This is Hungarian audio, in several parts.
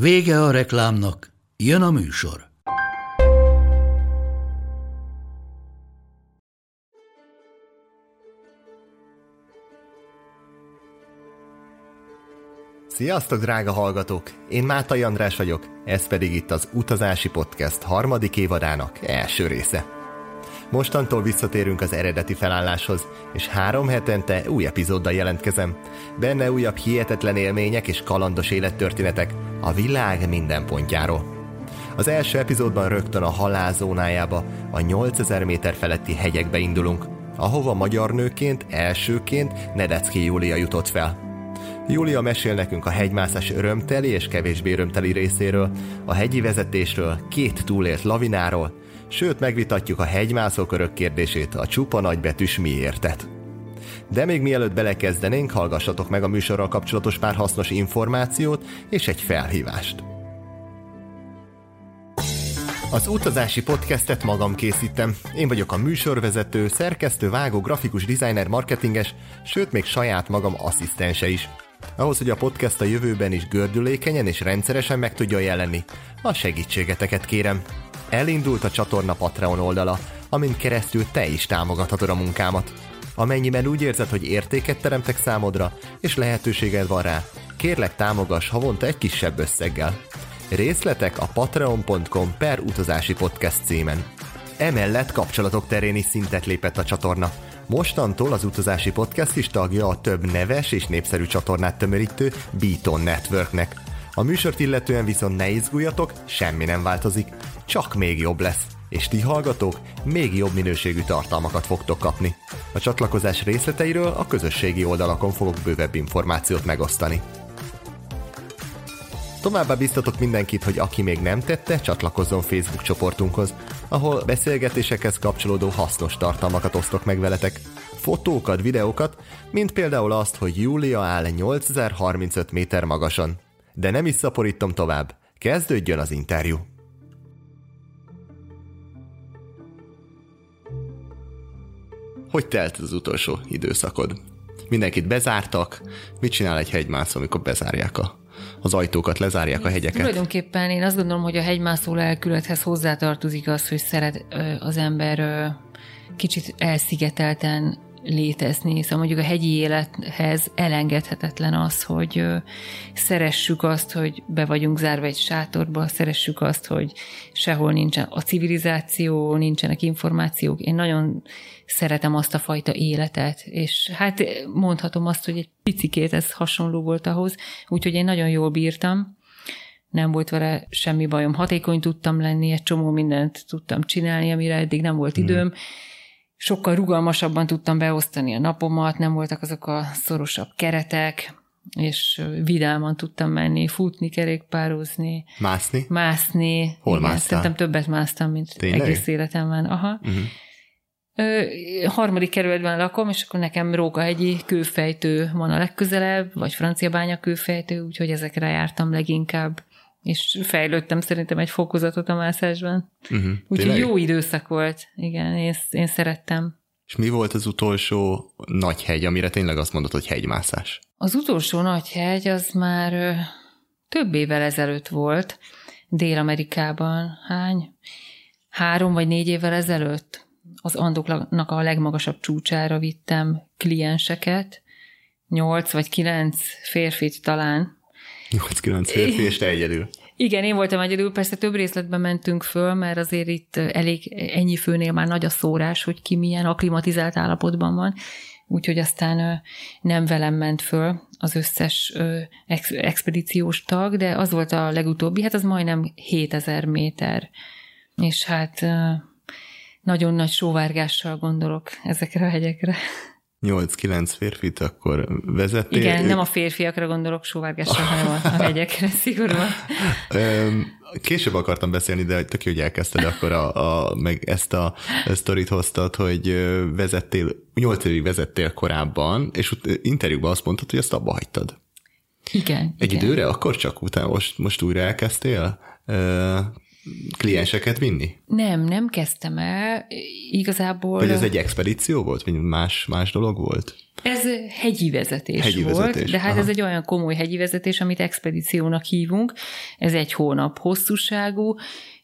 Vége a reklámnak, jön a műsor. Sziasztok, drága hallgatók! Én Mátai András vagyok, ez pedig itt az Utazási Podcast harmadik évadának első része. Mostantól visszatérünk az eredeti felálláshoz, és három hetente új epizóddal jelentkezem. Benne újabb hihetetlen élmények és kalandos élettörténetek a világ minden pontjáról. Az első epizódban rögtön a halálzónájába, a 8000 méter feletti hegyekbe indulunk, ahova magyar nőként elsőként Nedecki Júlia jutott fel – Júlia mesél nekünk a hegymászás örömteli és kevésbé örömteli részéről, a hegyi vezetésről, két túlélt lavináról, sőt megvitatjuk a hegymászókörök kérdését, a csupa nagybetűs miértet. De még mielőtt belekezdenénk, hallgassatok meg a műsorral kapcsolatos pár hasznos információt és egy felhívást. Az utazási podcastet magam készítem. Én vagyok a műsorvezető, szerkesztő, vágó, grafikus, designer, marketinges, sőt még saját magam asszisztense is. Ahhoz, hogy a podcast a jövőben is gördülékenyen és rendszeresen meg tudja jelenni, a segítségeteket kérem. Elindult a csatorna Patreon oldala, amin keresztül te is támogathatod a munkámat. Amennyiben úgy érzed, hogy értéket teremtek számodra, és lehetőséged van rá, kérlek támogass havonta egy kisebb összeggel. Részletek a patreon.com per utazási podcast címen. Emellett kapcsolatok terén is szintet lépett a csatorna. Mostantól az utazási podcast is tagja a több neves és népszerű csatornát tömörítő Beaton Networknek. A műsort illetően viszont ne izguljatok, semmi nem változik, csak még jobb lesz és ti hallgatók még jobb minőségű tartalmakat fogtok kapni. A csatlakozás részleteiről a közösségi oldalakon fogok bővebb információt megosztani. Továbbá biztatok mindenkit, hogy aki még nem tette, csatlakozzon Facebook csoportunkhoz, ahol beszélgetésekhez kapcsolódó hasznos tartalmakat osztok meg veletek. Fotókat, videókat, mint például azt, hogy Júlia áll 8035 méter magasan. De nem is szaporítom tovább, kezdődjön az interjú. Hogy telt az utolsó időszakod? Mindenkit bezártak. Mit csinál egy hegymászó, amikor bezárják a az ajtókat, lezárják a hegyeket. Tulajdonképpen én azt gondolom, hogy a hegymászó lelkülethez hozzátartozik az, hogy szeret az ember kicsit elszigetelten létezni. Szóval mondjuk a hegyi élethez elengedhetetlen az, hogy szeressük azt, hogy be vagyunk zárva egy sátorba, szeressük azt, hogy sehol nincsen a civilizáció, nincsenek információk. Én nagyon szeretem azt a fajta életet, és hát mondhatom azt, hogy egy picikét ez hasonló volt ahhoz, úgyhogy én nagyon jól bírtam, nem volt vele semmi bajom, hatékony tudtam lenni, egy csomó mindent tudtam csinálni, amire eddig nem volt hmm. Sokkal rugalmasabban tudtam beosztani a napomat, nem voltak azok a szorosabb keretek, és vidáman tudtam menni, futni, kerékpározni. Mászni? Mászni. Hol másztál? Szerintem többet másztam, mint Tényleg? egész életemben. Aha. Uh-huh. Ö, harmadik kerületben lakom, és akkor nekem Rókahegyi kőfejtő van a legközelebb, vagy Franciabánya kőfejtő, úgyhogy ezekre jártam leginkább és fejlődtem szerintem egy fokozatot a mászásban. Uh-huh. Úgyhogy jó időszak volt, igen, én, én szerettem. És mi volt az utolsó nagy hegy, amire tényleg azt mondod, hogy hegymászás? Az utolsó nagy hegy az már ö, több évvel ezelőtt volt, Dél-Amerikában. Hány? Három vagy négy évvel ezelőtt az Andoknak a legmagasabb csúcsára vittem klienseket, nyolc vagy kilenc férfit talán, 8-9 férfi, és te egyedül. Igen, én voltam egyedül, persze több részletben mentünk föl, mert azért itt elég ennyi főnél már nagy a szórás, hogy ki milyen aklimatizált állapotban van, úgyhogy aztán nem velem ment föl az összes ex- expedíciós tag, de az volt a legutóbbi, hát az majdnem 7000 méter, és hát nagyon nagy sóvárgással gondolok ezekre a hegyekre. 8-9 férfit, akkor vezettél. Igen, nem a férfiakra gondolok sóvárgásra, hanem a, hegyekre szigorúan. Később akartam beszélni, de tök jó, hogy elkezdted akkor a, a, meg ezt a sztorit hoztad, hogy vezettél, 8 évig vezettél korábban, és interjúban azt mondtad, hogy ezt abba hagytad. Igen. Egy igen. időre, akkor csak utána most, most újra elkezdtél klienseket vinni? Nem, nem kezdtem el. Igazából... Vagy ez egy expedíció volt, vagy más, más dolog volt? Ez hegyi vezetés hegyi volt, vezetés. de hát Aha. ez egy olyan komoly hegyi vezetés, amit expedíciónak hívunk. Ez egy hónap hosszúságú,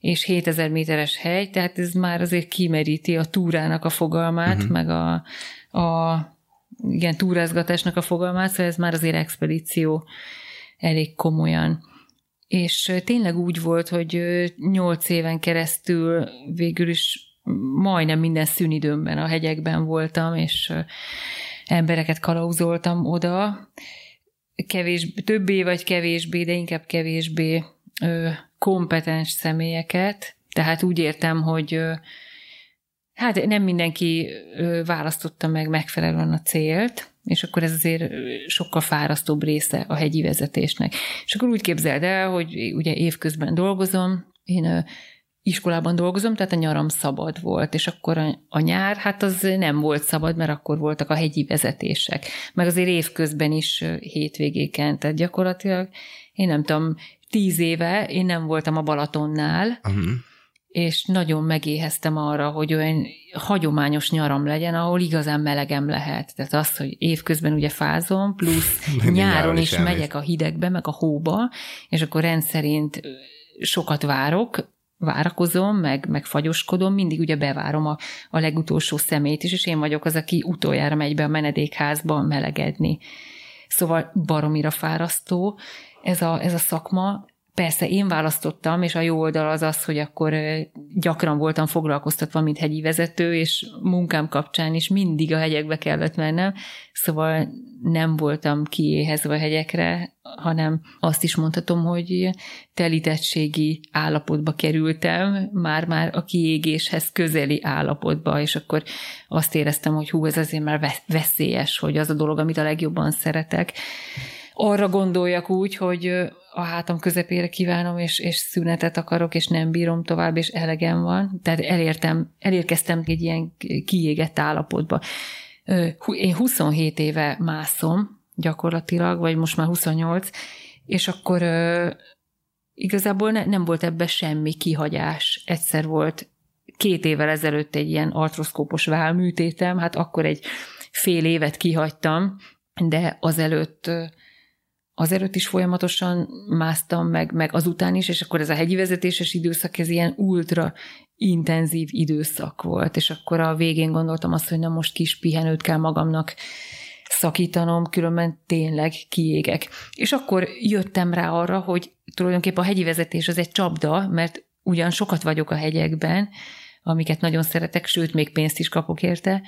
és 7000 méteres hegy, tehát ez már azért kimeríti a túrának a fogalmát, uh-huh. meg a, a igen, túrázgatásnak a fogalmát, szóval ez már azért expedíció elég komolyan. És tényleg úgy volt, hogy nyolc éven keresztül végül is majdnem minden szünidőmben a hegyekben voltam, és embereket kalauzoltam oda, kevés, többé vagy kevésbé, de inkább kevésbé kompetens személyeket. Tehát úgy értem, hogy hát nem mindenki választotta meg megfelelően a célt, és akkor ez azért sokkal fárasztóbb része a hegyi vezetésnek. És akkor úgy képzeld el, hogy ugye évközben dolgozom, én iskolában dolgozom, tehát a nyaram szabad volt, és akkor a, nyár, hát az nem volt szabad, mert akkor voltak a hegyi vezetések. Meg azért évközben is hétvégéken, tehát gyakorlatilag én nem tudom, tíz éve én nem voltam a Balatonnál, uh-huh. És nagyon megéheztem arra, hogy olyan hagyományos nyaram legyen, ahol igazán melegem lehet. Tehát az, hogy évközben ugye fázom, plusz nyáron, is, is megyek a hidegbe, meg a hóba, és akkor rendszerint sokat várok, várakozom, meg, meg fagyoskodom, mindig ugye bevárom a, a legutolsó szemét is, és én vagyok az, aki utoljára megy be a menedékházba melegedni. Szóval baromira fárasztó ez a, ez a szakma. Persze én választottam, és a jó oldal az az, hogy akkor gyakran voltam foglalkoztatva, mint hegyi vezető, és munkám kapcsán is mindig a hegyekbe kellett mennem, szóval nem voltam kiéhezve a hegyekre, hanem azt is mondhatom, hogy telítettségi állapotba kerültem, már-már a kiégéshez közeli állapotba, és akkor azt éreztem, hogy hú, ez azért már veszélyes, hogy az a dolog, amit a legjobban szeretek. Arra gondoljak úgy, hogy a hátam közepére kívánom, és, és szünetet akarok, és nem bírom tovább, és elegem van. Tehát elértem, elérkeztem egy ilyen kiégett állapotba. Én 27 éve mászom gyakorlatilag, vagy most már 28, és akkor igazából ne, nem volt ebbe semmi kihagyás. Egyszer volt két évvel ezelőtt egy ilyen artroszkópos válműtétem, hát akkor egy fél évet kihagytam, de azelőtt azelőtt is folyamatosan másztam, meg, meg azután is, és akkor ez a hegyi vezetéses időszak, ez ilyen ultra intenzív időszak volt, és akkor a végén gondoltam azt, hogy na most kis pihenőt kell magamnak szakítanom, különben tényleg kiégek. És akkor jöttem rá arra, hogy tulajdonképpen a hegyi vezetés az egy csapda, mert ugyan sokat vagyok a hegyekben, amiket nagyon szeretek, sőt, még pénzt is kapok érte,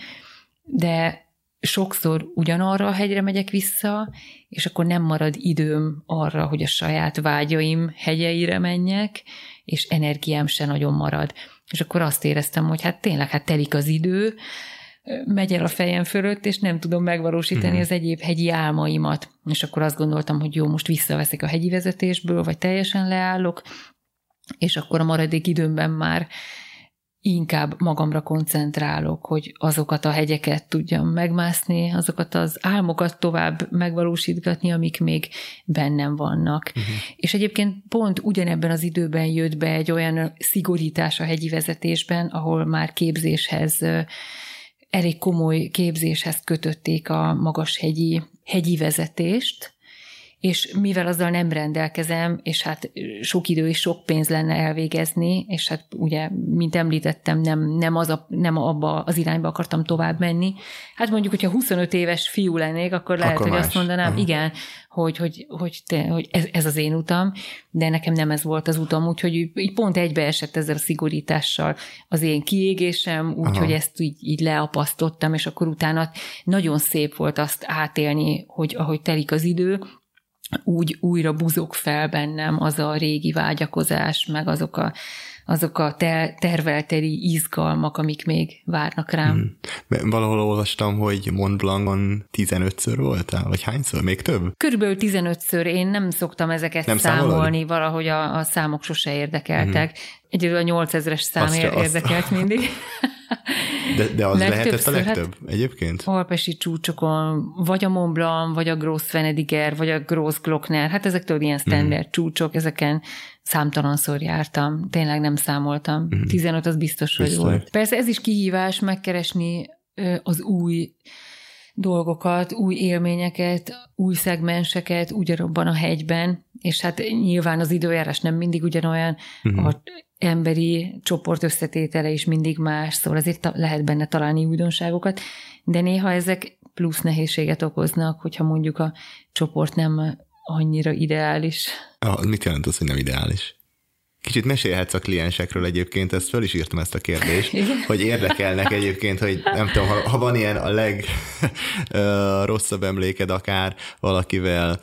de sokszor ugyanarra a hegyre megyek vissza, és akkor nem marad időm arra, hogy a saját vágyaim hegyeire menjek, és energiám se nagyon marad. És akkor azt éreztem, hogy hát tényleg, hát telik az idő, megy el a fejem fölött, és nem tudom megvalósítani mm-hmm. az egyéb hegyi álmaimat. És akkor azt gondoltam, hogy jó, most visszaveszek a hegyi vezetésből, vagy teljesen leállok, és akkor a maradék időmben már inkább magamra koncentrálok, hogy azokat a hegyeket tudjam megmászni, azokat az álmokat tovább megvalósítgatni, amik még bennem vannak. Uh-huh. És egyébként pont ugyanebben az időben jött be egy olyan szigorítás a hegyi vezetésben, ahol már képzéshez, elég komoly képzéshez kötötték a magas hegyi, hegyi vezetést, és mivel azzal nem rendelkezem, és hát sok idő és sok pénz lenne elvégezni, és hát ugye, mint említettem, nem, nem, az a, nem abba az irányba akartam tovább menni. Hát mondjuk, hogyha 25 éves fiú lennék, akkor lehet, akkor hogy más. azt mondanám, uh-huh. igen, hogy, hogy, hogy, te, hogy ez, ez az én utam, de nekem nem ez volt az utam, úgyhogy így pont egybeesett ezzel a szigorítással az én kiégésem, úgyhogy ezt így, így leapasztottam, és akkor utána nagyon szép volt azt átélni, hogy ahogy telik az idő, úgy újra buzog fel bennem az a régi vágyakozás, meg azok a azok a ter- tervelteri izgalmak, amik még várnak rám. Hmm. Valahol olvastam, hogy Mont Blancon 15-ször voltál, vagy hányszor? Még több? Körülbelül 15-ször. Én nem szoktam ezeket nem számolni, számolod? valahogy a, a számok sose érdekeltek. Hmm. Egyedül a 8000-es szám azt érdekelt azt. mindig. De, de az lehetett a legtöbb hát egyébként? Alpesi csúcsokon, vagy a Mont Blanc, vagy a Gross Venediger, vagy a Gross Glockner, hát ezek tudod ilyen standard mm. csúcsok, ezeken számtalanszor jártam, tényleg nem számoltam. Mm. 15 az biztos, hogy volt. Persze ez is kihívás megkeresni az új dolgokat, új élményeket, új szegmenseket ugyanabban a hegyben, és hát nyilván az időjárás nem mindig ugyanolyan, uh-huh. a emberi csoport összetétele is mindig más, szóval azért lehet benne találni újdonságokat, de néha ezek plusz nehézséget okoznak, hogyha mondjuk a csoport nem annyira ideális. Ah, mit jelent az, hogy nem ideális? Kicsit mesélhetsz a kliensekről egyébként, ezt föl is írtam ezt a kérdést, hogy érdekelnek egyébként, hogy nem tudom, ha, ha van ilyen a leg rosszabb emléked akár valakivel.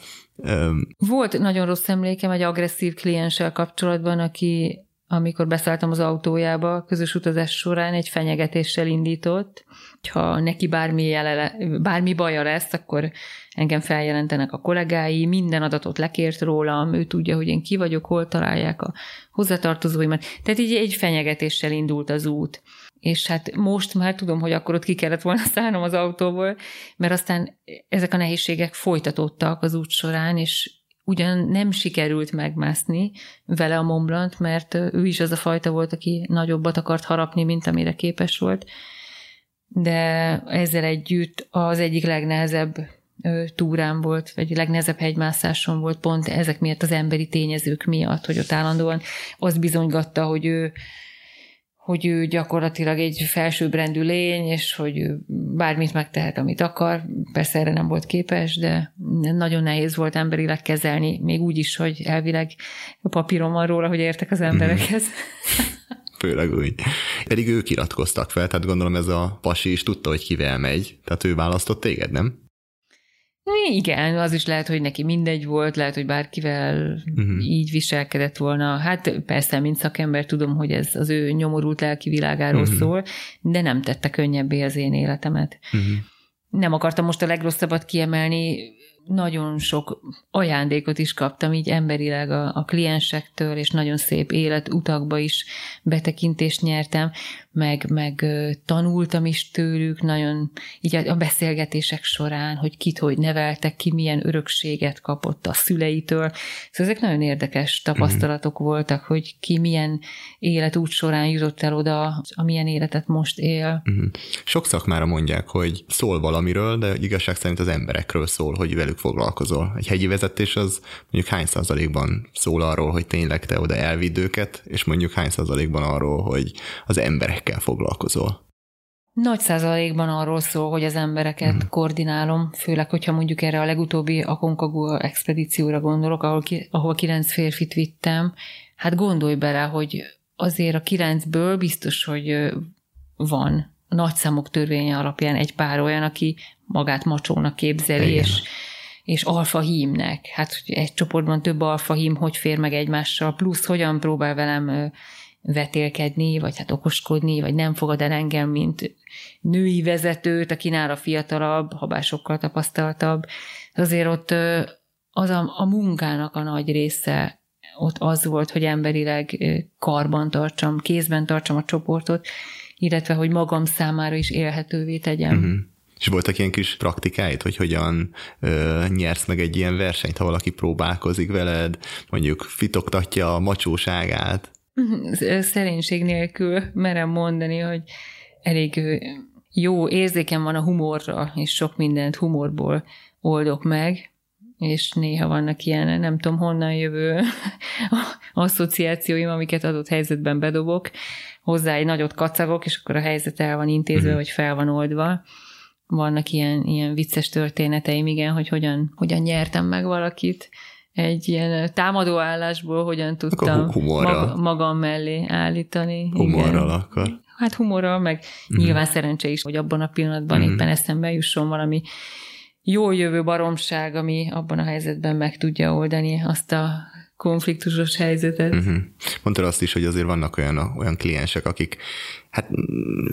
Volt nagyon rossz emlékem egy agresszív klienssel kapcsolatban, aki amikor beszálltam az autójába, közös utazás során egy fenyegetéssel indított, ha neki bármi, jelele, bármi baja lesz, akkor engem feljelentenek a kollégái, minden adatot lekért rólam, ő tudja, hogy én ki vagyok, hol találják a hozzatartozóimat. Tehát így egy fenyegetéssel indult az út. És hát most már tudom, hogy akkor ott ki kellett volna szállnom az autóból, mert aztán ezek a nehézségek folytatódtak az út során, és ugyan nem sikerült megmászni vele a Montblanc, mert ő is az a fajta volt, aki nagyobbat akart harapni, mint amire képes volt. De ezzel együtt az egyik legnehezebb túrám volt, vagy legnehezebb hegymászásom volt pont ezek miatt az emberi tényezők miatt, hogy ott állandóan az bizonygatta, hogy ő hogy ő gyakorlatilag egy felsőbbrendű lény, és hogy ő bármit megtehet, amit akar. Persze erre nem volt képes, de nagyon nehéz volt emberileg kezelni, még úgy is, hogy elvileg a papírom van róla, hogy értek az emberekhez. Főleg úgy. Pedig ők iratkoztak fel, tehát gondolom ez a pasi is tudta, hogy kivel megy, tehát ő választott téged, nem? Igen, az is lehet, hogy neki mindegy volt, lehet, hogy bárkivel uh-huh. így viselkedett volna. Hát persze, mint szakember tudom, hogy ez az ő nyomorult lelki világáról uh-huh. szól, de nem tette könnyebbé az én életemet. Uh-huh. Nem akartam most a legrosszabbat kiemelni, nagyon sok ajándékot is kaptam így emberileg a, a kliensektől, és nagyon szép életutakba is betekintést nyertem, meg, meg tanultam is tőlük, nagyon így a beszélgetések során, hogy kit hogy neveltek, ki milyen örökséget kapott a szüleitől. Szóval ezek nagyon érdekes tapasztalatok mm-hmm. voltak, hogy ki milyen életút során jutott el oda, amilyen életet most él. Mm-hmm. Sok szakmára mondják, hogy szól valamiről, de igazság szerint az emberekről szól, hogy velük foglalkozol. Egy hegyi vezetés az mondjuk hány százalékban szól arról, hogy tényleg te oda elvidd őket, és mondjuk hány százalékban arról, hogy az emberek emberekkel foglalkozol? Nagy százalékban arról szól, hogy az embereket hmm. koordinálom, főleg, hogyha mondjuk erre a legutóbbi Aconcagua expedícióra gondolok, ahol, ki, ahol kilenc férfit vittem. Hát gondolj bele, hogy azért a kilencből biztos, hogy van nagyszámok törvénye alapján egy pár olyan, aki magát macsónak képzeli, Igen. és, és alfa hímnek. Hát, hogy egy csoportban több alfa hím, hogy fér meg egymással, plusz hogyan próbál velem vetélkedni, vagy hát okoskodni, vagy nem fogad el engem, mint női vezetőt, aki nála fiatalabb, ha bár sokkal tapasztaltabb. Azért ott az a, a munkának a nagy része ott az volt, hogy emberileg karban tartsam, kézben tartsam a csoportot, illetve hogy magam számára is élhetővé tegyem. Uh-huh. És voltak ilyen kis praktikáid, hogy hogyan ö, nyersz meg egy ilyen versenyt, ha valaki próbálkozik veled, mondjuk fitoktatja a macsóságát? szerénység nélkül merem mondani, hogy elég jó érzéken van a humorra, és sok mindent humorból oldok meg, és néha vannak ilyen, nem tudom honnan jövő asszociációim, amiket adott helyzetben bedobok, hozzá egy nagyot kacagok, és akkor a helyzet el van intézve, uh-huh. vagy fel van oldva. Vannak ilyen, ilyen vicces történeteim, igen, hogy hogyan, hogyan nyertem meg valakit, egy ilyen támadó állásból hogyan tudtam mag, magam mellé állítani. Humorral igen. akkor. Hát humorral, meg mm. nyilván szerencse is, hogy abban a pillanatban mm. éppen eszembe jusson valami jó jövő baromság, ami abban a helyzetben meg tudja oldani azt a konfliktusos helyzetet. Uh-huh. Mondtad azt is, hogy azért vannak olyan, olyan kliensek, akik hát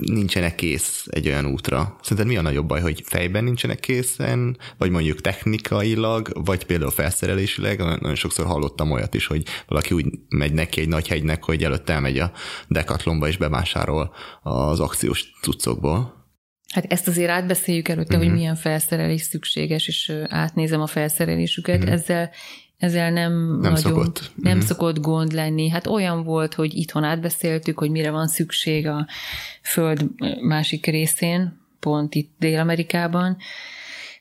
nincsenek kész egy olyan útra. Szerinted mi a nagyobb baj, hogy fejben nincsenek készen, vagy mondjuk technikailag, vagy például felszerelésileg? Nagyon sokszor hallottam olyat is, hogy valaki úgy megy neki egy nagy hegynek, hogy előtte elmegy a Decathlonba és bevásárol az akciós cuccokból. Hát ezt azért átbeszéljük előtte, uh-huh. hogy mhm. milyen felszerelés szükséges, és átnézem a felszerelésüket. Uh-huh. Ezzel ezzel nem, nem nagyon, szokott. nem uh-huh. szokott gond lenni. Hát olyan volt, hogy itthon átbeszéltük, hogy mire van szükség a föld másik részén, pont itt Dél-Amerikában.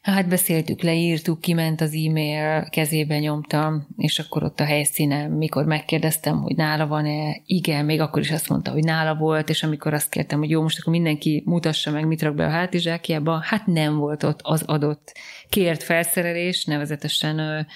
Hát beszéltük, leírtuk, kiment az e-mail, kezébe nyomtam, és akkor ott a helyszínen, mikor megkérdeztem, hogy nála van-e, igen, még akkor is azt mondta, hogy nála volt, és amikor azt kértem, hogy jó, most akkor mindenki mutassa meg, mit rak be a hátizsákjába, hát nem volt ott az adott kért felszerelés, nevezetesen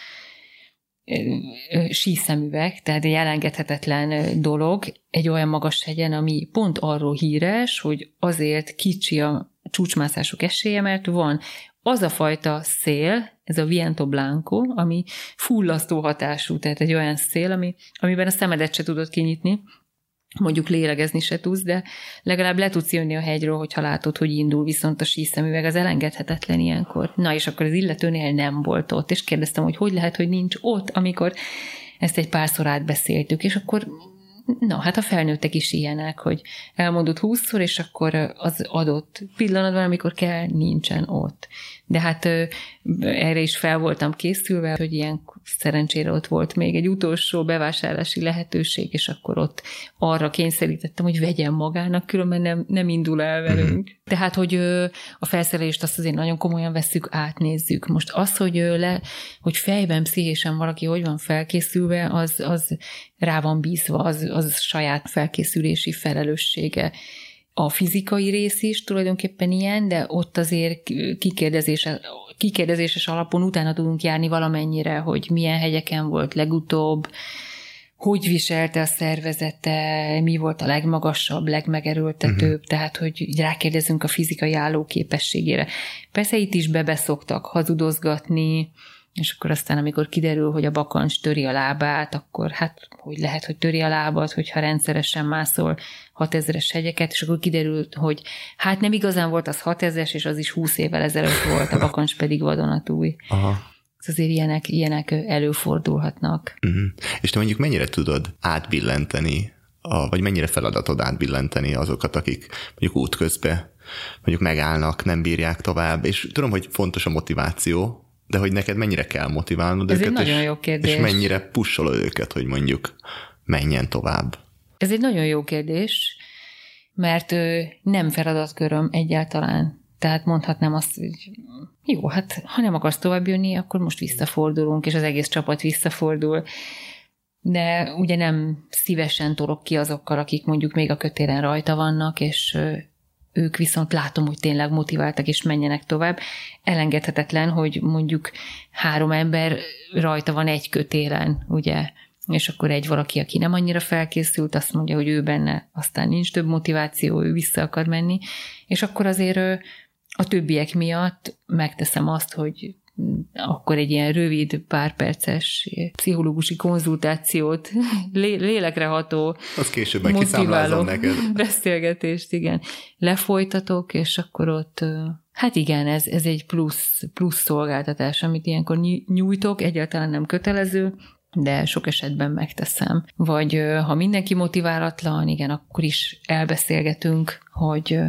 síszemüveg, tehát egy elengedhetetlen dolog egy olyan magas hegyen, ami pont arról híres, hogy azért kicsi a csúcsmászások esélye, mert van az a fajta szél, ez a viento blanco, ami fullasztó hatású, tehát egy olyan szél, ami, amiben a szemedet se tudod kinyitni, mondjuk lélegezni se tudsz, de legalább le tudsz jönni a hegyről, hogyha látod, hogy indul, viszont a síszemüveg az elengedhetetlen ilyenkor. Na, és akkor az illetőnél nem volt ott, és kérdeztem, hogy hogy lehet, hogy nincs ott, amikor ezt egy párszor átbeszéltük, és akkor Na, hát a felnőttek is ilyenek, hogy elmondott húszszor, és akkor az adott pillanatban, amikor kell, nincsen ott. De hát erre is fel voltam készülve, hogy ilyen szerencsére ott volt még egy utolsó bevásárlási lehetőség, és akkor ott arra kényszerítettem, hogy vegyen magának, különben nem, nem indul el velünk. Mhm. Tehát, hogy a felszerelést azt azért nagyon komolyan vesszük, átnézzük. Most az, hogy, le, hogy fejben, pszichésen valaki hogy van felkészülve, az, az rá van bízva, az, az saját felkészülési felelőssége a fizikai rész is tulajdonképpen ilyen, de ott azért kikérdezése, kikérdezéses alapon utána tudunk járni valamennyire, hogy milyen hegyeken volt legutóbb, hogy viselte a szervezete, mi volt a legmagasabb, legmegerőltetőbb, uh-huh. tehát hogy rákérdezünk a fizikai állóképességére. Persze itt is bebeszoktak hazudozgatni, és akkor aztán, amikor kiderül, hogy a bakancs töri a lábát, akkor hát hogy lehet, hogy töri a lábad, hogyha rendszeresen mászol 6000-es hegyeket, és akkor kiderült, hogy hát nem igazán volt az 6000-es, és az is 20 évvel ezelőtt volt, a bakancs pedig vadonatúj. Aha. Azért ilyenek, ilyenek előfordulhatnak. Uh-huh. És te mondjuk mennyire tudod átbillenteni, a, vagy mennyire feladatod átbillenteni azokat, akik mondjuk útközben mondjuk megállnak, nem bírják tovább, és tudom, hogy fontos a motiváció, de hogy neked mennyire kell motiválnod Ez őket, egy nagyon és, jó kérdés. és mennyire pusolod őket, hogy mondjuk menjen tovább. Ez egy nagyon jó kérdés, mert nem feladatköröm egyáltalán. Tehát mondhatnám azt, hogy jó, hát ha nem akarsz tovább jönni, akkor most visszafordulunk, és az egész csapat visszafordul. De ugye nem szívesen torok ki azokkal, akik mondjuk még a kötéren rajta vannak, és ők viszont látom, hogy tényleg motiváltak és menjenek tovább. Elengedhetetlen, hogy mondjuk három ember rajta van egy kötélen, ugye, és akkor egy valaki, aki nem annyira felkészült, azt mondja, hogy ő benne aztán nincs több motiváció, ő vissza akar menni, és akkor azért a többiek miatt megteszem azt, hogy akkor egy ilyen rövid, pár perces pszichológusi konzultációt, lé- lélekreható, az később motiváló neked. beszélgetést, igen, lefolytatok, és akkor ott Hát igen, ez, ez egy plusz, plusz szolgáltatás, amit ilyenkor nyújtok, egyáltalán nem kötelező, de sok esetben megteszem. Vagy ha mindenki motiválatlan, igen, akkor is elbeszélgetünk, hogy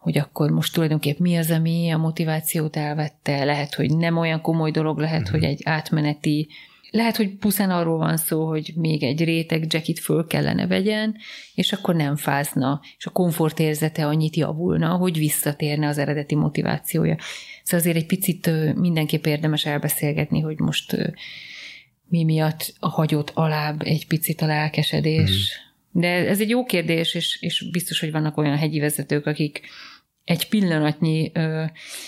hogy akkor most tulajdonképp mi az, ami a motivációt elvette, lehet, hogy nem olyan komoly dolog, lehet, uh-huh. hogy egy átmeneti, lehet, hogy puszán arról van szó, hogy még egy réteg jackit föl kellene vegyen, és akkor nem fázna, és a komfortérzete annyit javulna, hogy visszatérne az eredeti motivációja. Szóval azért egy picit mindenképp érdemes elbeszélgetni, hogy most mi miatt hagyott alább egy picit a lelkesedés. Uh-huh. De ez egy jó kérdés, és, és biztos, hogy vannak olyan hegyi vezetők, akik egy pillanatnyi ö,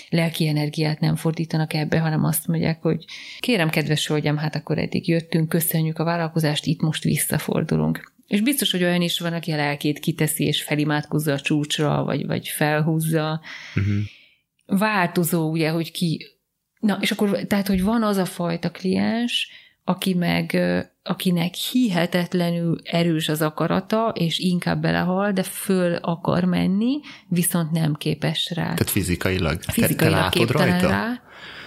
lelki energiát nem fordítanak ebbe, hanem azt mondják, hogy kérem, kedves hölgyem, hát akkor eddig jöttünk, köszönjük a vállalkozást, itt most visszafordulunk. És biztos, hogy olyan is van, aki a lelkét kiteszi és felimádkozza a csúcsra, vagy, vagy felhúzza. Uh-huh. változó, ugye, hogy ki... Na, és akkor, tehát, hogy van az a fajta kliens, aki meg, akinek hihetetlenül erős az akarata, és inkább belehal, de föl akar menni, viszont nem képes rá. Tehát fizikailag? Fizikailag te, te képtelen rajta? rá.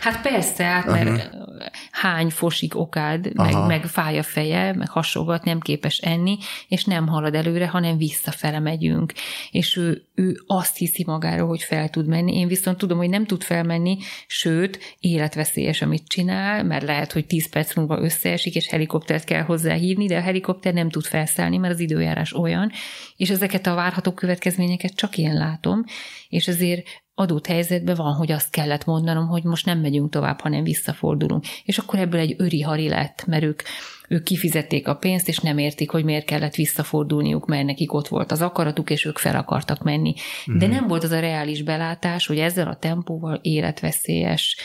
Hát persze, hát mert uh-huh. hány fosik okád, meg, meg fáj a feje, meg hasogat, nem képes enni, és nem halad előre, hanem visszafele megyünk. És ő, ő azt hiszi magáról, hogy fel tud menni. Én viszont tudom, hogy nem tud felmenni, sőt, életveszélyes, amit csinál, mert lehet, hogy 10 perc múlva összeesik, és helikoptert kell hozzá hívni, de a helikopter nem tud felszállni, mert az időjárás olyan, és ezeket a várható következményeket csak én látom, és ezért adott helyzetben van, hogy azt kellett mondanom, hogy most nem megyünk tovább, hanem visszafordulunk. És akkor ebből egy öri hari lett, mert ők, ők kifizették a pénzt, és nem értik, hogy miért kellett visszafordulniuk, mert nekik ott volt az akaratuk, és ők fel akartak menni. De mhm. nem volt az a reális belátás, hogy ezzel a tempóval életveszélyes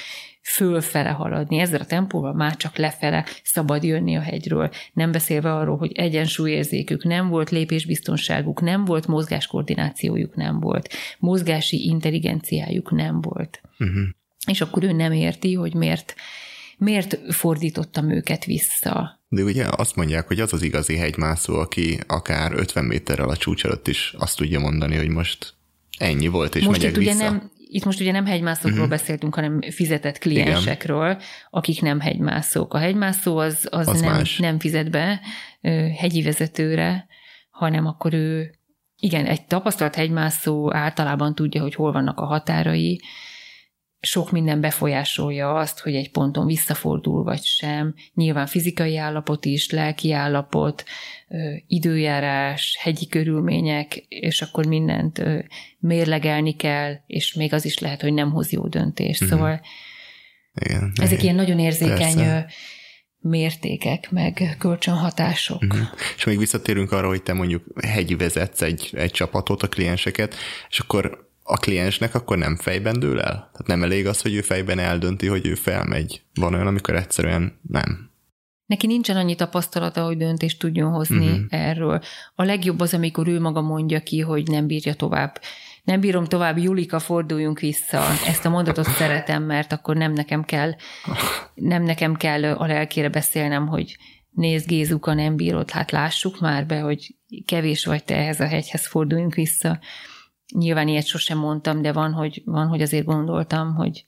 fölfele haladni. Ezzel a tempóval már csak lefele szabad jönni a hegyről. Nem beszélve arról, hogy egyensúlyérzékük nem volt, lépésbiztonságuk nem volt, mozgáskoordinációjuk nem volt, mozgási intelligenciájuk nem volt. Uh-huh. És akkor ő nem érti, hogy miért, miért fordítottam őket vissza. De ugye azt mondják, hogy az az igazi hegymászó, aki akár 50 méterrel a csúcs előtt is azt tudja mondani, hogy most ennyi volt, és most megyek ugye vissza. Nem, itt most ugye nem hegymászókról uh-huh. beszéltünk, hanem fizetett kliensekről, Igen. akik nem hegymászók. A hegymászó az, az, az nem, nem fizet be hegyi vezetőre, hanem akkor ő, igen, egy tapasztalt hegymászó általában tudja, hogy hol vannak a határai, sok minden befolyásolja azt, hogy egy ponton visszafordul vagy sem. Nyilván fizikai állapot is, lelki állapot, időjárás, hegyi körülmények, és akkor mindent mérlegelni kell, és még az is lehet, hogy nem hoz jó döntést. Uh-huh. Szóval Igen, ezek igen. ilyen nagyon érzékeny Persze. mértékek, meg kölcsönhatások. Uh-huh. És még visszatérünk arra, hogy te mondjuk hegyi vezetsz egy, egy csapatot, a klienseket, és akkor a kliensnek akkor nem fejben dől el? Tehát nem elég az, hogy ő fejben eldönti, hogy ő felmegy. Van olyan, amikor egyszerűen nem. Neki nincsen annyi tapasztalata, hogy döntést tudjon hozni uh-huh. erről. A legjobb az, amikor ő maga mondja ki, hogy nem bírja tovább. Nem bírom tovább, Julika, forduljunk vissza. Ezt a mondatot szeretem, mert akkor nem nekem kell, nem nekem kell a lelkére beszélnem, hogy nézd Gézuka, nem bírod, hát lássuk már be, hogy kevés vagy te ehhez a hegyhez, forduljunk vissza. Nyilván ilyet sosem mondtam, de van, hogy, van, hogy azért gondoltam, hogy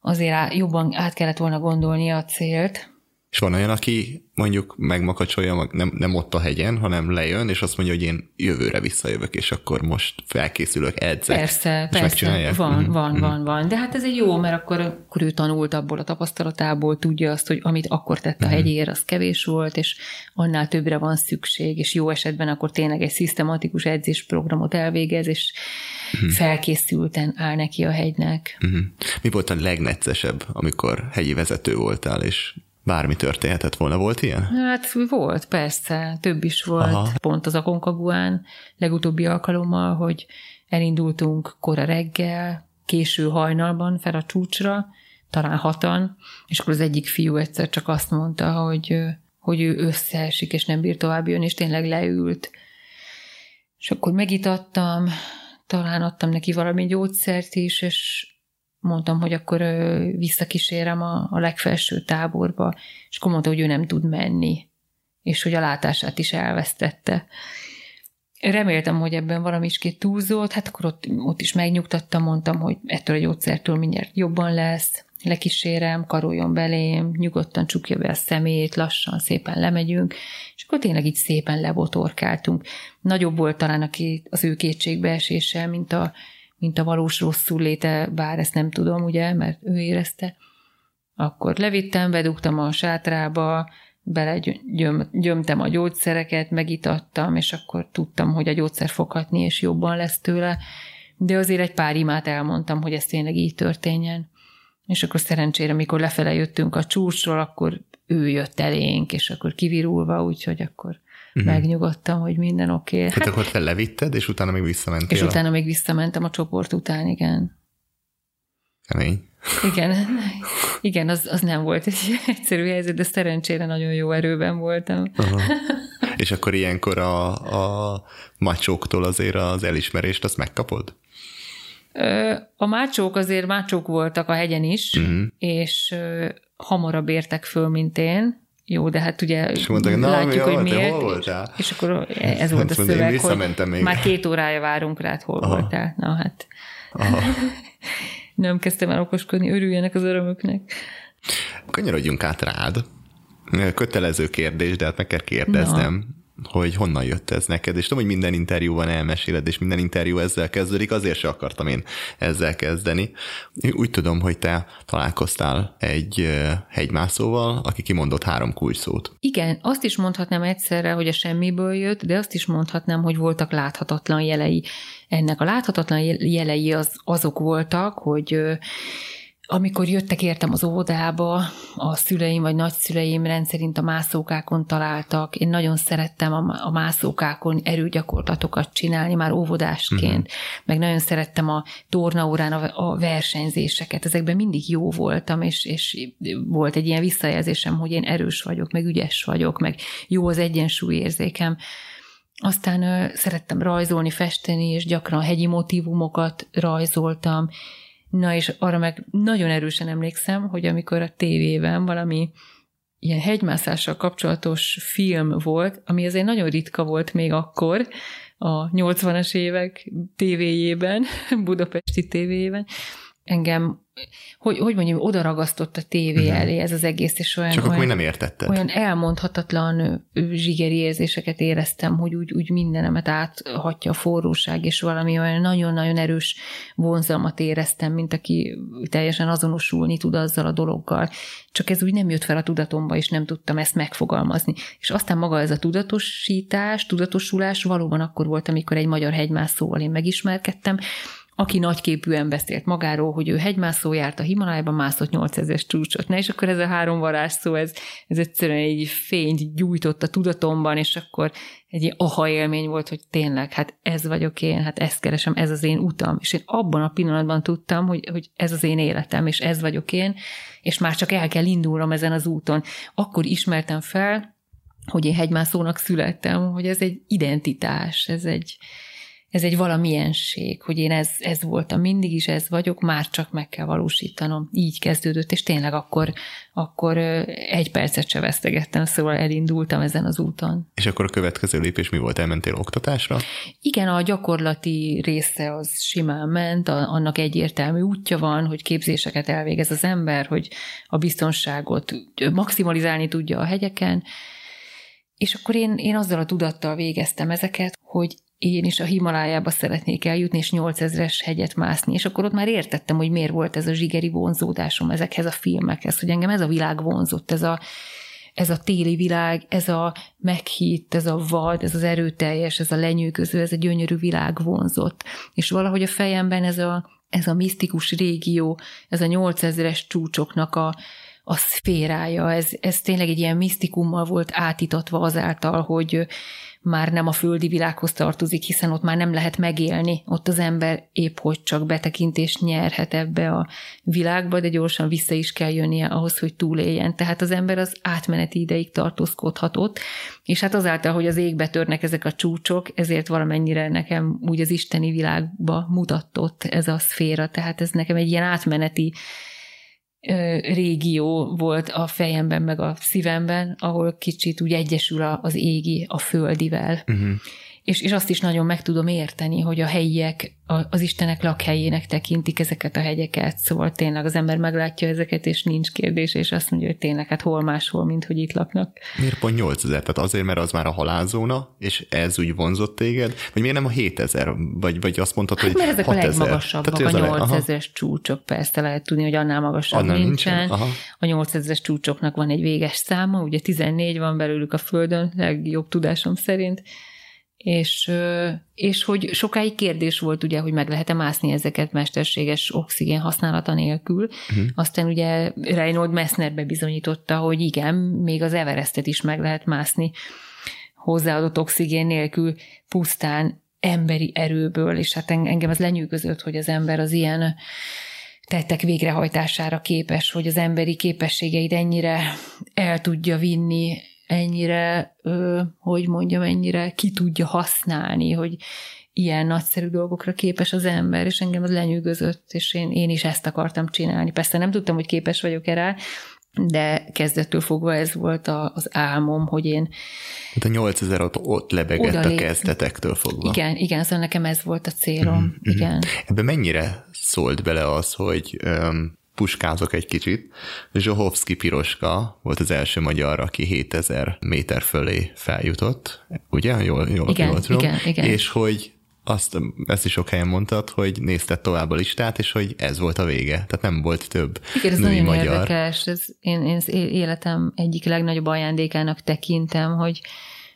azért jobban át kellett volna gondolni a célt, és van olyan, aki mondjuk megmakacsolja, nem, nem ott a hegyen, hanem lejön, és azt mondja, hogy én jövőre visszajövök, és akkor most felkészülök, edzek. Persze, és persze, van, mm-hmm. van, mm-hmm. van, van. De hát ez egy jó, mert akkor, akkor ő tanult abból a tapasztalatából, tudja azt, hogy amit akkor tett a mm-hmm. hegyér, az kevés volt, és annál többre van szükség, és jó esetben akkor tényleg egy szisztematikus edzésprogramot elvégez, és mm-hmm. felkészülten áll neki a hegynek. Mm-hmm. Mi volt a legneccesebb, amikor hegyi vezető voltál, és bármi történhetett volna. Volt ilyen? Hát volt, persze. Több is volt. Aha. Pont az Akonkaguán legutóbbi alkalommal, hogy elindultunk kora reggel, késő hajnalban fel a csúcsra, talán hatan, és akkor az egyik fiú egyszer csak azt mondta, hogy, hogy ő összeesik, és nem bír tovább jönni, és tényleg leült. És akkor megitattam, talán adtam neki valami gyógyszert is, és mondtam, hogy akkor visszakísérem a, a legfelső táborba, és akkor mondta, hogy ő nem tud menni, és hogy a látását is elvesztette. Reméltem, hogy ebben valami is túlzott, hát akkor ott, ott is megnyugtattam, mondtam, hogy ettől a gyógyszertől mindjárt jobban lesz, lekísérem, karoljon belém, nyugodtan csukja be a szemét, lassan, szépen lemegyünk, és akkor tényleg így szépen lebotorkáltunk. Nagyobb volt talán az ő kétségbeesése, mint a, mint a valós rosszul léte, bár ezt nem tudom, ugye, mert ő érezte. Akkor levittem, bedugtam a sátrába, belegyömtem a gyógyszereket, megitattam, és akkor tudtam, hogy a gyógyszer foghatni, és jobban lesz tőle. De azért egy pár imát elmondtam, hogy ez tényleg így történjen. És akkor szerencsére, amikor lefele jöttünk a csúcsról, akkor ő jött elénk, és akkor kivirulva, úgyhogy akkor uh-huh. megnyugodtam, hogy minden oké. Okay. Hát, hát akkor te levitted, és utána még visszamentél? És utána még visszamentem a csoport után, igen. Kemény. Igen, igen az, az nem volt egy egyszerű helyzet, de szerencsére nagyon jó erőben voltam. Aha. És akkor ilyenkor a, a macsóktól azért az elismerést azt megkapod? A mácsók azért mácsók voltak a hegyen is, uh-huh. és hamarabb értek föl, mint én. Jó, de hát ugye és mondták, na, látjuk, hogy miért. Hol voltál? És akkor ez volt a szöveg, hogy még. már két órája várunk rád, hol Aha. voltál. Na hát. Aha. Nem kezdtem el okoskodni, örüljenek az örömöknek. Kanyarodjunk át rád. Kötelező kérdés, de hát meg kell kérdeznem. Hogy honnan jött ez neked, és tudom, hogy minden interjúban elmeséled, és minden interjú ezzel kezdődik, azért se akartam én ezzel kezdeni. Úgy tudom, hogy te találkoztál egy hegymászóval, aki kimondott három kulcsszót. Igen, azt is mondhatnám egyszerre, hogy a semmiből jött, de azt is mondhatnám, hogy voltak láthatatlan jelei. Ennek a láthatatlan jelei az, azok voltak, hogy amikor jöttek értem az óvodába, a szüleim vagy nagyszüleim rendszerint a mászókákon találtak. Én nagyon szerettem a, mászókákon erőgyakorlatokat csinálni már óvodásként, uh-huh. meg nagyon szerettem a tornaórán a, a versenyzéseket. Ezekben mindig jó voltam, és, és volt egy ilyen visszajelzésem, hogy én erős vagyok, meg ügyes vagyok, meg jó az egyensúlyérzékem. Aztán ö, szerettem rajzolni, festeni, és gyakran hegyi motivumokat rajzoltam, Na és arra meg nagyon erősen emlékszem, hogy amikor a tévében valami ilyen hegymászással kapcsolatos film volt, ami azért nagyon ritka volt még akkor, a 80-as évek tévéjében, budapesti tévéjében, engem hogy, hogy mondjam, oda ragasztott a tévé uh-huh. elé ez az egész, és olyan, Csak olyan, akkor nem értetted. olyan elmondhatatlan zsigeri érzéseket éreztem, hogy úgy, úgy mindenemet áthatja a forróság, és valami olyan nagyon-nagyon erős vonzalmat éreztem, mint aki teljesen azonosulni tud azzal a dologgal. Csak ez úgy nem jött fel a tudatomba, és nem tudtam ezt megfogalmazni. És aztán maga ez a tudatosítás, tudatosulás valóban akkor volt, amikor egy magyar hegymászóval én megismerkedtem, aki nagyképűen beszélt magáról, hogy ő hegymászó járt a Himalájban, mászott 8000-es csúcsot. Ne, és akkor ez a három varázsszó, ez, ez egyszerűen egy fényt gyújtott a tudatomban, és akkor egy ilyen aha élmény volt, hogy tényleg, hát ez vagyok én, hát ezt keresem, ez az én utam. És én abban a pillanatban tudtam, hogy, hogy ez az én életem, és ez vagyok én, és már csak el kell indulnom ezen az úton. Akkor ismertem fel, hogy én hegymászónak születtem, hogy ez egy identitás, ez egy, ez egy valamilyenség, hogy én ez, ez voltam, mindig is ez vagyok, már csak meg kell valósítanom. Így kezdődött, és tényleg akkor, akkor egy percet se vesztegettem, szóval elindultam ezen az úton. És akkor a következő lépés mi volt? Elmentél oktatásra? Igen, a gyakorlati része az simán ment, annak egyértelmű útja van, hogy képzéseket elvégez az ember, hogy a biztonságot maximalizálni tudja a hegyeken, és akkor én, én azzal a tudattal végeztem ezeket, hogy én is a Himalájába szeretnék eljutni, és 8000-es hegyet mászni, és akkor ott már értettem, hogy miért volt ez a zsigeri vonzódásom ezekhez a filmekhez, hogy engem ez a világ vonzott, ez a, ez a téli világ, ez a meghitt, ez a vad, ez az erőteljes, ez a lenyűgöző, ez a gyönyörű világ vonzott. És valahogy a fejemben ez a, ez a misztikus régió, ez a 8000-es csúcsoknak a, a szférája, ez, ez tényleg egy ilyen misztikummal volt átítatva azáltal, hogy már nem a földi világhoz tartozik, hiszen ott már nem lehet megélni, ott az ember épp hogy csak betekintést nyerhet ebbe a világba, de gyorsan vissza is kell jönnie ahhoz, hogy túléljen. Tehát az ember az átmeneti ideig tartózkodhat ott, és hát azáltal, hogy az égbe törnek ezek a csúcsok, ezért valamennyire nekem úgy az isteni világba mutatott ez a szféra, tehát ez nekem egy ilyen átmeneti régió volt a fejemben, meg a szívemben, ahol kicsit úgy egyesül az égi a földivel. Uh-huh és, és azt is nagyon meg tudom érteni, hogy a helyiek az Istenek lakhelyének tekintik ezeket a hegyeket, szóval tényleg az ember meglátja ezeket, és nincs kérdés, és azt mondja, hogy tényleg hát hol máshol, mint hogy itt laknak. Miért pont 8000? Tehát azért, mert az már a halálzóna, és ez úgy vonzott téged? Vagy miért nem a 7000? Vagy, vagy azt mondtad, hát, hogy mert ezek 6000? a legmagasabbak, a 8000-es csúcsok, persze lehet tudni, hogy annál magasabb annál nincsen. nincsen. Aha. A 8000-es csúcsoknak van egy véges száma, ugye 14 van belőlük a Földön, legjobb tudásom szerint, és, és hogy sokáig kérdés volt ugye, hogy meg lehet-e mászni ezeket mesterséges oxigén használata nélkül. Uh-huh. Aztán ugye Reinhold Messner bebizonyította, hogy igen, még az Everestet is meg lehet mászni hozzáadott oxigén nélkül pusztán emberi erőből, és hát engem az lenyűgözött, hogy az ember az ilyen tettek végrehajtására képes, hogy az emberi képességeit ennyire el tudja vinni ennyire, hogy mondjam, ennyire ki tudja használni, hogy ilyen nagyszerű dolgokra képes az ember, és engem az lenyűgözött, és én, én is ezt akartam csinálni. Persze nem tudtam, hogy képes vagyok erre, de kezdettől fogva ez volt a, az álmom, hogy én... Hát a 8000 ott, ott lebegett a kezdetektől fogva. Igen, igen, szóval nekem ez volt a célom, mm-hmm. igen. Ebben mennyire szólt bele az, hogy puskázok egy kicsit. Zsohovszki Piroska volt az első magyar, aki 7000 méter fölé feljutott, ugye? Jól, jól, igen, jól tudom. Igen, igen. És hogy azt, ezt is sok helyen mondtad, hogy nézted tovább a listát, és hogy ez volt a vége. Tehát nem volt több Igen, ez női nagyon magyar. érdekes. Ez, én, én az életem egyik legnagyobb ajándékának tekintem, hogy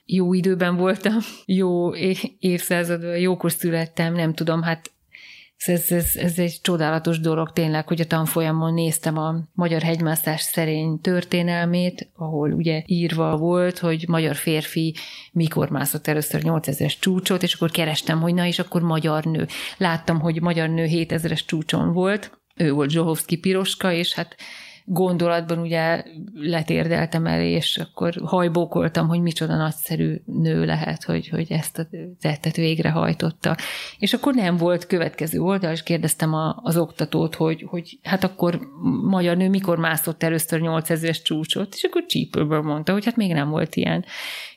jó időben voltam, jó évszázadban, jókor születtem, nem tudom, hát ez, ez, ez egy csodálatos dolog tényleg, hogy a tanfolyamon néztem a magyar hegymászás szerény történelmét, ahol ugye írva volt, hogy magyar férfi mikor mászott először 8000-es csúcsot, és akkor kerestem, hogy na és akkor magyar nő. Láttam, hogy magyar nő 7000-es csúcson volt, ő volt Zsohovszki Piroska, és hát gondolatban ugye letérdeltem el, és akkor hajbókoltam, hogy micsoda nagyszerű nő lehet, hogy, hogy ezt a tettet végrehajtotta. És akkor nem volt következő oldal, és kérdeztem a, az oktatót, hogy, hogy hát akkor magyar nő mikor mászott először 8000-es csúcsot, és akkor csípőből mondta, hogy hát még nem volt ilyen.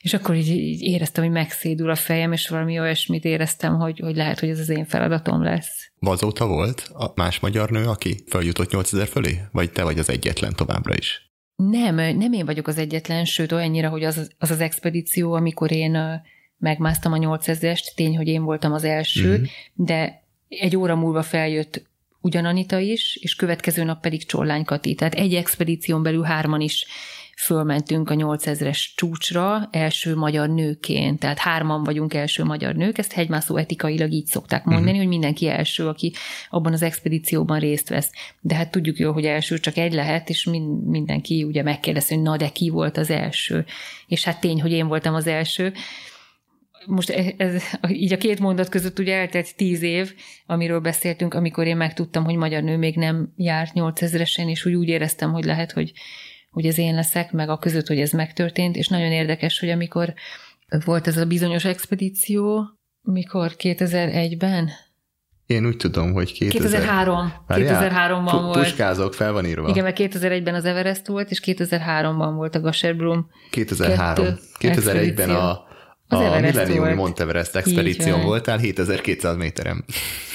És akkor így, így éreztem, hogy megszédül a fejem, és valami olyasmit éreztem, hogy, hogy lehet, hogy ez az én feladatom lesz. Azóta volt a más magyar nő, aki feljutott 8000 fölé? Vagy te vagy az egyetlen továbbra is? Nem, nem én vagyok az egyetlen, sőt olyannyira, hogy az az, az expedíció, amikor én megmásztam a 8000-est, tény, hogy én voltam az első, uh-huh. de egy óra múlva feljött ugyananita is, és következő nap pedig Csollány Kati. Tehát egy expedíción belül hárman is fölmentünk a 8000-es csúcsra első magyar nőként, tehát hárman vagyunk első magyar nők, ezt hegymászó etikailag így szokták mondani, uh-huh. hogy mindenki első, aki abban az expedícióban részt vesz. De hát tudjuk jól, hogy első csak egy lehet, és mindenki ugye megkérdezi, hogy na de ki volt az első. És hát tény, hogy én voltam az első most e, ez, így a két mondat között ugye eltelt tíz év, amiről beszéltünk, amikor én megtudtam, hogy magyar nő még nem járt 8000-esen, és úgy, úgy éreztem, hogy lehet, hogy hogy ez én leszek, meg a között, hogy ez megtörtént, és nagyon érdekes, hogy amikor volt ez a bizonyos expedíció, mikor 2001-ben? Én úgy tudom, hogy 2000... 2003. 2003-ban volt. Puskázok, fel van írva. Igen, mert 2001-ben az Everest volt, és 2003-ban volt a Gasherbrum. 2003. 2001-ben a, a Millennium Monteverest expedíción voltál 7200 méterem.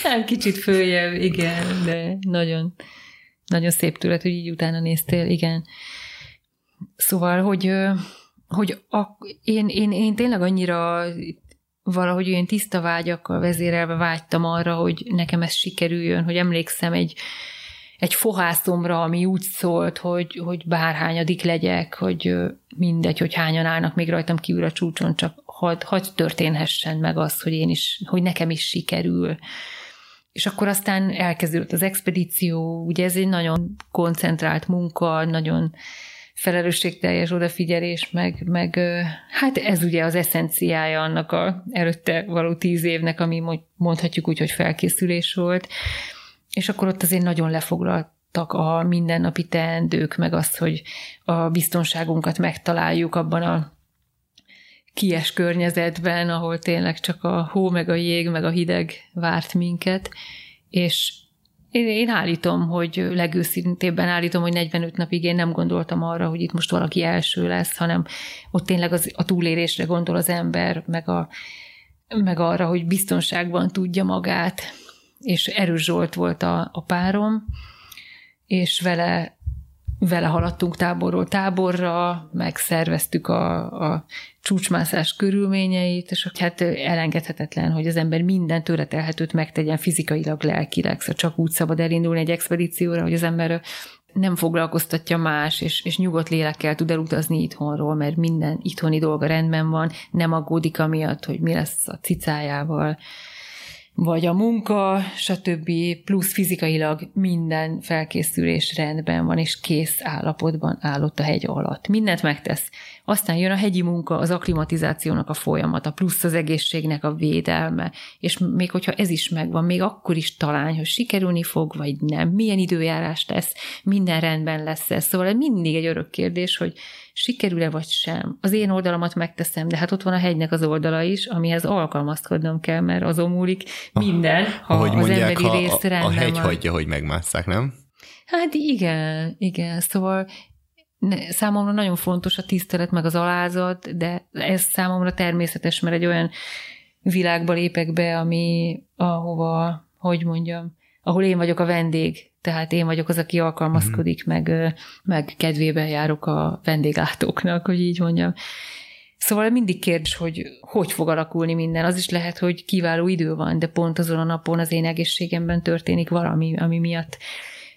Nem, kicsit följebb, igen, de nagyon, nagyon szép tőled, hogy így utána néztél, igen. Szóval, hogy, hogy a, én, én, én tényleg annyira valahogy olyan tiszta vágyakkal vezérelve vágytam arra, hogy nekem ez sikerüljön, hogy emlékszem egy, egy fohászomra, ami úgy szólt, hogy, hogy bárhányadik legyek, hogy mindegy, hogy hányan állnak még rajtam kívül a csúcson, csak hadd had történhessen meg az, hogy én is, hogy nekem is sikerül. És akkor aztán elkezdődött az expedíció, ugye ez egy nagyon koncentrált munka, nagyon felelősségteljes odafigyelés, meg, meg hát ez ugye az eszenciája annak a előtte való tíz évnek, ami mondhatjuk úgy, hogy felkészülés volt. És akkor ott azért nagyon lefoglaltak a mindennapi teendők, meg az, hogy a biztonságunkat megtaláljuk abban a kies környezetben, ahol tényleg csak a hó, meg a jég, meg a hideg várt minket, és én, én állítom, hogy legőszintébben állítom, hogy 45 napig én nem gondoltam arra, hogy itt most valaki első lesz, hanem ott tényleg az, a túlélésre gondol az ember, meg, a, meg arra, hogy biztonságban tudja magát, és Erős Zsolt volt a, a párom, és vele vele haladtunk táborról táborra, megszerveztük a, a csúcsmászás körülményeit, és hát elengedhetetlen, hogy az ember minden tőle megtegyen fizikailag, lelkileg. Szóval csak úgy szabad elindulni egy expedícióra, hogy az ember nem foglalkoztatja más, és, és nyugodt lélekkel tud elutazni itthonról, mert minden itthoni dolga rendben van, nem aggódik amiatt, hogy mi lesz a cicájával, vagy a munka, stb. plusz fizikailag minden felkészülés rendben van, és kész állapotban állott a hegy alatt. Mindent megtesz. Aztán jön a hegyi munka, az aklimatizációnak a folyamata, plusz az egészségnek a védelme, és még hogyha ez is megvan, még akkor is talán, hogy sikerülni fog, vagy nem, milyen időjárás lesz, minden rendben lesz ez. Szóval mindig egy örök kérdés, hogy sikerül-e vagy sem. Az én oldalamat megteszem, de hát ott van a hegynek az oldala is, amihez alkalmazkodnom kell, mert azon múlik minden, ha Ahogy az mondják, emberi ha rész a, a hegy van. hagyja, hogy megmásszák, nem? Hát igen, igen, szóval ne, számomra nagyon fontos a tisztelet, meg az alázat, de ez számomra természetes, mert egy olyan világba lépek be, ami ahova, hogy mondjam, ahol én vagyok a vendég, tehát én vagyok az, aki alkalmazkodik, mm. meg, meg kedvében járok a vendéglátóknak, hogy így mondjam. Szóval mindig kérdés, hogy hogy fog alakulni minden. Az is lehet, hogy kiváló idő van, de pont azon a napon az én egészségemben történik valami, ami miatt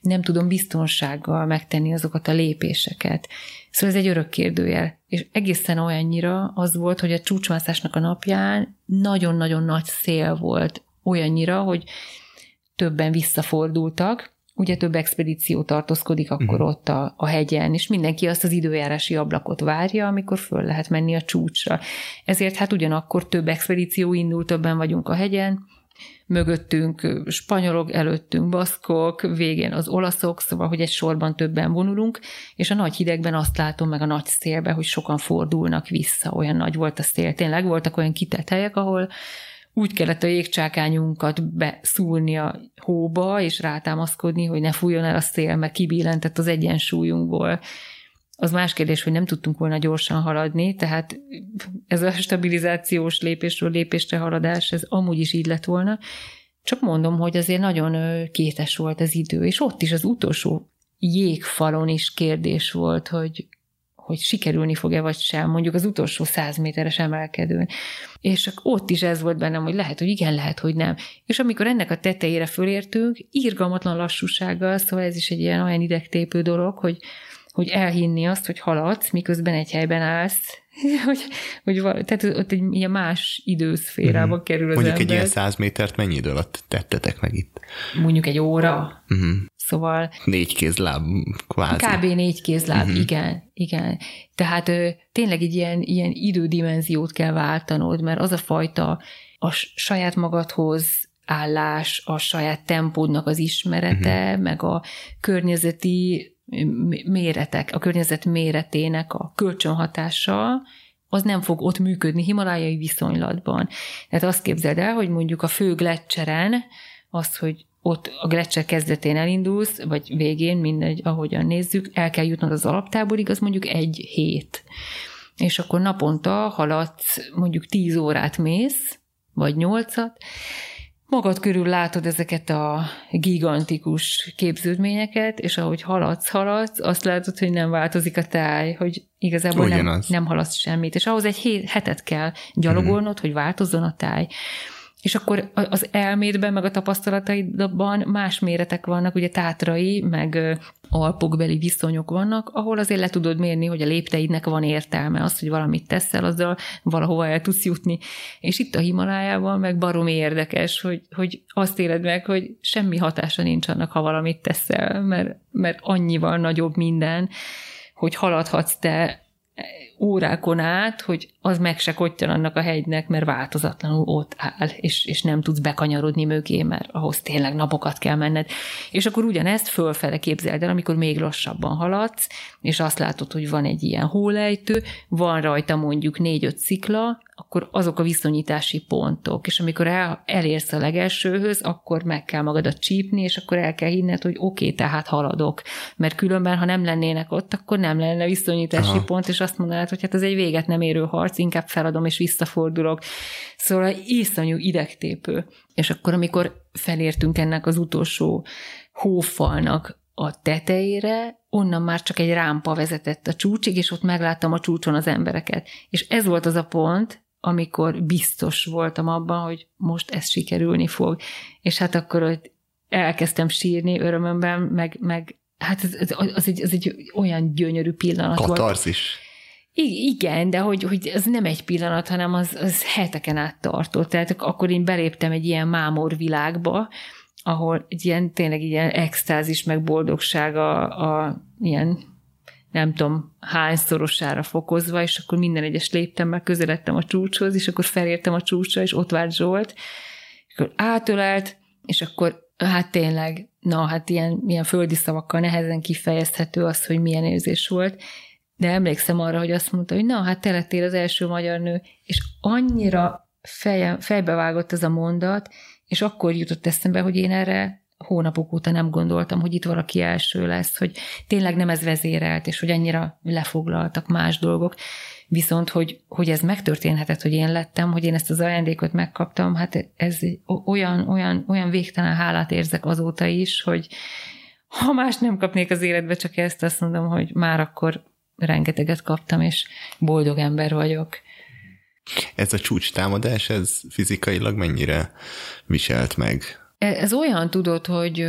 nem tudom biztonsággal megtenni azokat a lépéseket. Szóval ez egy örök kérdőjel. És egészen olyannyira az volt, hogy a csúcsmászásnak a napján nagyon-nagyon nagy szél volt. Olyannyira, hogy többen visszafordultak, ugye több expedíció tartózkodik akkor uh-huh. ott a, a hegyen, és mindenki azt az időjárási ablakot várja, amikor föl lehet menni a csúcsra. Ezért hát ugyanakkor több expedíció indul, többen vagyunk a hegyen, mögöttünk spanyolok, előttünk baszkok, végén az olaszok, szóval, hogy egy sorban többen vonulunk, és a nagy hidegben azt látom meg a nagy szélbe, hogy sokan fordulnak vissza, olyan nagy volt a szél. Tényleg voltak olyan kitett helyek, ahol úgy kellett a jégcsákányunkat beszúrni a hóba, és rátámaszkodni, hogy ne fújjon el a szél, mert kibillentett az egyensúlyunkból. Az más kérdés, hogy nem tudtunk volna gyorsan haladni, tehát ez a stabilizációs lépésről lépésre haladás, ez amúgy is így lett volna. Csak mondom, hogy azért nagyon kétes volt az idő, és ott is az utolsó jégfalon is kérdés volt, hogy hogy sikerülni fog-e vagy sem, mondjuk az utolsó száz méteres emelkedőn. És ott is ez volt bennem, hogy lehet, hogy igen, lehet, hogy nem. És amikor ennek a tetejére fölértünk, írgalmatlan lassúsággal, szóval ez is egy ilyen olyan idegtépő dolog, hogy, hogy elhinni azt, hogy haladsz, miközben egy helyben állsz, hogy, hogy tehát ott egy ilyen más időszférába mm. kerül az Mondjuk ember. egy ilyen száz métert mennyi idő alatt tettetek meg itt? Mondjuk egy óra. Uh-huh. Szóval... Négy kézláb, kvázi. Kb. négy kézláb, uh-huh. igen, igen. Tehát ö, tényleg egy ilyen, ilyen idődimenziót kell váltanod, mert az a fajta a saját magadhoz állás, a saját tempódnak az ismerete, uh-huh. meg a környezeti méretek, a környezet méretének a kölcsönhatása, az nem fog ott működni himalájai viszonylatban. Tehát azt képzeld el, hogy mondjuk a fő gletcseren azt, hogy ott a gletszer kezdetén elindulsz, vagy végén, mindegy, ahogyan nézzük, el kell jutnod az alaptáborig, az mondjuk egy hét. És akkor naponta haladsz, mondjuk tíz órát mész, vagy nyolcat, magad körül látod ezeket a gigantikus képződményeket, és ahogy haladsz, haladsz, azt látod, hogy nem változik a táj, hogy igazából nem, nem haladsz semmit. És ahhoz egy hét, hetet kell gyalogolnod, hmm. hogy változzon a táj. És akkor az elmédben, meg a tapasztalataidban más méretek vannak, ugye tátrai, meg alpokbeli viszonyok vannak, ahol azért le tudod mérni, hogy a lépteidnek van értelme, az, hogy valamit teszel, azzal valahova el tudsz jutni. És itt a Himalájában meg baromi érdekes, hogy, hogy azt éled meg, hogy semmi hatása nincs annak, ha valamit teszel, mert, mert annyival nagyobb minden, hogy haladhatsz te órákon át, hogy az meg se annak a hegynek, mert változatlanul ott áll, és, és nem tudsz bekanyarodni mögé, mert ahhoz tényleg napokat kell menned. És akkor ugyanezt fölfele képzeld el, amikor még lassabban haladsz, és azt látod, hogy van egy ilyen hólejtő, van rajta mondjuk négy-öt szikla, akkor azok a viszonyítási pontok, és amikor el, elérsz a legelsőhöz, akkor meg kell magadat csípni, és akkor el kell hinned, hogy oké, okay, tehát haladok, mert különben, ha nem lennének ott, akkor nem lenne viszonyítási Aha. pont, és azt mondanád, hogy hát ez egy véget nem érő harc, inkább feladom és visszafordulok. Szóval iszonyú idegtépő. És akkor, amikor felértünk ennek az utolsó hófalnak a tetejére, onnan már csak egy rámpa vezetett a csúcsig, és ott megláttam a csúcson az embereket. És ez volt az a pont, amikor biztos voltam abban, hogy most ez sikerülni fog. És hát akkor hogy elkezdtem sírni örömömben, meg, meg hát az, az, az, egy, az egy olyan gyönyörű pillanat Katarzis. volt. I- igen, de hogy, hogy ez nem egy pillanat, hanem az, az heteken át tartott. Tehát akkor én beléptem egy ilyen mámor világba, ahol egy ilyen tényleg ilyen extázis, meg boldogság a, a ilyen nem tudom, hányszorosára fokozva, és akkor minden egyes léptemmel közeledtem a csúcshoz, és akkor felértem a csúcsra, és ott várt Zsolt, és akkor átölelt, és akkor hát tényleg, na hát ilyen, ilyen földi szavakkal nehezen kifejezhető az, hogy milyen érzés volt, de emlékszem arra, hogy azt mondta, hogy na, hát te lettél az első magyar nő, és annyira feje, fejbevágott ez a mondat, és akkor jutott eszembe, hogy én erre hónapok óta nem gondoltam, hogy itt valaki első lesz, hogy tényleg nem ez vezérelt, és hogy annyira lefoglaltak más dolgok. Viszont, hogy, hogy ez megtörténhetett, hogy én lettem, hogy én ezt az ajándékot megkaptam, hát ez olyan, olyan, olyan végtelen hálát érzek azóta is, hogy ha más nem kapnék az életbe, csak ezt azt mondom, hogy már akkor rengeteget kaptam, és boldog ember vagyok. Ez a csúcs támadás, ez fizikailag mennyire viselt meg? Ez olyan tudod, hogy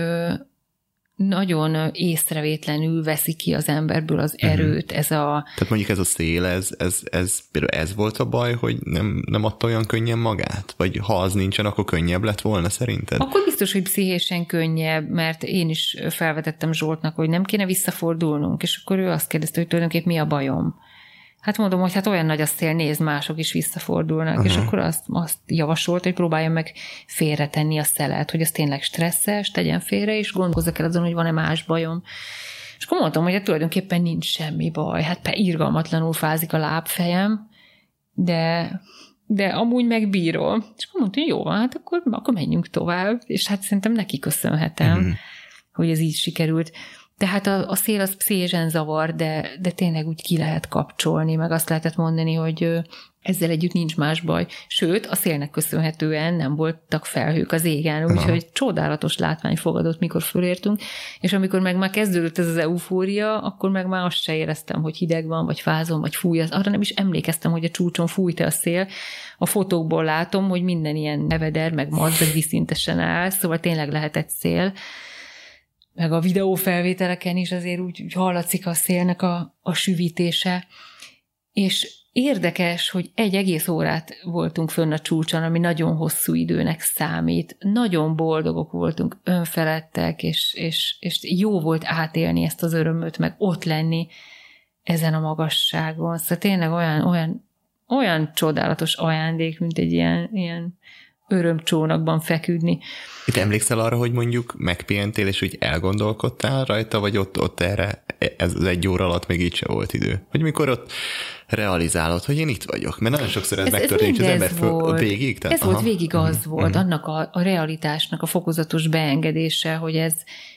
nagyon észrevétlenül veszi ki az emberből az mhm. erőt, uh-huh. ez a... Tehát mondjuk ez a szél, ez, ez, ez például ez volt a baj, hogy nem, nem adta olyan könnyen magát? Vagy ha az nincsen, akkor könnyebb lett volna szerinted? Akkor biztos, hogy pszichésen könnyebb, mert én is felvetettem Zsoltnak, hogy nem kéne visszafordulnunk, és akkor ő azt kérdezte, hogy tulajdonképpen mi a bajom. Hát mondom, hogy hát olyan nagy a szél, nézd, mások is visszafordulnak, uh-huh. és akkor azt, azt javasolt, hogy próbálja meg félretenni a szelet, hogy az tényleg stresszes, tegyen félre, és gondolkozzak el azon, hogy van-e más bajom. És akkor mondtam, hogy hát tulajdonképpen nincs semmi baj, hát irgalmatlanul fázik a lábfejem, de, de amúgy megbírom. És akkor mondta, hogy jó hát akkor, akkor menjünk tovább, és hát szerintem neki köszönhetem, uh-huh. hogy ez így sikerült. Tehát a, a szél az pszichésen zavar, de, de tényleg úgy ki lehet kapcsolni, meg azt lehetett mondani, hogy ezzel együtt nincs más baj. Sőt, a szélnek köszönhetően nem voltak felhők az égen, úgyhogy csodálatos látvány fogadott, mikor fölértünk, és amikor meg már kezdődött ez az eufória, akkor meg már azt se éreztem, hogy hideg van, vagy fázom, vagy fúj. Az, arra nem is emlékeztem, hogy a csúcson fújt a szél. A fotókból látom, hogy minden ilyen neveder, meg madzag viszintesen áll, szóval tényleg lehetett szél meg a videófelvételeken is azért úgy, úgy hallatszik a szélnek a, a süvítése. És érdekes, hogy egy egész órát voltunk fönn a csúcson, ami nagyon hosszú időnek számít. Nagyon boldogok voltunk, önfeledtek, és, és, és jó volt átélni ezt az örömöt, meg ott lenni ezen a magasságon. Szóval tényleg olyan, olyan, olyan csodálatos ajándék, mint egy ilyen, ilyen örömcsónakban feküdni. Itt emlékszel arra, hogy mondjuk megpihentél, és úgy elgondolkodtál rajta, vagy ott, ott erre ez az egy óra alatt még így se volt idő? Hogy mikor ott realizálod, hogy én itt vagyok? Mert nagyon sokszor ez, ez megtörténik, az ember föl, volt. végig? Tehát, ez aha. volt végig az mm-hmm. volt, annak a, a realitásnak a fokozatos beengedése, hogy ez,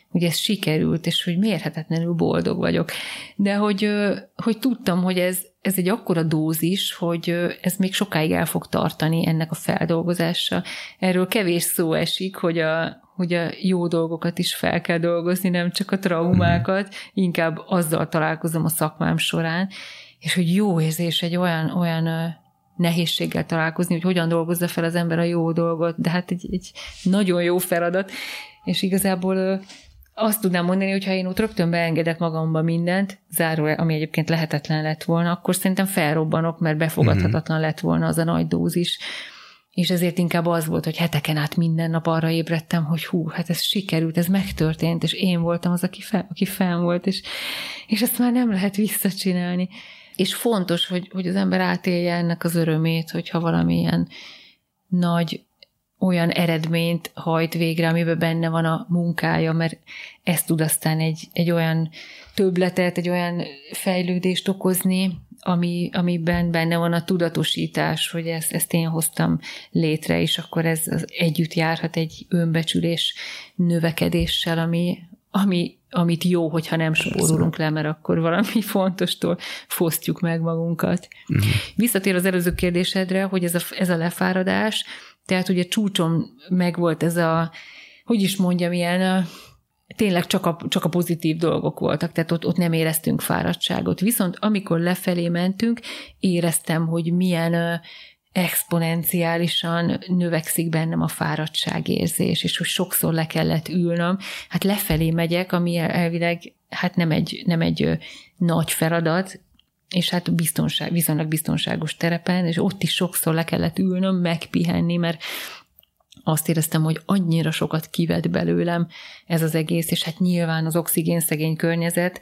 hogy ez sikerült, és hogy mérhetetlenül boldog vagyok. De hogy, hogy tudtam, hogy ez, ez egy akkora dózis, hogy ez még sokáig el fog tartani ennek a feldolgozása. Erről kevés szó esik, hogy a, hogy a jó dolgokat is fel kell dolgozni, nem csak a traumákat, inkább azzal találkozom a szakmám során, és hogy jó érzés egy olyan, olyan nehézséggel találkozni, hogy hogyan dolgozza fel az ember a jó dolgot, de hát egy, egy nagyon jó feladat, és igazából azt tudnám mondani, hogy ha én ott rögtön beengedek magamba mindent, zárója, ami egyébként lehetetlen lett volna, akkor szerintem felrobbanok, mert befogadhatatlan lett volna az a nagy dózis. És ezért inkább az volt, hogy heteken át minden nap arra ébredtem, hogy hú, hát ez sikerült, ez megtörtént, és én voltam az, aki, fel, aki fenn volt, és, és ezt már nem lehet visszacsinálni. És fontos, hogy, hogy az ember átélje ennek az örömét, hogyha valamilyen nagy olyan eredményt hajt végre, amiben benne van a munkája, mert ez tud aztán egy, egy olyan többletet, egy olyan fejlődést okozni, ami, amiben benne van a tudatosítás, hogy ezt, ezt én hoztam létre, és akkor ez az együtt járhat egy önbecsülés növekedéssel, ami, ami, amit jó, hogyha nem spórolunk le, mert akkor valami fontostól fosztjuk meg magunkat. Uh-huh. Visszatér az előző kérdésedre, hogy ez a, ez a lefáradás, tehát ugye csúcsom megvolt ez a, hogy is mondjam, ilyen tényleg csak a, csak a pozitív dolgok voltak, tehát ott, ott nem éreztünk fáradtságot. Viszont amikor lefelé mentünk, éreztem, hogy milyen exponenciálisan növekszik bennem a fáradtságérzés, és hogy sokszor le kellett ülnöm. Hát lefelé megyek, ami elvileg hát nem egy, nem egy nagy feladat, és hát biztonság, viszonylag biztonságos terepen, és ott is sokszor le kellett ülnöm, megpihenni, mert azt éreztem, hogy annyira sokat kivett belőlem ez az egész, és hát nyilván az oxigén szegény környezet,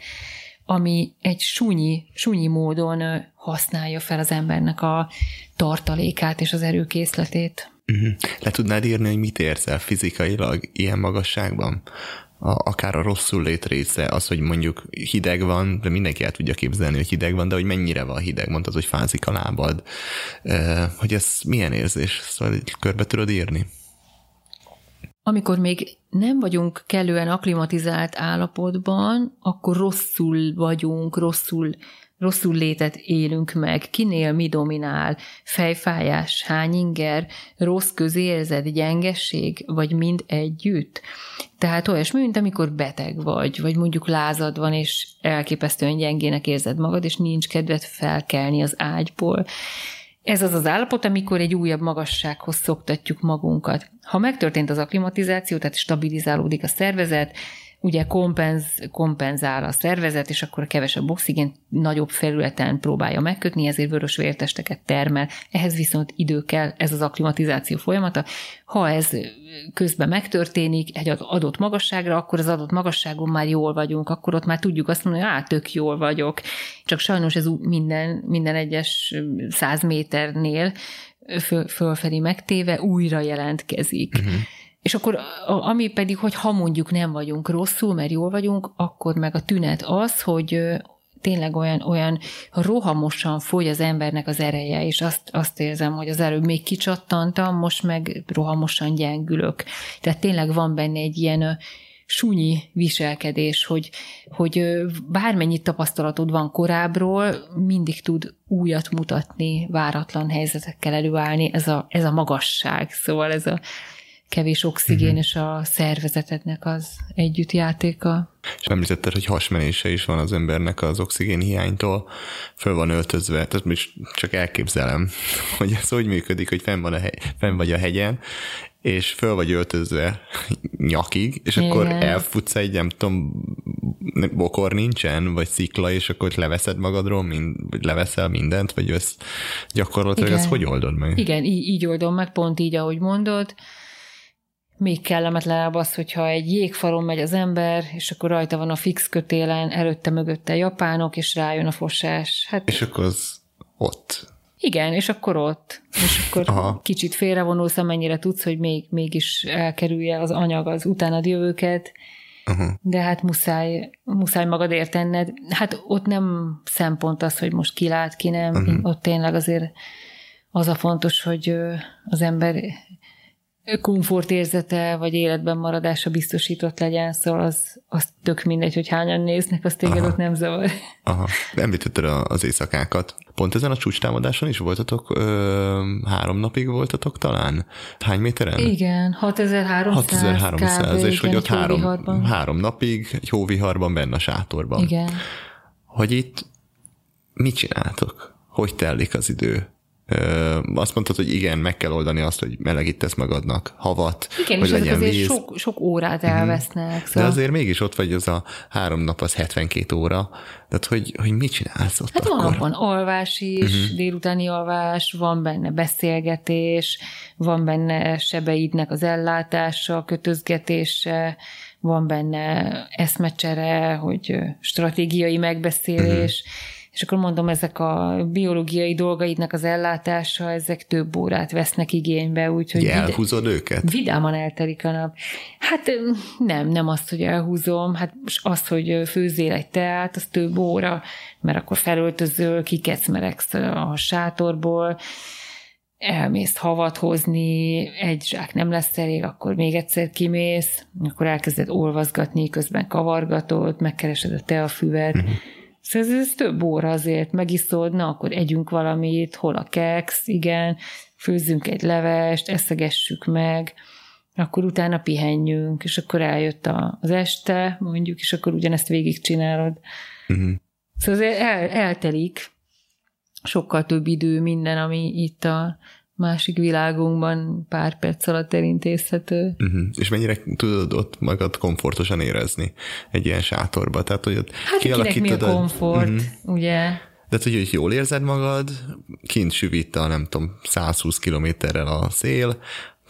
ami egy sunyi, sunyi módon használja fel az embernek a tartalékát és az erőkészletét. Uh-huh. Le tudnád írni, hogy mit érzel fizikailag ilyen magasságban? A, akár a rosszul lét része, az, hogy mondjuk hideg van, de mindenki el tudja képzelni, hogy hideg van, de hogy mennyire van hideg, mondtad, hogy fázik a lábad, hogy ez milyen érzés, szóval körbe tudod írni? Amikor még nem vagyunk kellően aklimatizált állapotban, akkor rosszul vagyunk, rosszul rosszul létet élünk meg, kinél mi dominál, fejfájás, hány inger, rossz közérzet, gyengesség, vagy mind együtt. Tehát olyasmi, mint amikor beteg vagy, vagy mondjuk lázad van, és elképesztően gyengének érzed magad, és nincs kedved felkelni az ágyból. Ez az az állapot, amikor egy újabb magassághoz szoktatjuk magunkat. Ha megtörtént az aklimatizáció, tehát stabilizálódik a szervezet, ugye kompenz, kompenzál a szervezet, és akkor kevesebb oxigén nagyobb felületen próbálja megkötni, ezért vörös vértesteket termel. Ehhez viszont idő kell, ez az aklimatizáció folyamata. Ha ez közben megtörténik egy adott magasságra, akkor az adott magasságon már jól vagyunk, akkor ott már tudjuk azt mondani, hogy á, tök jól vagyok. Csak sajnos ez minden, minden egyes száz méternél föl, fölfelé megtéve újra jelentkezik. Uh-huh. És akkor ami pedig, hogy ha mondjuk nem vagyunk rosszul, mert jól vagyunk, akkor meg a tünet az, hogy tényleg olyan, olyan rohamosan fogy az embernek az ereje, és azt, azt érzem, hogy az előbb még kicsattantam, most meg rohamosan gyengülök. Tehát tényleg van benne egy ilyen súnyi viselkedés, hogy, hogy bármennyi tapasztalatod van korábbról, mindig tud újat mutatni, váratlan helyzetekkel előállni, ez a, ez a magasság, szóval ez a, kevés oxigén uh-huh. és a szervezetednek az együttjátéka. És említetted, hogy hasmenése is van az embernek az oxigén hiánytól, föl van öltözve, tehát most csak elképzelem, hogy ez hogy működik, hogy fenn, van a hegy, fenn vagy a hegyen, és föl vagy öltözve nyakig, és Igen. akkor elfutsz egy, nem tudom, bokor nincsen, vagy szikla, és akkor leveszed magadról, mind, vagy leveszel mindent, vagy össz gyakorlatilag Igen. ezt hogy oldod meg? Igen, így, így oldom meg, pont így, ahogy mondod még kellemetlenebb az, hogyha egy jégfalon megy az ember, és akkor rajta van a fix kötélen, előtte mögötte japánok, és rájön a fosás. Hát, és akkor az ott. Igen, és akkor ott. És akkor Aha. kicsit félrevonulsz, amennyire tudsz, hogy még, mégis elkerülje az anyag az utánad jövőket. Uh-huh. De hát muszáj, muszáj magadért tenned. Hát ott nem szempont az, hogy most ki lát, ki nem. Uh-huh. Ott tényleg azért az a fontos, hogy az ember komfortérzete vagy életben maradása biztosított legyen, szóval az, az tök mindegy, hogy hányan néznek, az téged Aha. ott nem zavar. Aha. Említetted az éjszakákat. Pont ezen a csúcstámadáson is voltatok, ö, három napig voltatok talán? Hány méteren? Igen, 6300 6300, kb, és igen, hogy ott három, három napig egy hóviharban benne a sátorban. Igen. Hogy itt mit csináltok? Hogy telik az idő? Azt mondtad, hogy igen, meg kell oldani azt, hogy melegítesz magadnak havat, igen, hogy és legyen azért víz. Sok, sok órát mhm. elvesznek. Szóval... De azért mégis ott vagy az a három nap, az 72 óra, tehát hogy, hogy mit csinálsz ott Hát akkor? van van alvás is, uh-huh. délutáni alvás, van benne beszélgetés, van benne sebeidnek az ellátása, kötözgetése, van benne eszmecsere, hogy stratégiai megbeszélés, uh-huh és akkor mondom, ezek a biológiai dolgaidnak az ellátása, ezek több órát vesznek igénybe, úgyhogy... Elhúzod vid- őket? Vidáman eltelik a nap. Hát nem, nem azt, hogy elhúzom, hát az, hogy főzzél egy teát, az több óra, mert akkor felöltözöl, kikecmeregsz a sátorból, elmész havat hozni, egy zsák nem lesz elég, akkor még egyszer kimész, akkor elkezded olvasgatni, közben kavargatod, megkeresed a teafüvet, uh-huh Szóval ez, ez több óra azért, megiszod, na akkor együnk valamit, hol a keks, igen, főzzünk egy levest, eszegessük meg, akkor utána pihenjünk, és akkor eljött az este, mondjuk, és akkor ugyanezt végigcsinálod. Uh-huh. Szóval el, eltelik sokkal több idő minden, ami itt a másik világunkban pár perc alatt elintézhető. Uh-huh. És mennyire tudod ott magad komfortosan érezni egy ilyen sátorba? Tehát, hogy ott hát kialakítod... mi a komfort, uh-huh. ugye? De hogy, hogy jól érzed magad, kint süvít a nem tudom, 120 kilométerrel a szél,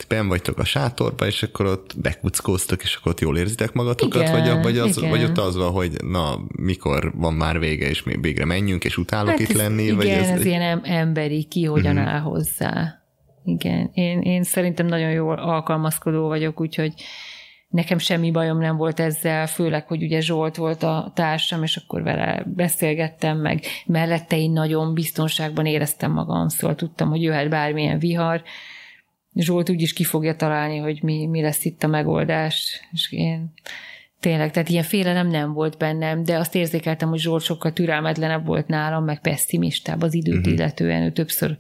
ben vagytok a sátorba, és akkor ott bekuckóztok, és akkor ott jól érzitek magatokat, igen, vagy, vagy, az, igen. vagy ott az van, hogy na, mikor van már vége, és végre menjünk, és utálok hát itt ez, lenni? Igen, vagy ez, ez ilyen emberi, ki hogyan uh-huh. áll hozzá. Igen, én, én szerintem nagyon jól alkalmazkodó vagyok, úgyhogy nekem semmi bajom nem volt ezzel, főleg, hogy ugye Zsolt volt a társam, és akkor vele beszélgettem, meg mellette én nagyon biztonságban éreztem magam, szóval tudtam, hogy jöhet bármilyen vihar, Zsolt úgyis ki fogja találni, hogy mi, mi lesz itt a megoldás, és én tényleg, tehát ilyen félelem nem volt bennem, de azt érzékeltem, hogy Zsolt sokkal türelmetlenebb volt nálam, meg pessimistább az időt uh-huh. illetően, ő többször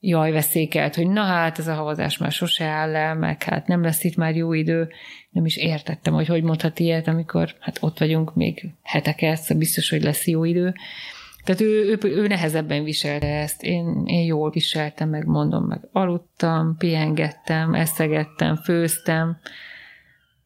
jaj veszékelt, hogy na hát ez a havazás már sose áll le, meg hát nem lesz itt már jó idő. Nem is értettem, hogy hogy mondhat ilyet, amikor hát ott vagyunk még heteket, szóval biztos, hogy lesz jó idő. Tehát ő, ő, ő nehezebben viselte ezt, én, én jól viseltem, meg mondom, meg aludtam, pihengettem, eszegettem, főztem,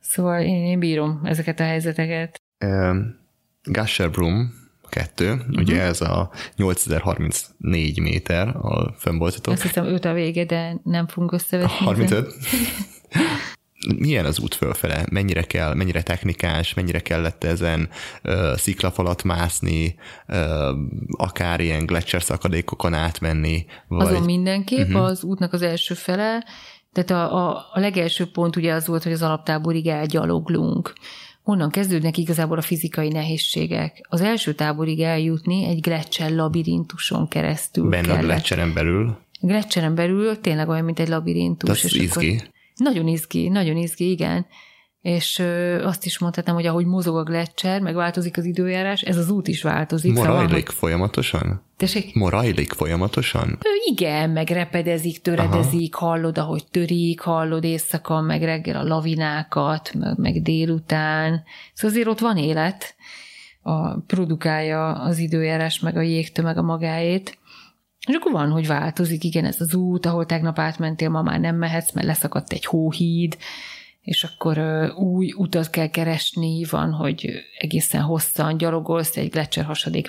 szóval én, én bírom ezeket a helyzeteket. Um, Gusher Broom 2, uh-huh. ugye ez a 8034 méter a fennboltatok. Azt hiszem 5 a vége, de nem fogunk összevetni. 35? milyen az út fölfele? Mennyire kell, mennyire technikás, mennyire kellett ezen uh, sziklafalat mászni, uh, akár ilyen gletszer szakadékokon átmenni? Vagy... Azon mindenképp uh-huh. az útnak az első fele, tehát a, a, a legelső pont ugye az volt, hogy az alaptáborig elgyaloglunk. Onnan kezdődnek igazából a fizikai nehézségek. Az első táborig eljutni egy gletszer labirintuson keresztül Benne kellett. a gletszeren belül? Gletszeren belül tényleg olyan, mint egy labirintus. Ez izgi. Akkor nagyon izgi, nagyon izgi, igen. És ö, azt is mondhatnám, hogy ahogy mozog a gletszer, meg változik az időjárás, ez az út is változik. Morajlik szóval, folyamatosan? Tessék? Morajlik folyamatosan? Ö, igen, meg repedezik, töredezik, Aha. hallod, ahogy törik, hallod éjszaka, meg reggel a lavinákat, meg, meg délután. Szóval azért ott van élet, a, produkálja az időjárás, meg a jégtömeg a magáét. És akkor van, hogy változik, igen, ez az út, ahol tegnap átmentél, ma már nem mehetsz, mert leszakadt egy hóhíd, és akkor új utat kell keresni, van, hogy egészen hosszan gyalogolsz egy gletszer hasadék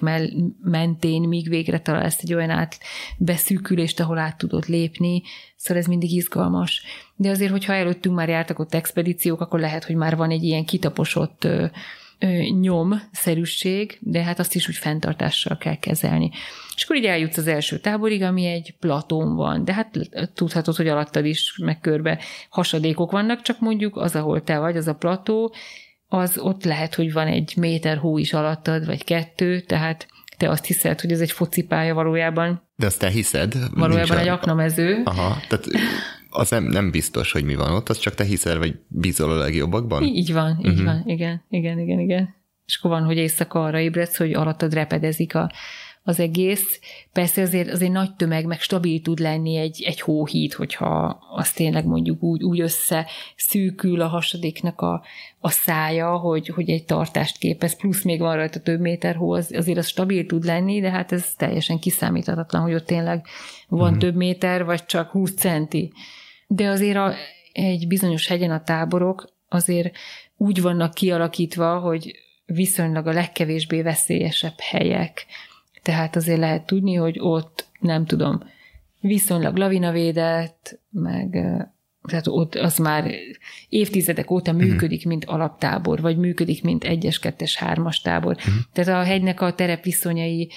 mentén, míg végre találsz egy olyan át beszűkülést, ahol át tudod lépni, szóval ez mindig izgalmas. De azért, hogyha előttünk már jártak ott expedíciók, akkor lehet, hogy már van egy ilyen kitaposott uh, nyomszerűség, de hát azt is úgy fenntartással kell kezelni. És akkor így eljutsz az első táborig, ami egy platón van, de hát tudhatod, hogy alattad is meg körbe hasadékok vannak, csak mondjuk az, ahol te vagy, az a plató, az ott lehet, hogy van egy méter hó is alattad, vagy kettő, tehát te azt hiszed, hogy ez egy focipálya valójában. De azt te hiszed? Valójában egy aknamező. Aha, tehát az nem, nem biztos, hogy mi van ott, az csak te hiszel, vagy bízol a legjobbakban? Így van, így uh-huh. van, igen, igen, igen, igen. És akkor van, hogy éjszaka arra ébredsz, hogy alattad repedezik a, az egész. Persze azért, azért nagy tömeg, meg stabil tud lenni egy, egy hóhíd, hogyha az tényleg mondjuk úgy, úgy össze szűkül a hasadéknak a, a szája, hogy, hogy egy tartást képez, plusz még van rajta több méter hó, az, azért az stabil tud lenni, de hát ez teljesen kiszámíthatatlan, hogy ott tényleg van mm. több méter, vagy csak 20 centi. De azért a, egy bizonyos hegyen a táborok azért úgy vannak kialakítva, hogy viszonylag a legkevésbé veszélyesebb helyek. Tehát azért lehet tudni, hogy ott, nem tudom, viszonylag lavinavédett, meg tehát ott az már évtizedek óta mhm. működik, mint alaptábor, vagy működik, mint egyes, kettes, hármas tábor. Uh-huh. Tehát a hegynek a terepviszonyai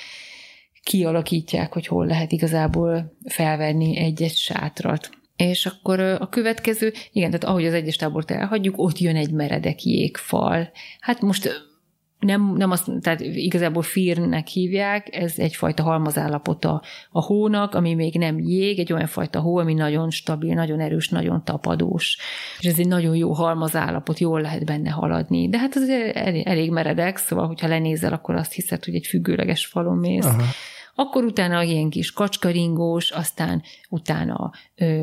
kialakítják, hogy hol lehet igazából felvenni egy-egy sátrat. És akkor a következő, igen, tehát ahogy az egyes tábort elhagyjuk, ott jön egy meredek jégfal. Hát most nem, nem azt, tehát igazából firnek hívják, ez egyfajta halmazállapota a hónak, ami még nem jég, egy olyan fajta hó, ami nagyon stabil, nagyon erős, nagyon tapadós. És ez egy nagyon jó halmazállapot, jól lehet benne haladni. De hát ez elég, elég meredek, szóval, hogyha lenézel, akkor azt hiszed, hogy egy függőleges falon mész. Aha. Akkor utána ilyen kis kacskaringós, aztán utána ö,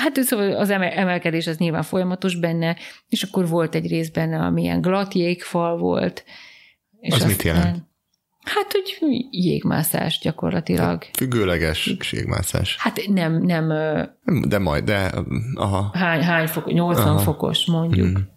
Hát szóval az emelkedés az nyilván folyamatos benne, és akkor volt egy rész benne, amilyen glatt jégfal volt, és az mit jelent? Hát, hogy jégmászás gyakorlatilag. Függőleges jégmászás. Hát nem, nem... De majd, de aha. Hány, hány fok, 80 aha. fokos mondjuk. Hmm.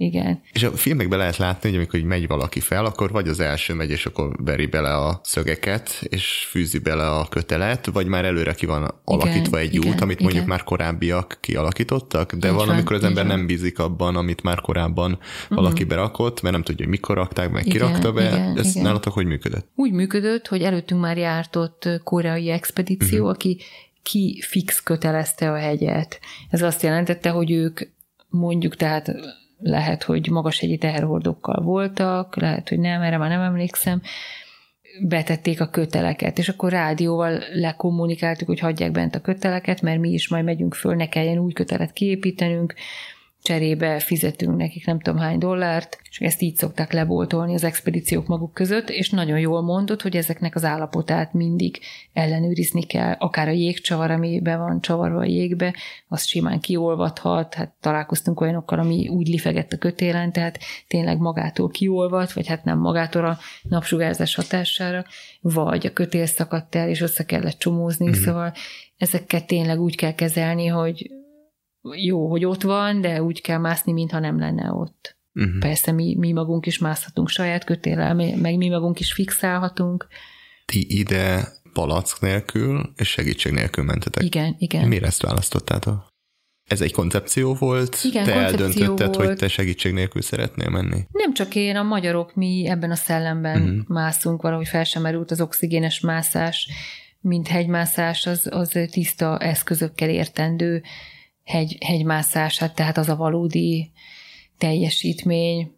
Igen. És a filmekben lehet látni, hogy amikor megy valaki fel, akkor vagy az első megy, és akkor veri bele a szögeket, és fűzi bele a kötelet, vagy már előre ki van alakítva igen, egy igen, út, amit igen. mondjuk már korábbiak kialakítottak, de így van, amikor az ember van. nem bízik abban, amit már korábban uh-huh. valaki berakott, mert nem tudja, hogy mikor rakták, meg igen, kirakta be. Igen, Ez igen. nálatok hogy működött? Úgy működött, hogy előttünk már jártott koreai expedíció, uh-huh. aki ki fix kötelezte a hegyet. Ez azt jelentette, hogy ők mondjuk tehát lehet, hogy magas hegyi teherhordókkal voltak, lehet, hogy nem, erre már nem emlékszem, betették a köteleket, és akkor rádióval lekommunikáltuk, hogy hagyják bent a köteleket, mert mi is majd megyünk föl, ne kelljen új kötelet kiépítenünk, cserébe fizetünk nekik nem tudom hány dollárt, és ezt így szokták leboltolni az expedíciók maguk között, és nagyon jól mondott, hogy ezeknek az állapotát mindig ellenőrizni kell, akár a jégcsavar, ami be van csavarva a jégbe, az simán kiolvadhat, hát találkoztunk olyanokkal, ami úgy lifegett a kötélen, tehát tényleg magától kiolvad, vagy hát nem magától a napsugárzás hatására, vagy a kötél szakadt el, és össze kellett csomózni, mm-hmm. szóval ezeket tényleg úgy kell kezelni, hogy jó, hogy ott van, de úgy kell mászni, mintha nem lenne ott. Uh-huh. Persze mi, mi magunk is mászhatunk saját kötéllel, meg mi magunk is fixálhatunk. Ti ide palack nélkül és segítség nélkül mentetek. Igen, igen. Miért ezt választottátok? Ez egy koncepció volt? Igen, te koncepció eldöntötted, volt. hogy te segítség nélkül szeretnél menni? Nem csak én, a magyarok, mi ebben a szellemben uh-huh. mászunk, valahogy fel sem merült az oxigénes mászás, mint hegymászás, az, az tiszta eszközökkel értendő hegy, hegymászását, tehát az a valódi teljesítmény,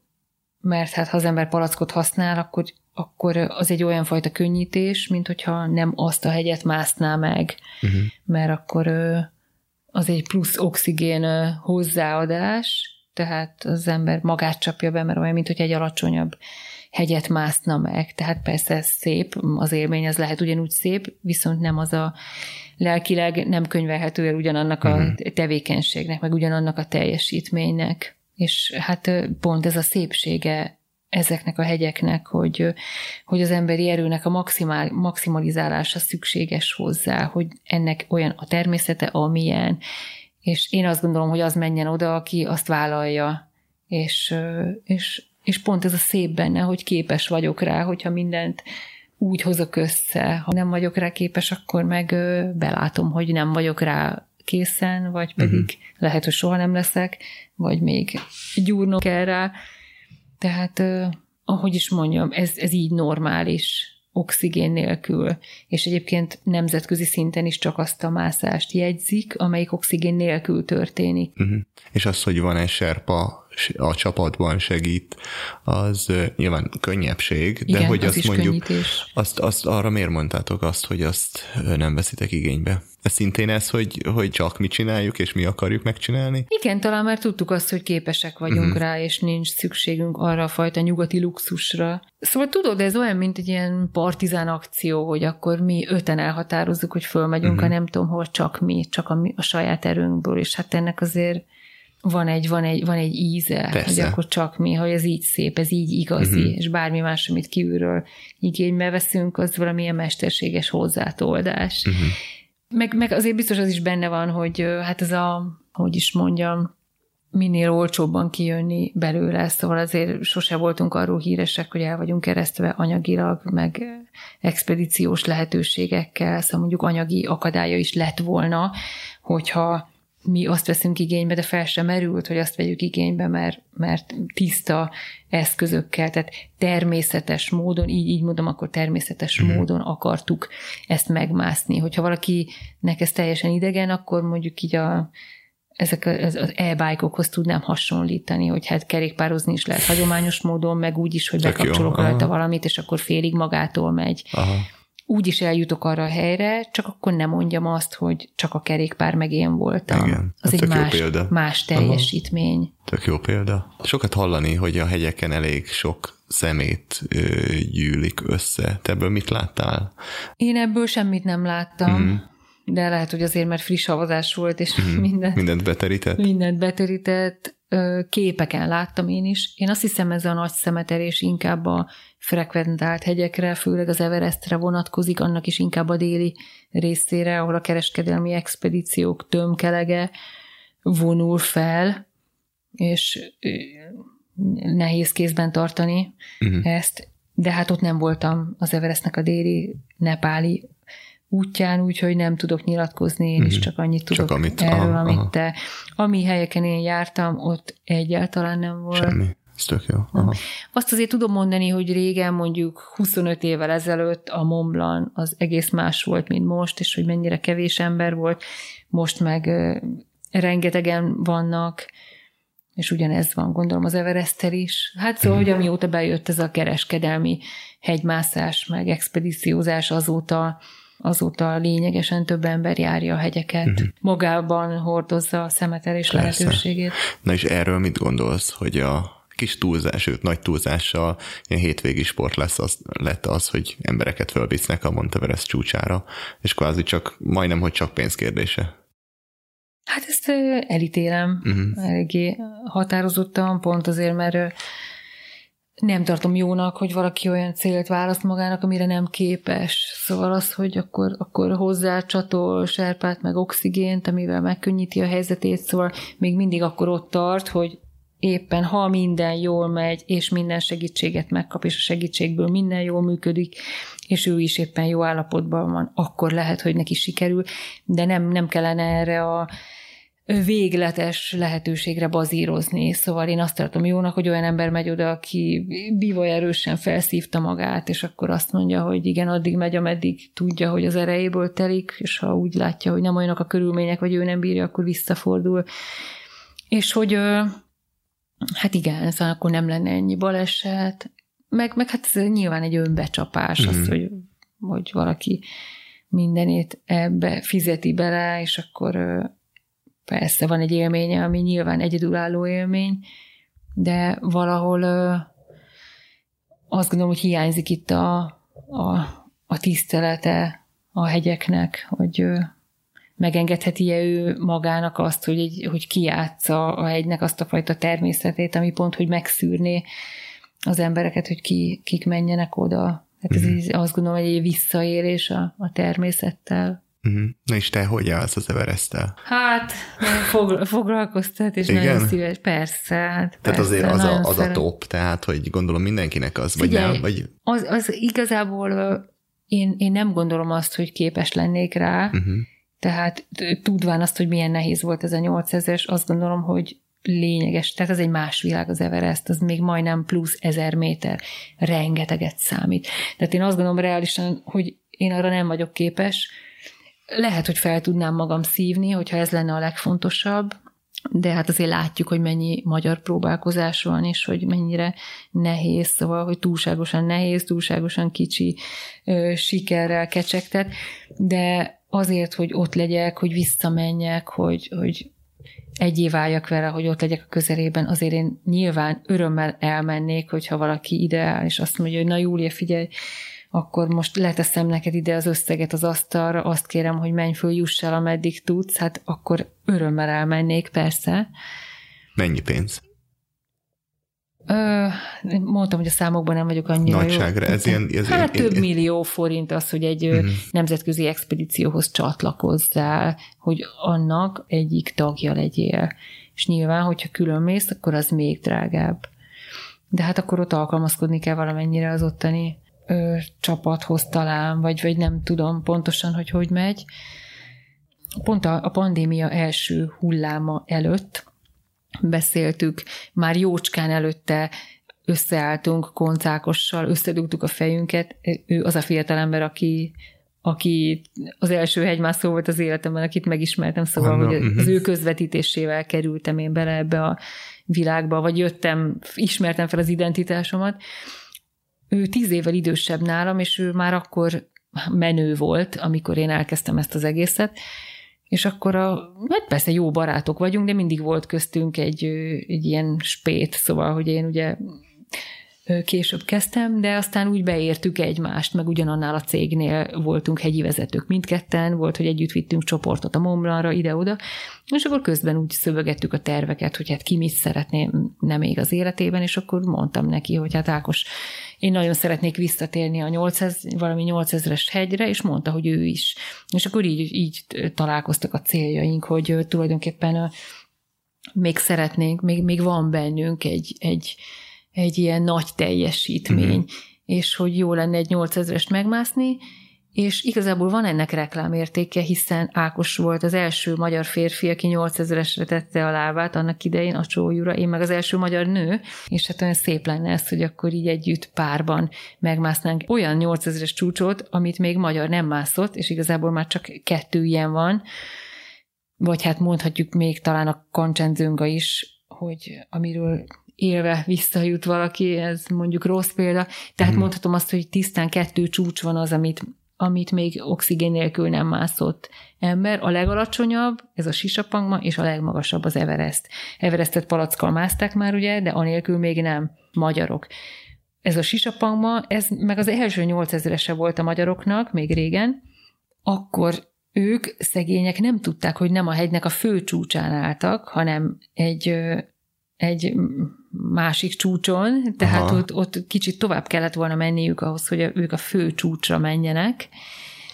mert hát ha az ember palackot használ, akkor, akkor az egy olyan fajta könnyítés, mint hogyha nem azt a hegyet mászná meg, uh-huh. mert akkor az egy plusz oxigén hozzáadás, tehát az ember magát csapja be, mert olyan, mint hogy egy alacsonyabb hegyet mászna meg. Tehát persze ez szép, az élmény az lehet ugyanúgy szép, viszont nem az a lelkileg nem könyvelhető el ugyanannak a mhm. tevékenységnek, meg ugyanannak a teljesítménynek. És hát pont ez a szépsége ezeknek a hegyeknek, hogy, hogy az emberi erőnek a maximál, maximalizálása szükséges hozzá, hogy ennek olyan a természete, amilyen, és én azt gondolom, hogy az menjen oda, aki azt vállalja, és, és, és pont ez a szép benne, hogy képes vagyok rá, hogyha mindent úgy hozok össze. Ha nem vagyok rá képes, akkor meg belátom, hogy nem vagyok rá készen, vagy pedig uh-huh. lehet, hogy soha nem leszek, vagy még gyúrnom kell rá. Tehát, ahogy is mondjam, ez, ez így normális oxigén nélkül, és egyébként nemzetközi szinten is csak azt a mászást jegyzik, amelyik oxigén nélkül történik. Uh-huh. És az, hogy van-e serpa a csapatban segít, az nyilván könnyebbség, de Igen, hogy az azt mondjuk, könnyítés. azt, azt arra miért mondtátok azt, hogy azt nem veszitek igénybe? Ez szintén ez, hogy, hogy csak mi csináljuk, és mi akarjuk megcsinálni? Igen, talán már tudtuk azt, hogy képesek vagyunk uh-huh. rá, és nincs szükségünk arra a fajta nyugati luxusra. Szóval tudod, ez olyan, mint egy ilyen partizán akció, hogy akkor mi öten elhatározzuk, hogy fölmegyünk, uh-huh. a nem tudom hol, csak mi, csak a, mi, a saját erőnkből, és hát ennek azért van egy, van egy, van egy íze, Persze. hogy akkor csak mi, hogy ez így szép, ez így igazi, uh-huh. és bármi más, amit kívülről igénybe veszünk, az valamilyen mesterséges hozzátoldás. Uh-huh. Meg, meg azért biztos az is benne van, hogy hát ez a, hogy is mondjam, minél olcsóbban kijönni belőle, szóval azért sose voltunk arról híresek, hogy el vagyunk keresztve anyagilag, meg expedíciós lehetőségekkel, szóval mondjuk anyagi akadálya is lett volna, hogyha mi azt veszünk igénybe, de fel sem merült, hogy azt vegyük igénybe, mert, mert tiszta eszközökkel, tehát természetes módon, így, így mondom, akkor természetes mm. módon akartuk ezt megmászni. Hogyha valakinek ez teljesen idegen, akkor mondjuk így a, ezek az, az e-bike-okhoz tudnám hasonlítani, hogy hát kerékpározni is lehet hagyományos módon, meg úgy is, hogy bekapcsolok rajta valamit, és akkor félig magától megy. Aha úgy is eljutok arra a helyre, csak akkor nem mondjam azt, hogy csak a kerékpár meg én voltam. Igen, az egy más, példa. más teljesítmény. Aha. Tök jó példa. Sokat hallani, hogy a hegyeken elég sok szemét ö, gyűlik össze. Te ebből mit láttál? Én ebből semmit nem láttam. Mm. De lehet, hogy azért, mert friss havazás volt, és mm. mindent, mindent beterített. Mindent beterített képeken láttam én is. Én azt hiszem ez a nagy szemeterés inkább a frekventált hegyekre, főleg az Everestre vonatkozik, annak is inkább a déli részére, ahol a kereskedelmi expedíciók tömkelege vonul fel, és nehéz kézben tartani uh-huh. ezt, de hát ott nem voltam az Everestnek a déli nepáli útján, úgyhogy nem tudok nyilatkozni, én is mhm. csak annyit tudok csak amit, erről, aha, amit aha. te. Ami helyeken én jártam, ott egyáltalán nem volt. Semmi. Ez tök jó. Aha. Azt azért tudom mondani, hogy régen mondjuk 25 évvel ezelőtt a Montblanc az egész más volt, mint most, és hogy mennyire kevés ember volt. Most meg rengetegen vannak, és ugyanez van, gondolom, az Everestel is. Hát szóval, hogy amióta bejött ez a kereskedelmi hegymászás, meg expedíciózás, azóta azóta lényegesen több ember járja a hegyeket. Uh-huh. Magában hordozza a szemetelés lehetőségét. Na és erről mit gondolsz, hogy a kis túlzás, sőt nagy túlzással ilyen hétvégi sport lesz az, lett az, hogy embereket fölvisznek a Monteverest csúcsára, és kvázi csak, majdnem, hogy csak pénzkérdése. Hát ezt elítélem uh-huh. eléggé határozottan, pont azért, mert nem tartom jónak, hogy valaki olyan célt választ magának, amire nem képes. Szóval az, hogy akkor, akkor hozzá csatol serpát meg oxigént, amivel megkönnyíti a helyzetét, szóval még mindig akkor ott tart, hogy éppen ha minden jól megy, és minden segítséget megkap, és a segítségből minden jól működik, és ő is éppen jó állapotban van, akkor lehet, hogy neki sikerül, de nem, nem kellene erre a végletes lehetőségre bazírozni. Szóval én azt tartom jónak, hogy olyan ember megy oda, aki bivaj erősen felszívta magát, és akkor azt mondja, hogy igen, addig megy, ameddig tudja, hogy az erejéből telik, és ha úgy látja, hogy nem olyanok a körülmények, vagy ő nem bírja, akkor visszafordul. És hogy hát igen, szóval akkor nem lenne ennyi baleset, meg, meg hát ez nyilván egy önbecsapás, mm. az, hogy, hogy valaki mindenét ebbe fizeti bele, és akkor persze van egy élménye, ami nyilván egyedülálló élmény, de valahol azt gondolom, hogy hiányzik itt a, a, a tisztelete a hegyeknek, hogy megengedheti-e ő magának azt, hogy, egy, hogy kiátsza a hegynek azt a fajta természetét, ami pont, hogy megszűrné az embereket, hogy ki, kik menjenek oda. Hát ez mm-hmm. így, azt gondolom, hogy egy visszaélés a, a természettel. Uh-huh. Na és te hogy állsz az everest -tel? Hát, fog, foglalkoztat, és Igen? nagyon szíves, persze. Hát tehát persze, azért az, a, az a top, tehát hogy gondolom mindenkinek az, Figyelj, vagy nem? Vagy... Az, az igazából én, én nem gondolom azt, hogy képes lennék rá, uh-huh. Tehát tudván azt, hogy milyen nehéz volt ez a 8000-es, azt gondolom, hogy lényeges, tehát az egy más világ az Everest, az még majdnem plusz ezer méter, rengeteget számít. Tehát én azt gondolom reálisan, hogy én arra nem vagyok képes, lehet, hogy fel tudnám magam szívni, hogyha ez lenne a legfontosabb, de hát azért látjuk, hogy mennyi magyar próbálkozás van, és hogy mennyire nehéz, szóval, hogy túlságosan nehéz, túlságosan kicsi ö, sikerrel kecsegtet, de azért, hogy ott legyek, hogy visszamenjek, hogy, hogy egyé váljak vele, hogy ott legyek a közelében, azért én nyilván örömmel elmennék, hogyha valaki ideál, és azt mondja, hogy na Júlia, figyelj, akkor most leteszem neked ide az összeget az asztalra, azt kérem, hogy menj föl, juss el, ameddig tudsz, hát akkor örömmel elmennék, persze. Mennyi pénz? Ö, mondtam, hogy a számokban nem vagyok annyira Nagyságra, jó. ez ilyen... Ez hát ilyen, több ilyen... millió forint az, hogy egy uh-huh. nemzetközi expedícióhoz csatlakozzál, hogy annak egyik tagja legyél. És nyilván, hogyha külön mész, akkor az még drágább. De hát akkor ott alkalmazkodni kell valamennyire az ottani ö, csapathoz talán, vagy, vagy nem tudom pontosan, hogy hogy megy. Pont a, a pandémia első hulláma előtt beszéltük, már jócskán előtte összeálltunk koncákossal, összedugtuk a fejünket. Ő az a fiatalember, aki, aki az első hegymászó volt az életemben, akit megismertem, szóval hogy az uh-huh. ő közvetítésével kerültem én bele ebbe a világba, vagy jöttem, ismertem fel az identitásomat, ő tíz évvel idősebb nálam, és ő már akkor menő volt, amikor én elkezdtem ezt az egészet, és akkor a, hát persze jó barátok vagyunk, de mindig volt köztünk egy, egy ilyen spét, szóval, hogy én ugye később kezdtem, de aztán úgy beértük egymást, meg ugyanannál a cégnél voltunk hegyi vezetők mindketten, volt, hogy együtt vittünk csoportot a Momblanra, ide-oda, és akkor közben úgy szövegettük a terveket, hogy hát ki mit szeretné nem még az életében, és akkor mondtam neki, hogy hát Ákos, én nagyon szeretnék visszatérni a 800, valami 8000-es hegyre, és mondta, hogy ő is. És akkor így, így találkoztak a céljaink, hogy tulajdonképpen még szeretnénk, még, még van bennünk egy, egy, egy ilyen nagy teljesítmény, mm-hmm. és hogy jó lenne egy 8000-est megmászni, és igazából van ennek reklámértéke, hiszen Ákos volt az első magyar férfi, aki 8000-esre tette a lábát annak idején a csójúra, én meg az első magyar nő, és hát olyan szép lenne ez, hogy akkor így együtt párban megmásznánk olyan 8000-es csúcsot, amit még magyar nem mászott, és igazából már csak kettő ilyen van, vagy hát mondhatjuk még talán a Kancsenzőnga is, hogy amiről élve visszajut valaki, ez mondjuk rossz példa. Tehát hmm. mondhatom azt, hogy tisztán kettő csúcs van az, amit amit még oxigén nélkül nem mászott ember. A legalacsonyabb, ez a Sisapangma, és a legmagasabb az Everest. Everestet palackkal mászták már, ugye, de anélkül még nem magyarok. Ez a Sisapangma, ez meg az első 8000-ese volt a magyaroknak, még régen, akkor ők, szegények nem tudták, hogy nem a hegynek a fő csúcsán álltak, hanem egy egy másik csúcson, tehát ott, ott kicsit tovább kellett volna menniük ahhoz, hogy ők a fő csúcsra menjenek.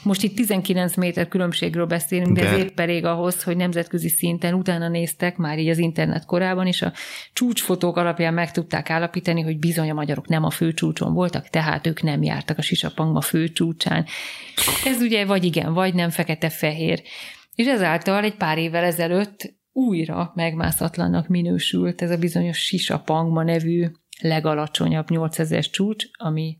Most itt 19 méter különbségről beszélünk, de, de ez épp elég ahhoz, hogy nemzetközi szinten utána néztek, már így az internet korában, és a csúcsfotók alapján meg tudták állapítani, hogy bizony a magyarok nem a főcsúcson voltak, tehát ők nem jártak a Sisapangma főcsúcsán. Ez ugye vagy igen, vagy nem fekete-fehér. És ezáltal egy pár évvel ezelőtt újra megmászatlannak minősült ez a bizonyos Sisapangma nevű legalacsonyabb 8000 csúcs, ami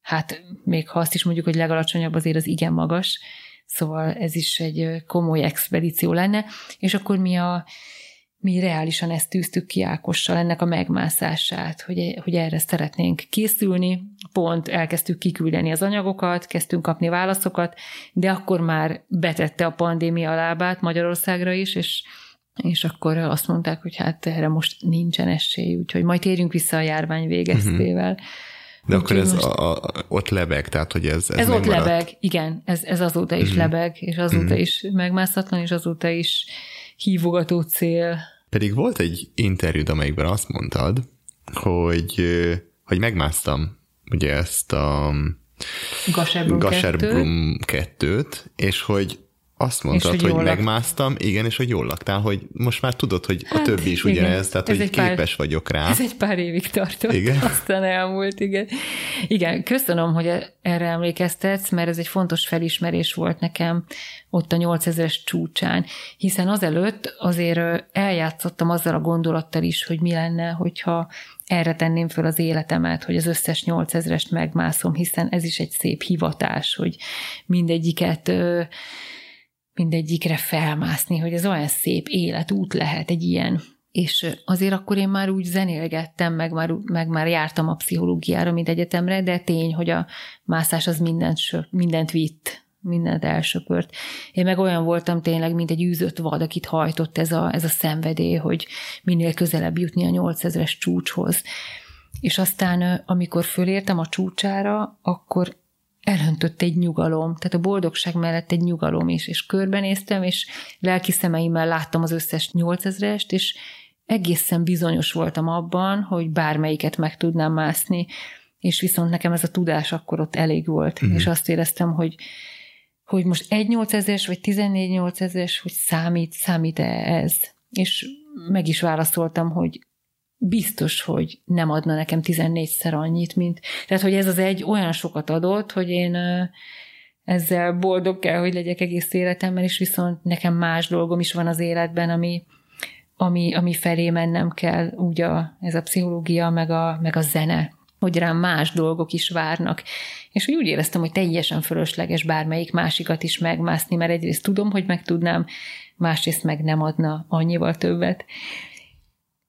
hát még ha azt is mondjuk, hogy legalacsonyabb, azért az igen magas, szóval ez is egy komoly expedíció lenne, és akkor mi a mi reálisan ezt tűztük ki Ákossal, ennek a megmászását, hogy, hogy erre szeretnénk készülni. Pont elkezdtük kiküldeni az anyagokat, kezdtünk kapni válaszokat, de akkor már betette a pandémia lábát Magyarországra is, és és akkor azt mondták, hogy hát erre most nincsen esély, úgyhogy majd térjünk vissza a járvány végeztével. Uh-huh. De akkor ez most... a, a, ott lebeg, tehát hogy ez Ez, ez ott maradt. lebeg, igen, ez, ez azóta is uh-huh. lebeg, és azóta uh-huh. is megmászatlan, és azóta is hívogató cél. Pedig volt egy interjúd, amelyikben azt mondtad, hogy, hogy megmásztam ugye ezt a Gasherbrum 2-t, és hogy azt mondtad, hogy, hogy megmásztam, igen, és hogy jól laktál, hogy most már tudod, hogy hát, a többi is igen. ugyanez, tehát ez hogy képes pár, vagyok rá. Ez egy pár évig tartott, igen? aztán elmúlt, igen. Igen, köszönöm, hogy erre emlékeztetsz, mert ez egy fontos felismerés volt nekem ott a 8000-es csúcsán, hiszen azelőtt azért eljátszottam azzal a gondolattal is, hogy mi lenne, hogyha erre tenném föl az életemet, hogy az összes 8000-est megmászom, hiszen ez is egy szép hivatás, hogy mindegyiket mindegyikre felmászni, hogy ez olyan szép életút lehet egy ilyen. És azért akkor én már úgy zenélgettem, meg már, meg már jártam a pszichológiára, mint egyetemre, de tény, hogy a mászás az mindent, mindent vitt, mindent elsöpört. Én meg olyan voltam tényleg, mint egy űzött vad, akit hajtott ez a, ez a szenvedély, hogy minél közelebb jutni a 8000-es csúcshoz. És aztán, amikor fölértem a csúcsára, akkor elöntött egy nyugalom, tehát a boldogság mellett egy nyugalom is, és körbenéztem, és lelki szemeimmel láttam az összes 8000-est, és egészen bizonyos voltam abban, hogy bármelyiket meg tudnám mászni, és viszont nekem ez a tudás akkor ott elég volt, mm. és azt éreztem, hogy hogy most egy 8000-es, vagy 14 8000-es, hogy számít, számít-e ez? És meg is válaszoltam, hogy biztos, hogy nem adna nekem 14-szer annyit, mint... Tehát, hogy ez az egy olyan sokat adott, hogy én ezzel boldog kell, hogy legyek egész életemben, és viszont nekem más dolgom is van az életben, ami, ami, ami felé mennem kell, úgy a, ez a pszichológia, meg a, meg a zene, hogy rám más dolgok is várnak. És úgy éreztem, hogy teljesen fölösleges bármelyik másikat is megmászni, mert egyrészt tudom, hogy meg tudnám, másrészt meg nem adna annyival többet.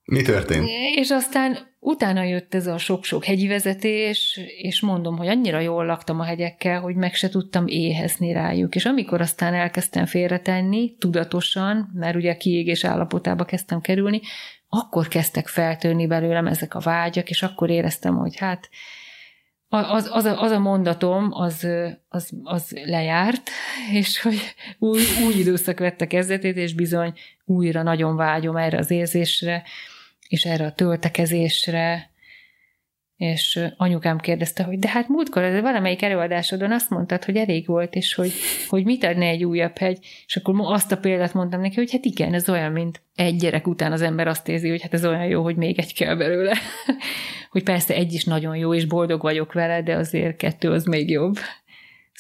Mi történt? És aztán utána jött ez a sok-sok hegyi vezetés, és mondom, hogy annyira jól laktam a hegyekkel, hogy meg se tudtam éhezni rájuk. És amikor aztán elkezdtem félretenni, tudatosan, mert ugye a kiégés állapotába kezdtem kerülni, akkor kezdtek feltörni belőlem ezek a vágyak, és akkor éreztem, hogy hát az, az, a, az a mondatom, az, az, az lejárt, és hogy új, új időszak vette kezdetét, és bizony újra nagyon vágyom erre az érzésre, és erre a töltekezésre, és anyukám kérdezte, hogy de hát múltkor ez valamelyik előadásodon azt mondtad, hogy elég volt, és hogy, hogy mit adne egy újabb hegy, és akkor azt a példát mondtam neki, hogy hát igen, ez olyan, mint egy gyerek után az ember azt érzi, hogy hát ez olyan jó, hogy még egy kell belőle. hogy persze egy is nagyon jó, és boldog vagyok vele, de azért kettő az még jobb.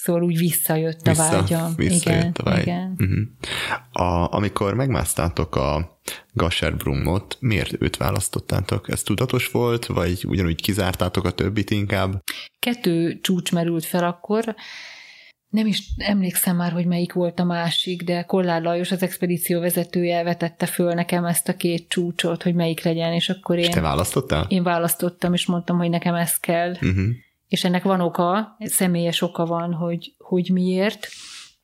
Szóval úgy visszajött a Vissza, vágyam. visszajött igen, a vágy. igen. Uh-huh. A, amikor megmásztátok a Gasserbrumot, miért őt választottátok? Ez tudatos volt, vagy ugyanúgy kizártátok a többit inkább? Kettő csúcs merült fel akkor, nem is emlékszem már, hogy melyik volt a másik, de Kollár Lajos, az expedíció vezetője vetette föl nekem ezt a két csúcsot, hogy melyik legyen, és akkor én, És te választottál? én választottam, és mondtam, hogy nekem ez kell. Uh-huh. És ennek van oka, személyes oka van, hogy, hogy miért.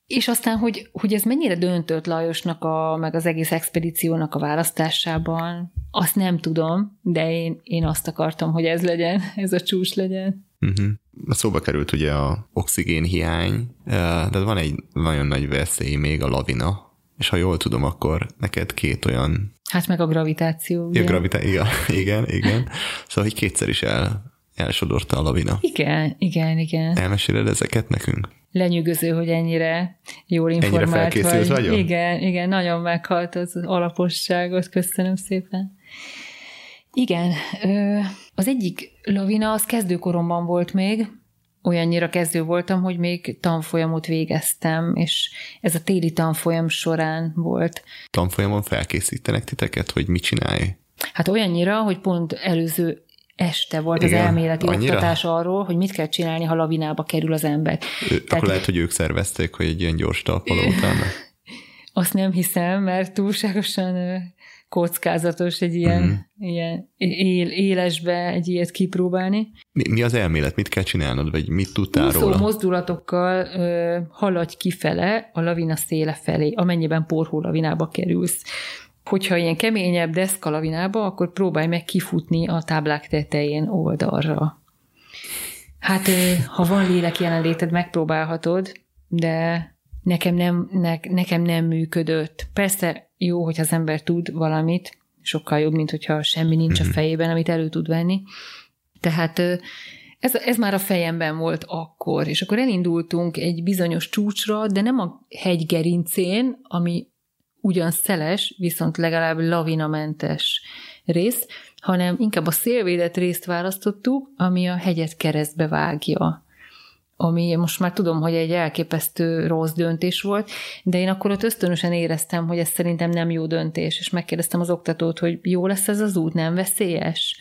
És aztán, hogy, hogy ez mennyire döntött Lajosnak, a, meg az egész expedíciónak a választásában, azt nem tudom, de én, én azt akartam, hogy ez legyen, ez a csúcs legyen. Uh-huh. Szóba került ugye a oxigén hiány, de van egy nagyon nagy veszély még, a lavina, és ha jól tudom, akkor neked két olyan... Hát meg a gravitáció. Ugye? Ja, gravitá... igen, igen, igen. Szóval, hogy kétszer is el, elsodorta a lavina. Igen, igen, igen. Elmeséled ezeket nekünk? Lenyűgöző, hogy ennyire jól informált ennyire felkészült vagy. vagyok? Igen, igen, nagyon meghalt az alaposságot, köszönöm szépen. Igen, az egyik lavina az kezdőkoromban volt még, olyannyira kezdő voltam, hogy még tanfolyamot végeztem, és ez a téli tanfolyam során volt. Tanfolyamon felkészítenek titeket, hogy mit csinálj? Hát olyannyira, hogy pont előző este volt Igen, az elméleti annyira? oktatás arról, hogy mit kell csinálni, ha lavinába kerül az ember. Ő, Tehát, akkor lehet, hogy ők szervezték, hogy egy ilyen gyors talpaló utána. Azt nem hiszem, mert túlságosan kockázatos egy ilyen, mm. ilyen él, élesbe egy ilyet kipróbálni. Mi, mi az elmélet? Mit kell csinálnod, vagy mit tudtál Úszó róla? mozdulatokkal ö, haladj kifele a lavina széle felé, amennyiben porhó lavinába kerülsz. Hogyha ilyen keményebb deszka lavinába, akkor próbálj meg kifutni a táblák tetején oldalra. Hát, ha van lélek jelenléted, megpróbálhatod, de nekem nem, ne, nekem nem működött. Persze jó, hogy az ember tud valamit, sokkal jobb, mint hogyha semmi nincs a mhm. fejében, amit elő tud venni. Tehát ez, ez már a fejemben volt akkor, és akkor elindultunk egy bizonyos csúcsra, de nem a hegy gerincén, ami ugyan szeles, viszont legalább lavinamentes rész, hanem inkább a szélvédett részt választottuk, ami a hegyet keresztbe vágja ami most már tudom, hogy egy elképesztő rossz döntés volt, de én akkor ott ösztönösen éreztem, hogy ez szerintem nem jó döntés, és megkérdeztem az oktatót, hogy jó lesz ez az út, nem veszélyes?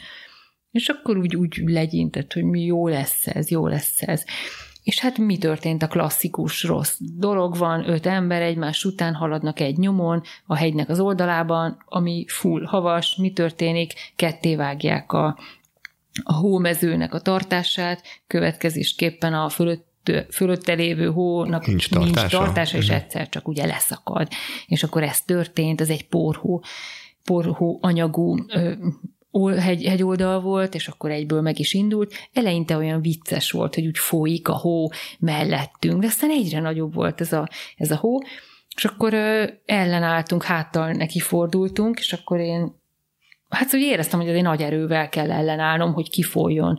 És akkor úgy, úgy legyintett, hogy mi jó lesz ez, jó lesz ez. És hát mi történt a klasszikus rossz dolog? Van, öt ember egymás után haladnak egy nyomon a hegynek az oldalában, ami full havas, mi történik, ketté vágják a, a hómezőnek a tartását, következésképpen a fölött fölötte lévő hónak nincs tartása, nincs tartása. és uh-huh. egyszer csak ugye leszakad. És akkor ez történt, ez egy porhó, porhó anyagú ö, hegy, hegyoldal volt, és akkor egyből meg is indult. Eleinte olyan vicces volt, hogy úgy folyik a hó mellettünk, de aztán egyre nagyobb volt ez a, ez a hó, és akkor ö, ellenálltunk, háttal neki fordultunk, és akkor én hát hogy éreztem, hogy egy nagy erővel kell ellenállnom, hogy kifoljon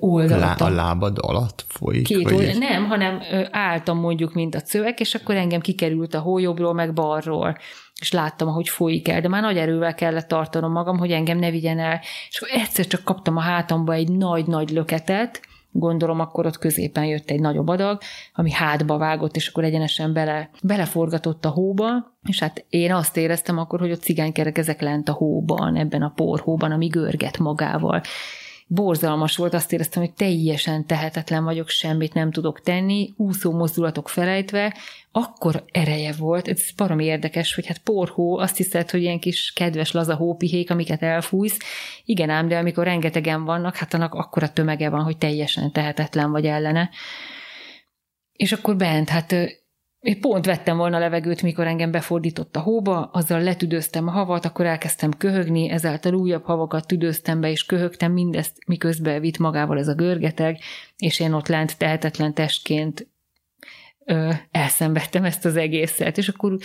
oldalata. A lábad alatt folyik? Két oldal, nem, hanem álltam mondjuk, mint a cövek, és akkor engem kikerült a hójobbról, meg balról, és láttam, ahogy folyik el, de már nagy erővel kellett tartanom magam, hogy engem ne vigyen el, és akkor egyszer csak kaptam a hátamba egy nagy-nagy löketet, gondolom akkor ott középen jött egy nagyobb adag, ami hátba vágott, és akkor egyenesen bele, beleforgatott a hóba, és hát én azt éreztem akkor, hogy a kerekezek lent a hóban, ebben a porhóban, ami görget magával borzalmas volt, azt éreztem, hogy teljesen tehetetlen vagyok, semmit nem tudok tenni, úszó mozdulatok felejtve, akkor ereje volt, ez baromi érdekes, hogy hát porhó, azt hiszed, hogy ilyen kis kedves laza hópihék, amiket elfújsz, igen ám, de amikor rengetegen vannak, hát annak akkora tömege van, hogy teljesen tehetetlen vagy ellene. És akkor bent, hát én pont vettem volna levegőt, mikor engem befordított a hóba, azzal letüdőztem a havat, akkor elkezdtem köhögni, ezáltal újabb havakat tüdőztem be, és köhögtem mindezt, miközben vitt magával ez a görgeteg, és én ott lent tehetetlen testként ö, elszenvedtem ezt az egészet, és akkor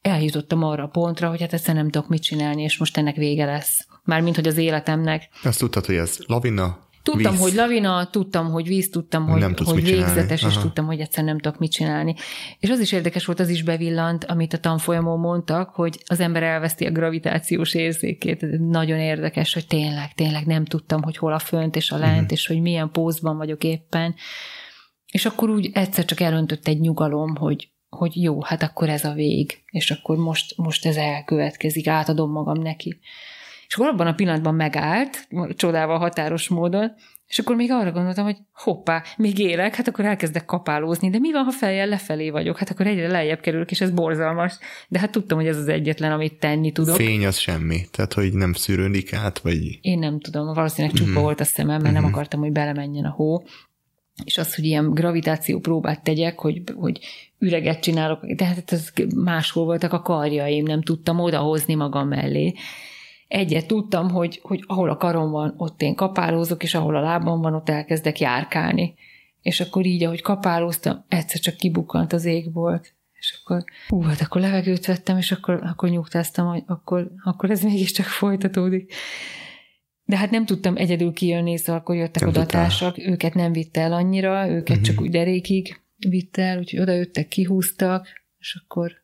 eljutottam arra a pontra, hogy hát ezt nem tudok mit csinálni, és most ennek vége lesz. Mármint, hogy az életemnek. Azt tudtad, hogy ez lavina, Tudtam, víz. hogy lavina, tudtam, hogy víz, tudtam, hogy, nem hogy végzetes, és tudtam, hogy egyszer nem tudok mit csinálni. És az is érdekes volt, az is bevillant, amit a tanfolyamon mondtak, hogy az ember elveszti a gravitációs érzékét. Nagyon érdekes, hogy tényleg, tényleg nem tudtam, hogy hol a fönt és a lent, uh-huh. és hogy milyen pózban vagyok éppen. És akkor úgy egyszer csak elöntött egy nyugalom, hogy, hogy jó, hát akkor ez a vég, és akkor most, most ez elkövetkezik, átadom magam neki. És akkor abban a pillanatban megállt, csodával határos módon, és akkor még arra gondoltam, hogy hoppá, még élek, hát akkor elkezdek kapálózni, de mi van, ha fejjel lefelé vagyok? Hát akkor egyre lejjebb kerülök, és ez borzalmas. De hát tudtam, hogy ez az egyetlen, amit tenni tudok. Fény az semmi, tehát hogy nem szűrődik át, vagy... Én nem tudom, valószínűleg csupa mm-hmm. volt a szemem, mert mm-hmm. nem akartam, hogy belemenjen a hó. És az, hogy ilyen gravitáció próbát tegyek, hogy, hogy üreget csinálok, de hát ez máshol voltak a karjaim, nem tudtam odahozni magam mellé egyet tudtam, hogy, hogy ahol a karom van, ott én kapálózok, és ahol a lábam van, ott elkezdek járkálni. És akkor így, ahogy kapálóztam, egyszer csak kibukkant az égbolt. És akkor, hú, hát akkor levegőt vettem, és akkor, akkor nyugtáztam, hogy akkor, akkor ez mégiscsak folytatódik. De hát nem tudtam egyedül kijönni, szóval akkor jöttek oda társak, őket nem vitte el annyira, őket uh-huh. csak úgy derékig vitte el, úgyhogy oda jöttek, kihúztak, és akkor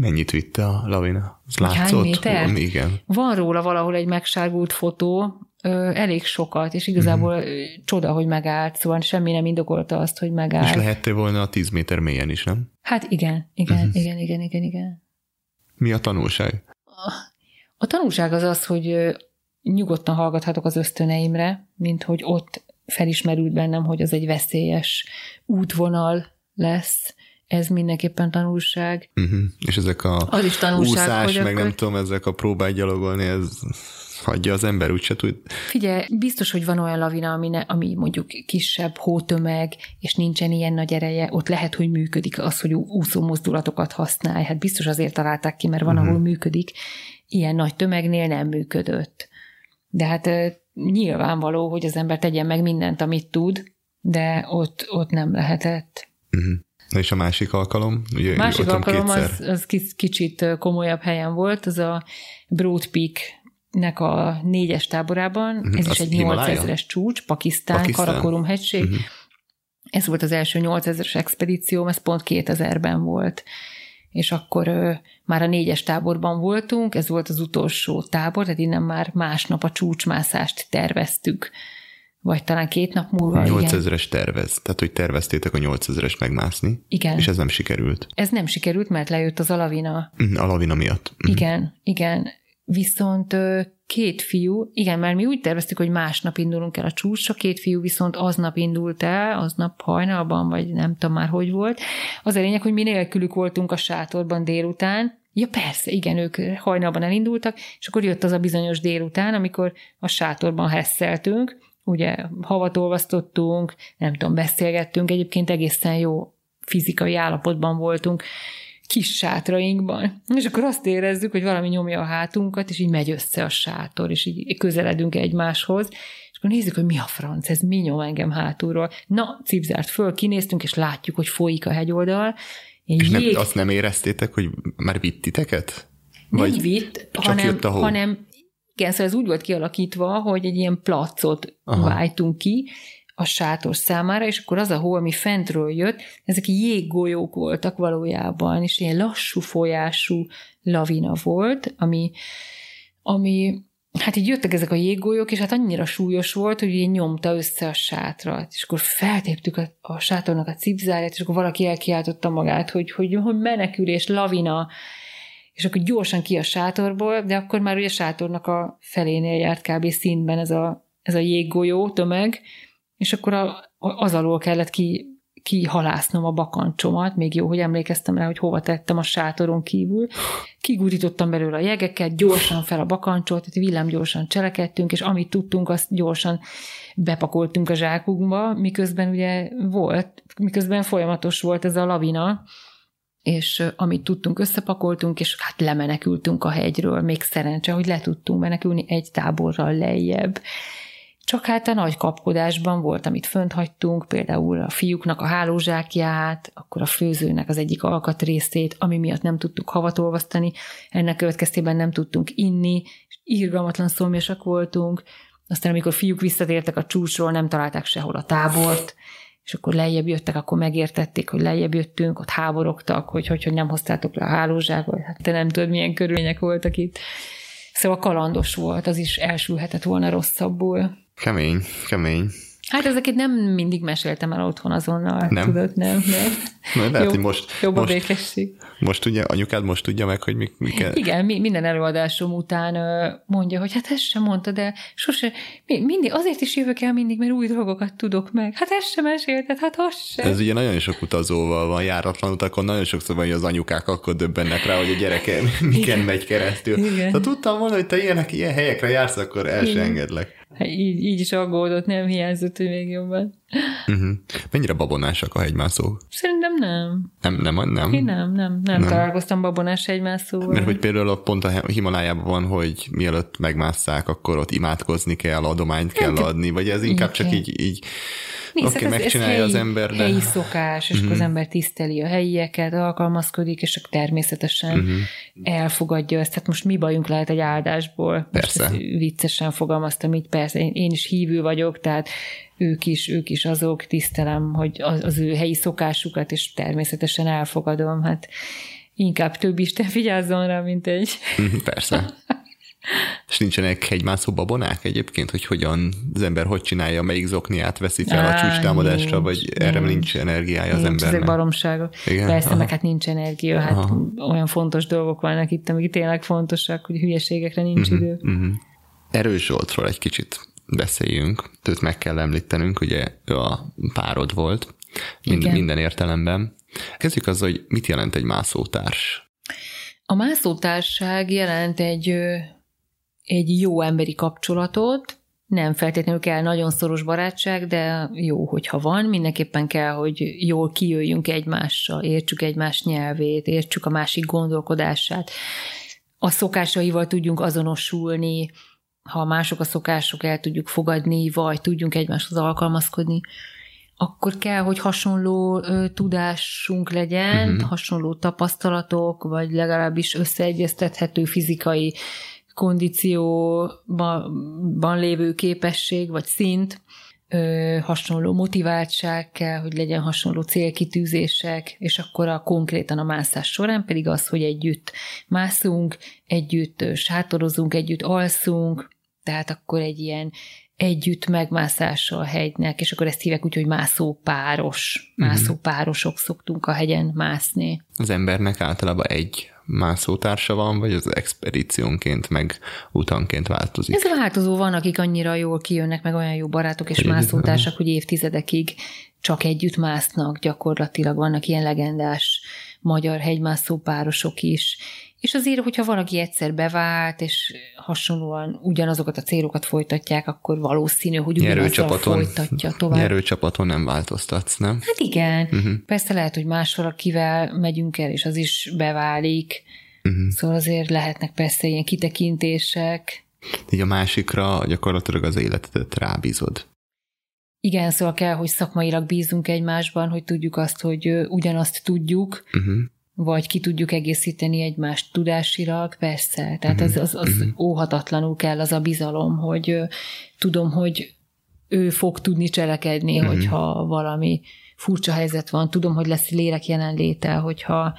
Mennyit vitte a lavina? Az látszott? Hány méter? Igen. Van róla valahol egy megsárgult fotó, ö, elég sokat, és igazából uh-huh. csoda, hogy megállt, szóval semmi nem indokolta azt, hogy megállt. És lehette volna a 10 méter mélyen is, nem? Hát igen, igen, uh-huh. igen, igen, igen, igen. Mi a tanulság? A, a tanulság az az, hogy nyugodtan hallgathatok az ösztöneimre, mint hogy ott felismerült bennem, hogy az egy veszélyes útvonal lesz, ez mindenképpen tanulság. Uh-huh. És ezek a az is tanulság, úszás, meg akkor... nem tudom, ezek a próbák gyalogolni, ez hagyja az ember, úgyse tud. Figyelj, biztos, hogy van olyan lavina, ami, ne, ami mondjuk kisebb hótömeg, és nincsen ilyen nagy ereje, ott lehet, hogy működik az, hogy úszó mozdulatokat használj. Hát biztos azért találták ki, mert van, uh-huh. ahol működik. Ilyen nagy tömegnél nem működött. De hát nyilvánvaló, hogy az ember tegyen meg mindent, amit tud, de ott, ott nem lehetett. Uh-huh. Na és a másik alkalom? Ugye másik alkalom az, az kicsit komolyabb helyen volt, az a Broad Peak nek a négyes táborában, uh-huh. ez az is egy 8000-es csúcs, Pakisztán, Pakisztán. Karakorum hegység. Uh-huh. Ez volt az első 8000-es expedícióm, ez pont 2000-ben volt. És akkor ö, már a négyes táborban voltunk, ez volt az utolsó tábor, tehát innen már másnap a csúcsmászást terveztük vagy talán két nap múlva. 8000-es tervez, tehát hogy terveztétek a 8000-es megmászni. Igen. És ez nem sikerült. Ez nem sikerült, mert lejött az alavina. Mhm, a lavina miatt. Mhm. Igen, igen. Viszont két fiú, igen, mert mi úgy terveztük, hogy másnap indulunk el a csúcsra, két fiú viszont aznap indult el, aznap hajnalban, vagy nem tudom már, hogy volt. Az a lényeg, hogy mi nélkülük voltunk a sátorban délután, Ja persze, igen, ők hajnalban elindultak, és akkor jött az a bizonyos délután, amikor a sátorban hesszeltünk, ugye havat olvasztottunk, nem tudom, beszélgettünk, egyébként egészen jó fizikai állapotban voltunk, kis sátrainkban. És akkor azt érezzük, hogy valami nyomja a hátunkat, és így megy össze a sátor, és így közeledünk egymáshoz, és akkor nézzük, hogy mi a franc, ez mi nyom engem hátulról. Na, cipzárt föl, kinéztünk, és látjuk, hogy folyik a hegyoldal. És jég... nem, azt nem éreztétek, hogy már vittiteket? Vagy nem vitt, hanem, hanem igen, szóval ez úgy volt kialakítva, hogy egy ilyen placot Aha. váltunk ki a sátor számára, és akkor az a hó, ami fentről jött, ezek jéggolyók voltak valójában, és ilyen lassú folyású lavina volt, ami, ami hát így jöttek ezek a jéggolyók, és hát annyira súlyos volt, hogy így nyomta össze a sátrat, és akkor feltéptük a, a sátornak a cipzárját, és akkor valaki elkiáltotta magát, hogy, hogy, hogy menekülés, lavina, és akkor gyorsan ki a sátorból, de akkor már ugye a sátornak a felénél járt kb. színben ez a, ez a jéggolyó tömeg, és akkor a, az alól kellett ki, kihalásznom a bakancsomat, még jó, hogy emlékeztem rá, hogy hova tettem a sátoron kívül. Kigurítottam belőle a jegeket, gyorsan fel a bakancsot, villám gyorsan cselekedtünk, és amit tudtunk, azt gyorsan bepakoltunk a zsákunkba, miközben ugye volt, miközben folyamatos volt ez a lavina, és amit tudtunk, összepakoltunk, és hát lemenekültünk a hegyről. Még szerencse, hogy le tudtunk menekülni egy táborral lejjebb. Csak hát a nagy kapkodásban volt, amit fönt hagytunk, például a fiúknak a hálózsákját, akkor a főzőnek az egyik alkatrészét, ami miatt nem tudtuk havatolvasztani, ennek következtében nem tudtunk inni, és írgalmatlan szomjasak voltunk, aztán amikor fiúk visszatértek a csúcsról, nem találták sehol a tábort, és akkor lejjebb jöttek, akkor megértették, hogy lejjebb jöttünk, ott háborogtak, hogy hogy, hogy nem hoztátok le a hálózsákot, hát te nem tudod, milyen körülmények voltak itt. Szóval kalandos volt, az is elsülhetett volna rosszabbul. Kemény, kemény. Hát ezeket nem mindig meséltem el otthon azonnal, Nem? tudod, nem, nem. Na, lehet, Jobb- hogy most, Jobb a most, békesség. most ugye, anyukád most tudja meg, hogy mi, mi kell. Igen, mi, minden előadásom után mondja, hogy hát ezt sem mondta, de sose, mi, mindig, azért is jövök el mindig, mert új dolgokat tudok meg. Hát ezt sem mesélted, hát azt sem. Ez ugye nagyon sok utazóval van, járatlan utakon, nagyon sokszor van, hogy az anyukák akkor döbbennek rá, hogy a gyereke miken megy keresztül. Igen. Ha tudtam volna, hogy te ilyenek, ilyen helyekre jársz, akkor el se Igen. engedlek. Hát így, így is aggódott, nem hiányzott, hogy még jobban. Uh-huh. Mennyire babonásak a hegymászók? Szerintem nem. Nem, nem, nem. Én nem, nem, nem, Nem. találkoztam babonás egymászóval. Mert hogy például pont a Himalájában van, hogy mielőtt megmásszák, akkor ott imádkozni kell, adományt kell Hát, adni, vagy ez inkább csak így, így Oké, ez- ez megcsinálja helyi, az ember, de... Helyi szokás, és Mhm. akkor az ember tiszteli a helyieket, alkalmazkodik, és akkor természetesen Mhm. elfogadja ezt. Hát most mi bajunk lehet egy áldásból? Most Persze. ezt viccesen fogalmaztam így, persze, én, én is hívő vagyok, tehát ők is, ők is azok, tisztelem, hogy az, az ő helyi szokásukat, és természetesen elfogadom. Hát inkább több Isten vigyázzon rá, mint egy... Mhm, Persze. És nincsenek hegymászó babonák egyébként, hogy hogyan az ember hogy csinálja, melyik zokniát veszi fel a csúcstámadásra, nincs, vagy erre nincs. nincs energiája az Nincs, ezek embernek. baromságok. Igen? Persze, Aha. meg hát nincs energia, hát Aha. olyan fontos dolgok vannak itt, amik tényleg fontosak, hogy hülyeségekre nincs Mhm, idő. mhm. Erős Zsoltról egy kicsit beszéljünk, őt meg kell említenünk, ugye ő a párod volt, mind, Igen. minden értelemben. Kezdjük azzal, hogy mit jelent egy mászótárs. A mászótárság jelent egy, egy jó emberi kapcsolatot, nem feltétlenül kell nagyon szoros barátság, de jó, hogyha van, mindenképpen kell, hogy jól kijöjjünk egymással, értsük egymás nyelvét, értsük a másik gondolkodását, a szokásaival tudjunk azonosulni, ha mások a szokások, el tudjuk fogadni, vagy tudjunk egymáshoz alkalmazkodni, akkor kell, hogy hasonló ö, tudásunk legyen, uh-huh. hasonló tapasztalatok, vagy legalábbis összeegyeztethető fizikai kondícióban lévő képesség, vagy szint, ö, hasonló motiváltság kell, hogy legyen hasonló célkitűzések, és akkor a konkrétan a mászás során pedig az, hogy együtt mászunk, együtt sátorozunk, együtt alszunk, tehát akkor egy ilyen együtt megmászása a hegynek, és akkor ezt hívják úgy, hogy mászópáros. Mászópárosok szoktunk a hegyen mászni. Az embernek általában egy mászótársa van, vagy az expedíciónként meg utanként változik. Ez a változó van, akik annyira jól kijönnek, meg olyan jó barátok és együtt mászótársak, hogy évtizedekig csak együtt másznak, gyakorlatilag vannak ilyen legendás magyar hegymászó párosok is. És azért, hogyha valaki egyszer bevált, és hasonlóan ugyanazokat a célokat folytatják, akkor valószínű, hogy ugyanazzal folytatja tovább. nyerőcsapaton nem változtatsz, nem? Hát igen, uh-huh. persze lehet, hogy más valakivel megyünk el, és az is beválik. Uh-huh. Szóval azért lehetnek persze ilyen kitekintések. Így a másikra gyakorlatilag az életedet rábízod. Igen, szóval kell, hogy szakmailag bízunk egymásban, hogy tudjuk azt, hogy ugyanazt tudjuk, Uh-huh. Vagy ki tudjuk egészíteni egymást tudásilag, persze. Tehát az, az, az óhatatlanul kell az a bizalom, hogy tudom, hogy ő fog tudni cselekedni, Mhm. hogyha valami furcsa helyzet van. Tudom, hogy lesz lélek jelenléte, hogyha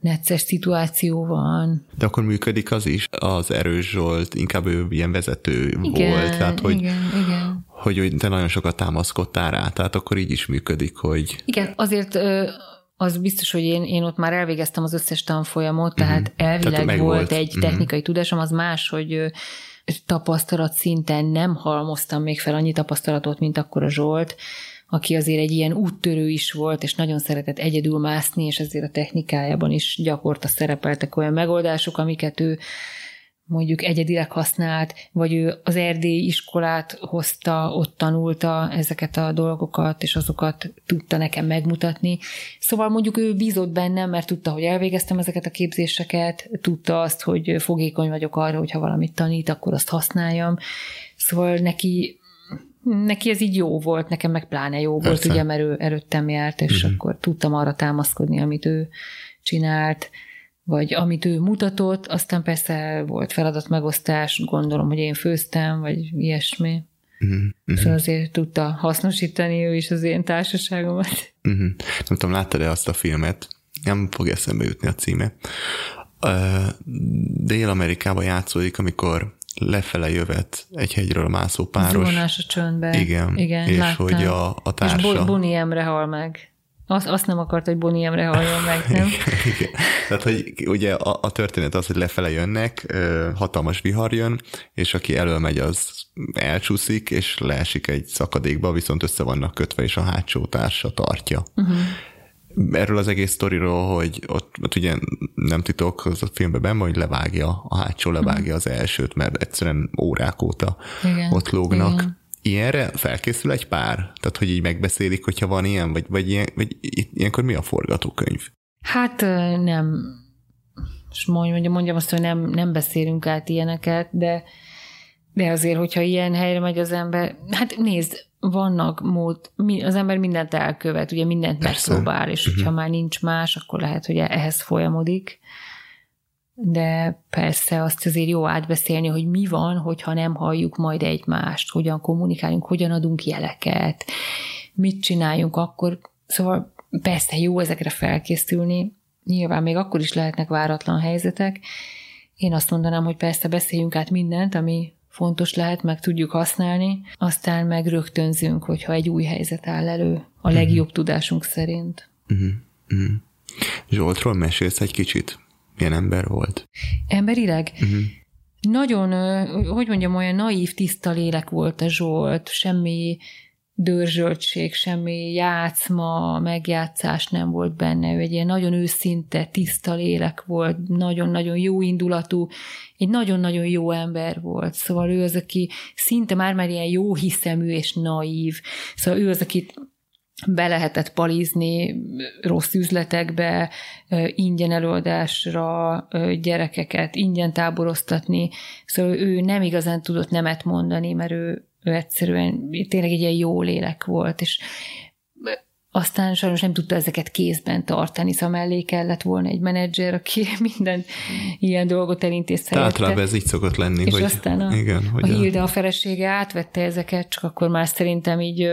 necces szituáció van. De akkor működik az is, az erős Zsolt, inkább ő ilyen vezető Igen, volt, tehát hogy, igen, igen. hogy, te nagyon sokat támaszkodtál rá, tehát akkor így is működik, hogy Igen, azért az biztos, hogy én, én ott már elvégeztem az összes tanfolyamot, tehát elvileg Tehát volt egy Mhm. technikai tudásom, az más, hogy tapasztalat szinten nem halmoztam még fel annyi tapasztalatot, mint akkor a Zsolt, aki azért egy ilyen úttörő is volt, és nagyon szeretett egyedül mászni, és ezért a technikájában is gyakorta szerepeltek olyan megoldások, amiket ő mondjuk egyedileg használt, vagy ő az erdélyi iskolát hozta, ott tanulta ezeket a dolgokat, és azokat tudta nekem megmutatni. Szóval mondjuk ő bízott bennem, mert tudta, hogy elvégeztem ezeket a képzéseket, tudta azt, hogy fogékony vagyok arra, hogy ha valamit tanít, akkor azt használjam. Szóval neki neki ez így jó volt, nekem meg pláne jó volt, Persze. ugye, mert ő előttem járt, és uh-huh. akkor tudtam arra támaszkodni, amit ő csinált, vagy amit ő mutatott, aztán persze volt feladatmegosztás, gondolom, hogy én főztem, vagy ilyesmi. uh-huh. Szóval azért tudta hasznosítani ő is az én társaságomat. Uh-huh. Nem tudom, láttad-e azt a filmet? Nem fog eszembe jutni a címe. Uh, Dél-Amerikában játszódik, amikor lefele jövet egy hegyről mászó páros. Zuhanás a csöndbe. Igen, Igen és láttam. hogy a, a társa... És Bo- Boni Emre hal meg. Azt, azt nem akart, hogy Boni Emre haljon meg, nem? Igen. Tehát, hogy ugye a, a történet az, hogy lefele jönnek, hatalmas vihar jön, és aki elől megy, az elcsúszik, és leesik egy szakadékba, viszont össze vannak kötve, és a hátsó társa tartja. Uh-huh. Erről az egész sztoriról, hogy ott, ott ugye nem titok, az a filmben benne, hogy levágja, a hátsó levágja az elsőt, mert egyszerűen órák óta Igen. ott lógnak. Igen. Ilyenre felkészül egy pár? Tehát, hogy így megbeszélik, hogyha van ilyen, vagy, vagy, ilyen, vagy ilyenkor mi a forgatókönyv? Hát nem, és mondjam, mondjam azt, hogy nem, nem beszélünk át ilyeneket, de, de azért, hogyha ilyen helyre megy az ember, hát nézd, vannak mód, az ember mindent elkövet, ugye mindent Persze. megpróbál, és hogyha már nincs más, akkor lehet, hogy ehhez folyamodik. De persze azt azért jó átbeszélni, hogy mi van, hogyha nem halljuk majd egymást, hogyan kommunikáljunk, hogyan adunk jeleket, mit csináljunk akkor. Szóval persze jó ezekre felkészülni, nyilván még akkor is lehetnek váratlan helyzetek. Én azt mondanám, hogy persze beszéljünk át mindent, ami fontos lehet, meg tudjuk használni, aztán meg rögtönzünk, hogyha egy új helyzet áll elő, a legjobb tudásunk szerint. Zsoltról mesélsz egy kicsit? Milyen ember volt? Emberileg? Uh-huh. Nagyon, hogy mondjam, olyan naív, tiszta lélek volt a Zsolt, semmi dörzsöltség, semmi játszma, megjátszás nem volt benne. Ő egy ilyen nagyon őszinte, tiszta lélek volt, nagyon-nagyon jó indulatú, egy nagyon-nagyon jó ember volt. Szóval ő az, aki szinte már-már ilyen jó hiszemű és naív. Szóval ő az, akit be lehetett palizni rossz üzletekbe, ingyen előadásra gyerekeket, ingyen táboroztatni. Szóval ő nem igazán tudott nemet mondani, mert ő, ő egyszerűen tényleg egy ilyen jó lélek volt, és aztán sajnos nem tudta ezeket kézben tartani, szóval mellé kellett volna egy menedzser, aki minden ilyen dolgot elintéz Tehát általában ez így szokott lenni, És hogy aztán a, igen, hogy a Hilde a felesége átvette ezeket, csak akkor már szerintem így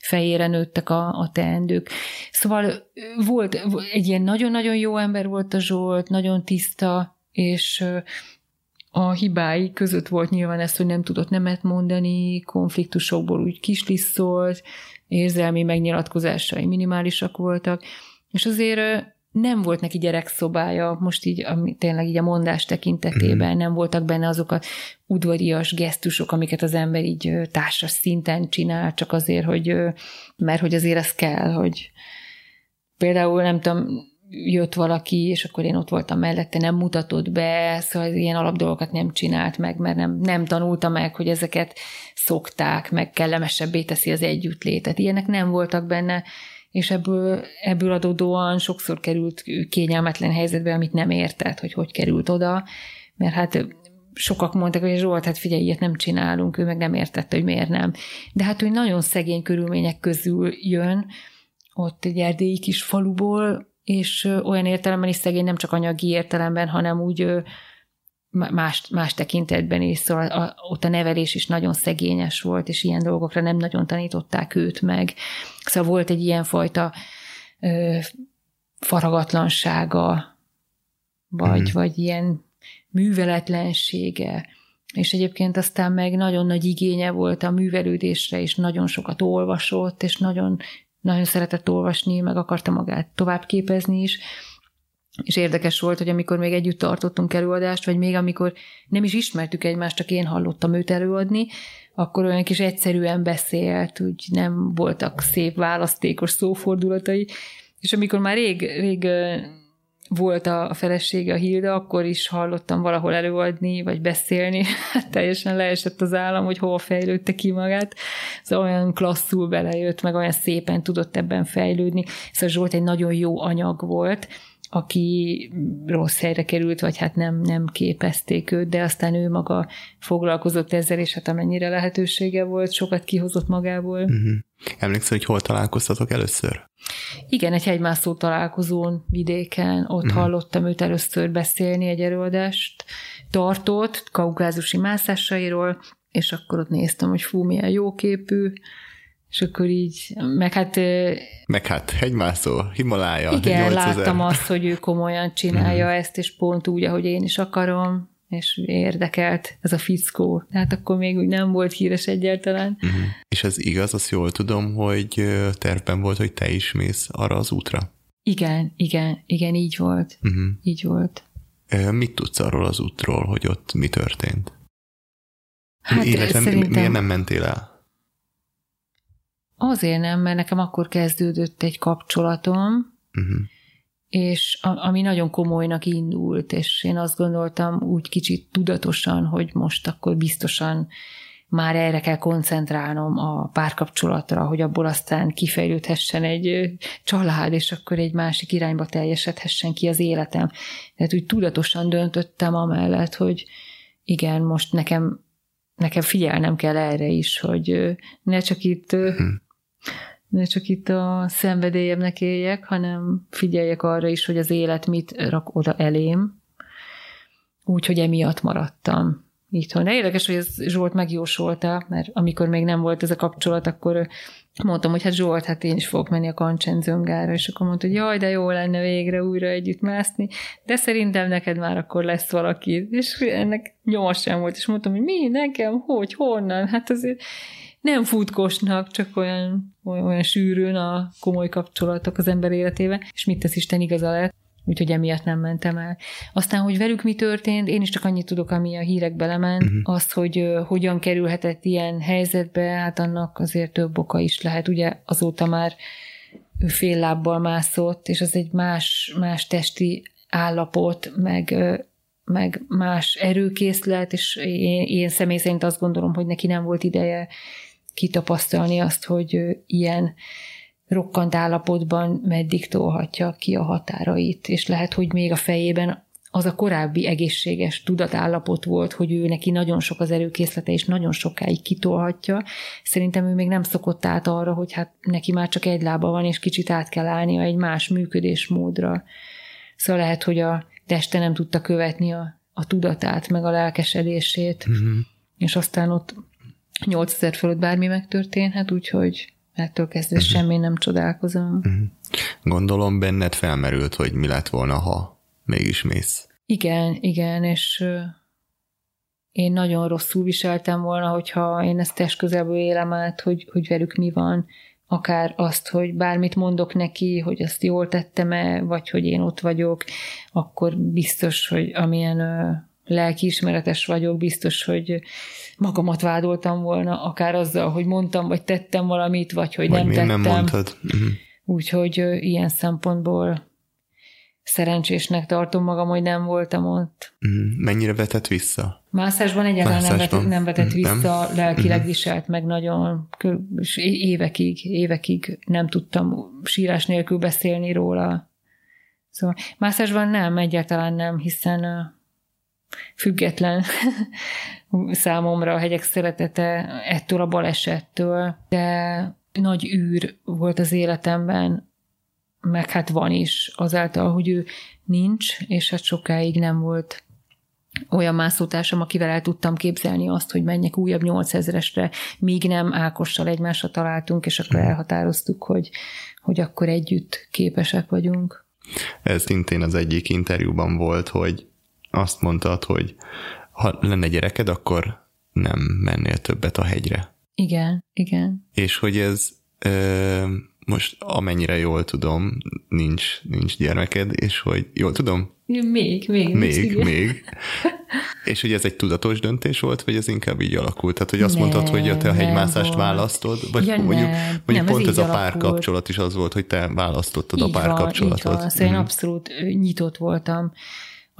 fejére nőttek a, a teendők. Szóval volt egy ilyen nagyon-nagyon jó ember volt a Zsolt, nagyon tiszta, és a hibái között volt nyilván ez, hogy nem tudott nemet mondani, konfliktusokból úgy kislisszolt, érzelmi megnyilatkozásai minimálisak voltak, és azért nem volt neki gyerekszobája, most így ami, tényleg így a mondás tekintetében nem voltak benne azok a udvarias gesztusok, amiket az ember így társas szinten csinál, csak azért, hogy mert hogy azért ez kell, hogy például nem tudom, jött valaki, és akkor én ott voltam mellette, nem mutatott be, szóval ilyen alapdolgokat nem csinált meg, mert nem, nem tanulta meg, hogy ezeket szokták, meg kellemesebbé teszi az együttlétet. Ilyenek nem voltak benne, és ebből, ebből adódóan sokszor került kényelmetlen helyzetbe, amit nem értett, hogy hogy került oda, mert hát sokak mondták, hogy Zsolt, hát figyelj, ilyet nem csinálunk, ő meg nem értette, hogy miért nem. De hát, hogy nagyon szegény körülmények közül jön, ott egy erdélyi kis faluból, és olyan értelemben is szegény, nem csak anyagi értelemben, hanem úgy más, más tekintetben is, szóval a, ott a nevelés is nagyon szegényes volt, és ilyen dolgokra nem nagyon tanították őt meg. Szóval volt egy ilyen fajta ö, faragatlansága, vagy, mm. vagy ilyen műveletlensége, és egyébként aztán meg nagyon nagy igénye volt a művelődésre, és nagyon sokat olvasott, és nagyon, nagyon szeretett olvasni, meg akarta magát tovább képezni is, és érdekes volt, hogy amikor még együtt tartottunk előadást, vagy még amikor nem is ismertük egymást, csak én hallottam őt előadni, akkor olyan kis egyszerűen beszélt, úgy nem voltak szép választékos szófordulatai, és amikor már rég, rég volt a, felesége, a Hilda, akkor is hallottam valahol előadni, vagy beszélni, hát teljesen leesett az állam, hogy hova fejlődte ki magát. Szóval olyan klasszul belejött, meg olyan szépen tudott ebben fejlődni. Szóval Zsolt egy nagyon jó anyag volt, aki rossz helyre került, vagy hát nem, nem képezték őt, de aztán ő maga foglalkozott ezzel, és hát amennyire lehetősége volt, sokat kihozott magából. Uh-huh. Emlékszel, hogy hol találkoztatok először? Igen, egy hegymászó találkozón vidéken, ott uh-huh. hallottam őt először beszélni, egy előadást tartott, kaukázusi mászásairól, és akkor ott néztem, hogy fú, milyen jóképű, és akkor így, meg hát Meg hát hegymászó, Himalája, igen, 8000. láttam azt, hogy ő komolyan csinálja ezt, és pont úgy, ahogy én is akarom, és érdekelt ez a fickó. Tehát akkor még úgy nem volt híres egyáltalán. Uh-huh. És ez igaz, azt jól tudom, hogy tervben volt, hogy te is mész arra az útra. Igen, igen, igen, így volt. Uh-huh. Így volt. Mit tudsz arról az útról, hogy ott mi történt? Hát Illetve szerintem... miért nem mentél el? Azért nem, mert nekem akkor kezdődött egy kapcsolatom, uh-huh. és a, ami nagyon komolynak indult, és én azt gondoltam úgy kicsit tudatosan, hogy most akkor biztosan már erre kell koncentrálnom a párkapcsolatra, hogy abból aztán kifejlődhessen egy család, és akkor egy másik irányba teljesedhessen ki az életem. Tehát úgy tudatosan döntöttem amellett, hogy igen, most nekem, nekem figyelnem kell erre is, hogy ne csak itt hmm. Ne csak itt a szenvedélyemnek éljek, hanem figyeljek arra is, hogy az élet mit rak oda elém, úgyhogy emiatt maradtam itthon. De érdekes, hogy ez Zsolt megjósolta, mert amikor még nem volt ez a kapcsolat, akkor mondtam, hogy hát Zsolt, hát én is fogok menni a Kancsenzöngára, és akkor mondta, hogy jaj, de jó lenne végre újra együtt mászni, de szerintem neked már akkor lesz valaki, és ennek nyoma sem volt, és mondtam, hogy mi, nekem, hogy, honnan, hát azért nem futkosnak, csak olyan, olyan, sűrűn a komoly kapcsolatok az ember életébe, és mit tesz Isten igaza lett úgyhogy emiatt nem mentem el. Aztán, hogy velük mi történt, én is csak annyit tudok, ami a hírek belement, uh-huh. az, hogy uh, hogyan kerülhetett ilyen helyzetbe, hát annak azért több oka is lehet. Ugye azóta már ő fél lábbal mászott, és az egy más, más testi állapot, meg, meg más erőkészlet, és én, én személy szerint azt gondolom, hogy neki nem volt ideje kitapasztalni azt, hogy ilyen rokkant állapotban meddig tolhatja ki a határait, és lehet, hogy még a fejében az a korábbi egészséges tudatállapot volt, hogy ő neki nagyon sok az erőkészlete, és nagyon sokáig kitolhatja. Szerintem ő még nem szokott át arra, hogy hát neki már csak egy lába van, és kicsit át kell állnia egy más működésmódra. Szóval lehet, hogy a teste nem tudta követni a, a tudatát, meg a lelkesedését, uh-huh. és aztán ott 8000 fölött bármi megtörténhet, úgyhogy ettől kezdve uh-huh. semmi nem csodálkozom. Uh-huh. Gondolom benned felmerült, hogy mi lett volna, ha mégis mész. Igen, igen, és én nagyon rosszul viseltem volna, hogyha én ezt test közelből élem át, hogy, hogy velük mi van, akár azt, hogy bármit mondok neki, hogy ezt jól tettem-e, vagy hogy én ott vagyok, akkor biztos, hogy amilyen lelkiismeretes vagyok, biztos, hogy magamat vádoltam volna, akár azzal, hogy mondtam, vagy tettem valamit, vagy hogy vagy nem tettem. nem mondtad. Uh-huh. Úgyhogy ilyen szempontból szerencsésnek tartom magam, hogy nem voltam ott. Uh-huh. Mennyire vetett vissza? Mászásban egyáltalán Mászásban? nem vetett, nem vetett vissza, nem? lelkileg viselt meg nagyon, és évekig, évekig nem tudtam sírás nélkül beszélni róla. Szóval mászásban nem, egyáltalán nem, hiszen független számomra a hegyek szeretete ettől a balesettől, de nagy űr volt az életemben, meg hát van is azáltal, hogy ő nincs, és hát sokáig nem volt olyan mászótársam, akivel el tudtam képzelni azt, hogy menjek újabb 8000-esre, míg nem Ákossal egymásra találtunk, és akkor elhatároztuk, hogy, hogy akkor együtt képesek vagyunk. Ez szintén az egyik interjúban volt, hogy azt mondtad, hogy ha lenne gyereked, akkor nem mennél többet a hegyre. Igen, igen. És hogy ez ö, most amennyire jól tudom, nincs, nincs gyermeked, és hogy jól tudom? Még, még. Még, még. és hogy ez egy tudatos döntés volt, vagy ez inkább így alakult? Tehát, hogy azt nem, mondtad, hogy te a hegymászást választod, vagy ja, mondjuk, nem, mondjuk nem, pont ez, ez a párkapcsolat is az volt, hogy te választottad így a párkapcsolatot. Van, így van. Szóval mm. én abszolút nyitott voltam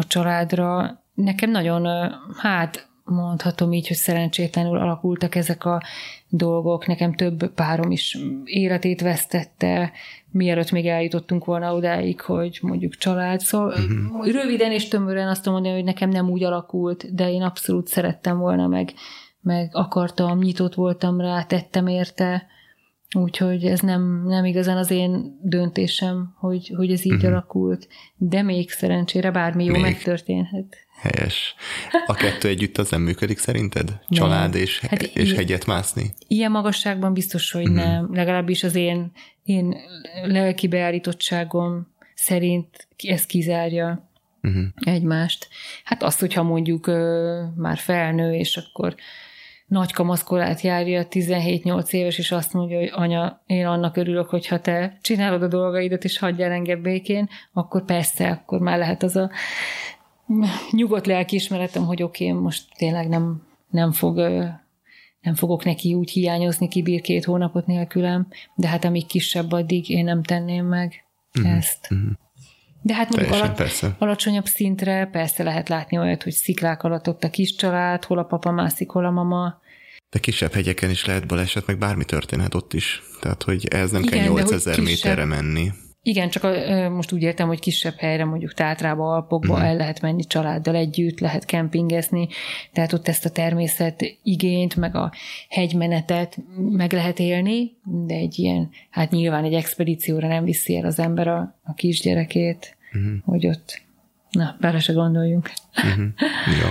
a családra. Nekem nagyon, hát mondhatom így, hogy szerencsétlenül alakultak ezek a dolgok. Nekem több párom is életét vesztette, mielőtt még eljutottunk volna odáig, hogy mondjuk család. Szóval uh-huh. röviden és tömören azt mondani, hogy nekem nem úgy alakult, de én abszolút szerettem volna, meg, meg akartam, nyitott voltam rá, tettem érte. Úgyhogy ez nem, nem igazán az én döntésem, hogy, hogy ez így uh-huh. alakult. De még szerencsére bármi jó még. megtörténhet. Helyes. A kettő együtt az nem működik szerinted? Család nem. és, hát és hegyet mászni? Ilyen magasságban biztos, hogy uh-huh. nem. Legalábbis az én, én lelki beállítottságom szerint ez kizárja. uh-huh. egymást. Hát azt, hogyha mondjuk ö, már felnő, és akkor nagy kamaszkorát járja, 17-8 éves, és azt mondja, hogy anya, én annak örülök, hogyha te csinálod a dolgaidat, és hagyjál engem békén, akkor persze, akkor már lehet az a nyugodt lelkiismeretem, hogy oké, okay, most tényleg nem, nem fog nem fogok neki úgy hiányozni, kibír két hónapot nélkülem, de hát amíg kisebb, addig én nem tenném meg uh-huh, ezt. Uh-huh. De hát mondjuk persze. alacsonyabb szintre persze lehet látni olyat, hogy sziklák alatt ott a kis család, hol a papa mászik, hol a mama. De kisebb hegyeken is lehet baleset, meg bármi történhet ott is. Tehát, hogy ez nem Igen, kell 8000 méterre menni. Igen, csak a, most úgy értem, hogy kisebb helyre, mondjuk Tátrába, Alpokba uh-huh. el lehet menni családdal együtt, lehet kempingezni, tehát ott ezt a természet igényt, meg a hegymenetet meg lehet élni, de egy ilyen, hát nyilván egy expedícióra nem viszi el az ember a, a kisgyerekét, uh-huh. hogy ott, na, bele se gondoljunk. Uh-huh. Jó.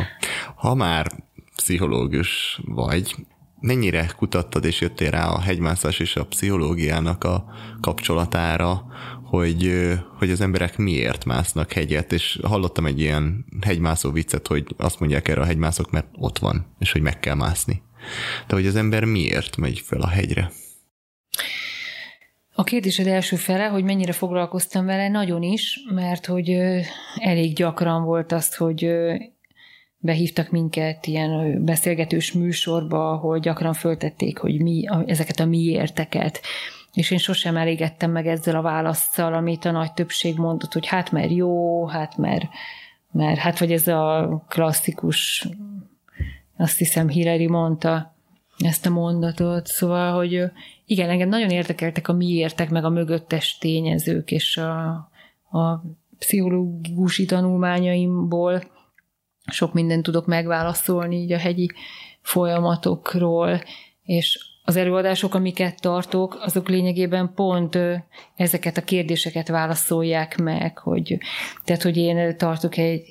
Ha már pszichológus vagy, mennyire kutattad és jöttél rá a hegymászás és a pszichológiának a kapcsolatára, hogy, hogy az emberek miért másznak hegyet, és hallottam egy ilyen hegymászó viccet, hogy azt mondják erre a hegymászok, mert ott van, és hogy meg kell mászni. De hogy az ember miért megy fel a hegyre? A kérdésed első fele, hogy mennyire foglalkoztam vele, nagyon is, mert hogy elég gyakran volt azt, hogy behívtak minket ilyen beszélgetős műsorba, ahol gyakran föltették, hogy mi, ezeket a miérteket. És én sosem elégettem meg ezzel a válaszsal, amit a nagy többség mondott, hogy hát mert jó, hát mert, mert hát vagy ez a klasszikus, azt hiszem Hillary mondta ezt a mondatot, szóval, hogy igen, engem nagyon érdekeltek a miértek, meg a mögöttes tényezők, és a, a pszichológusi tanulmányaimból sok mindent tudok megválaszolni így a hegyi folyamatokról, és az előadások, amiket tartok, azok lényegében pont ezeket a kérdéseket válaszolják meg, hogy, tehát, hogy én tartok egy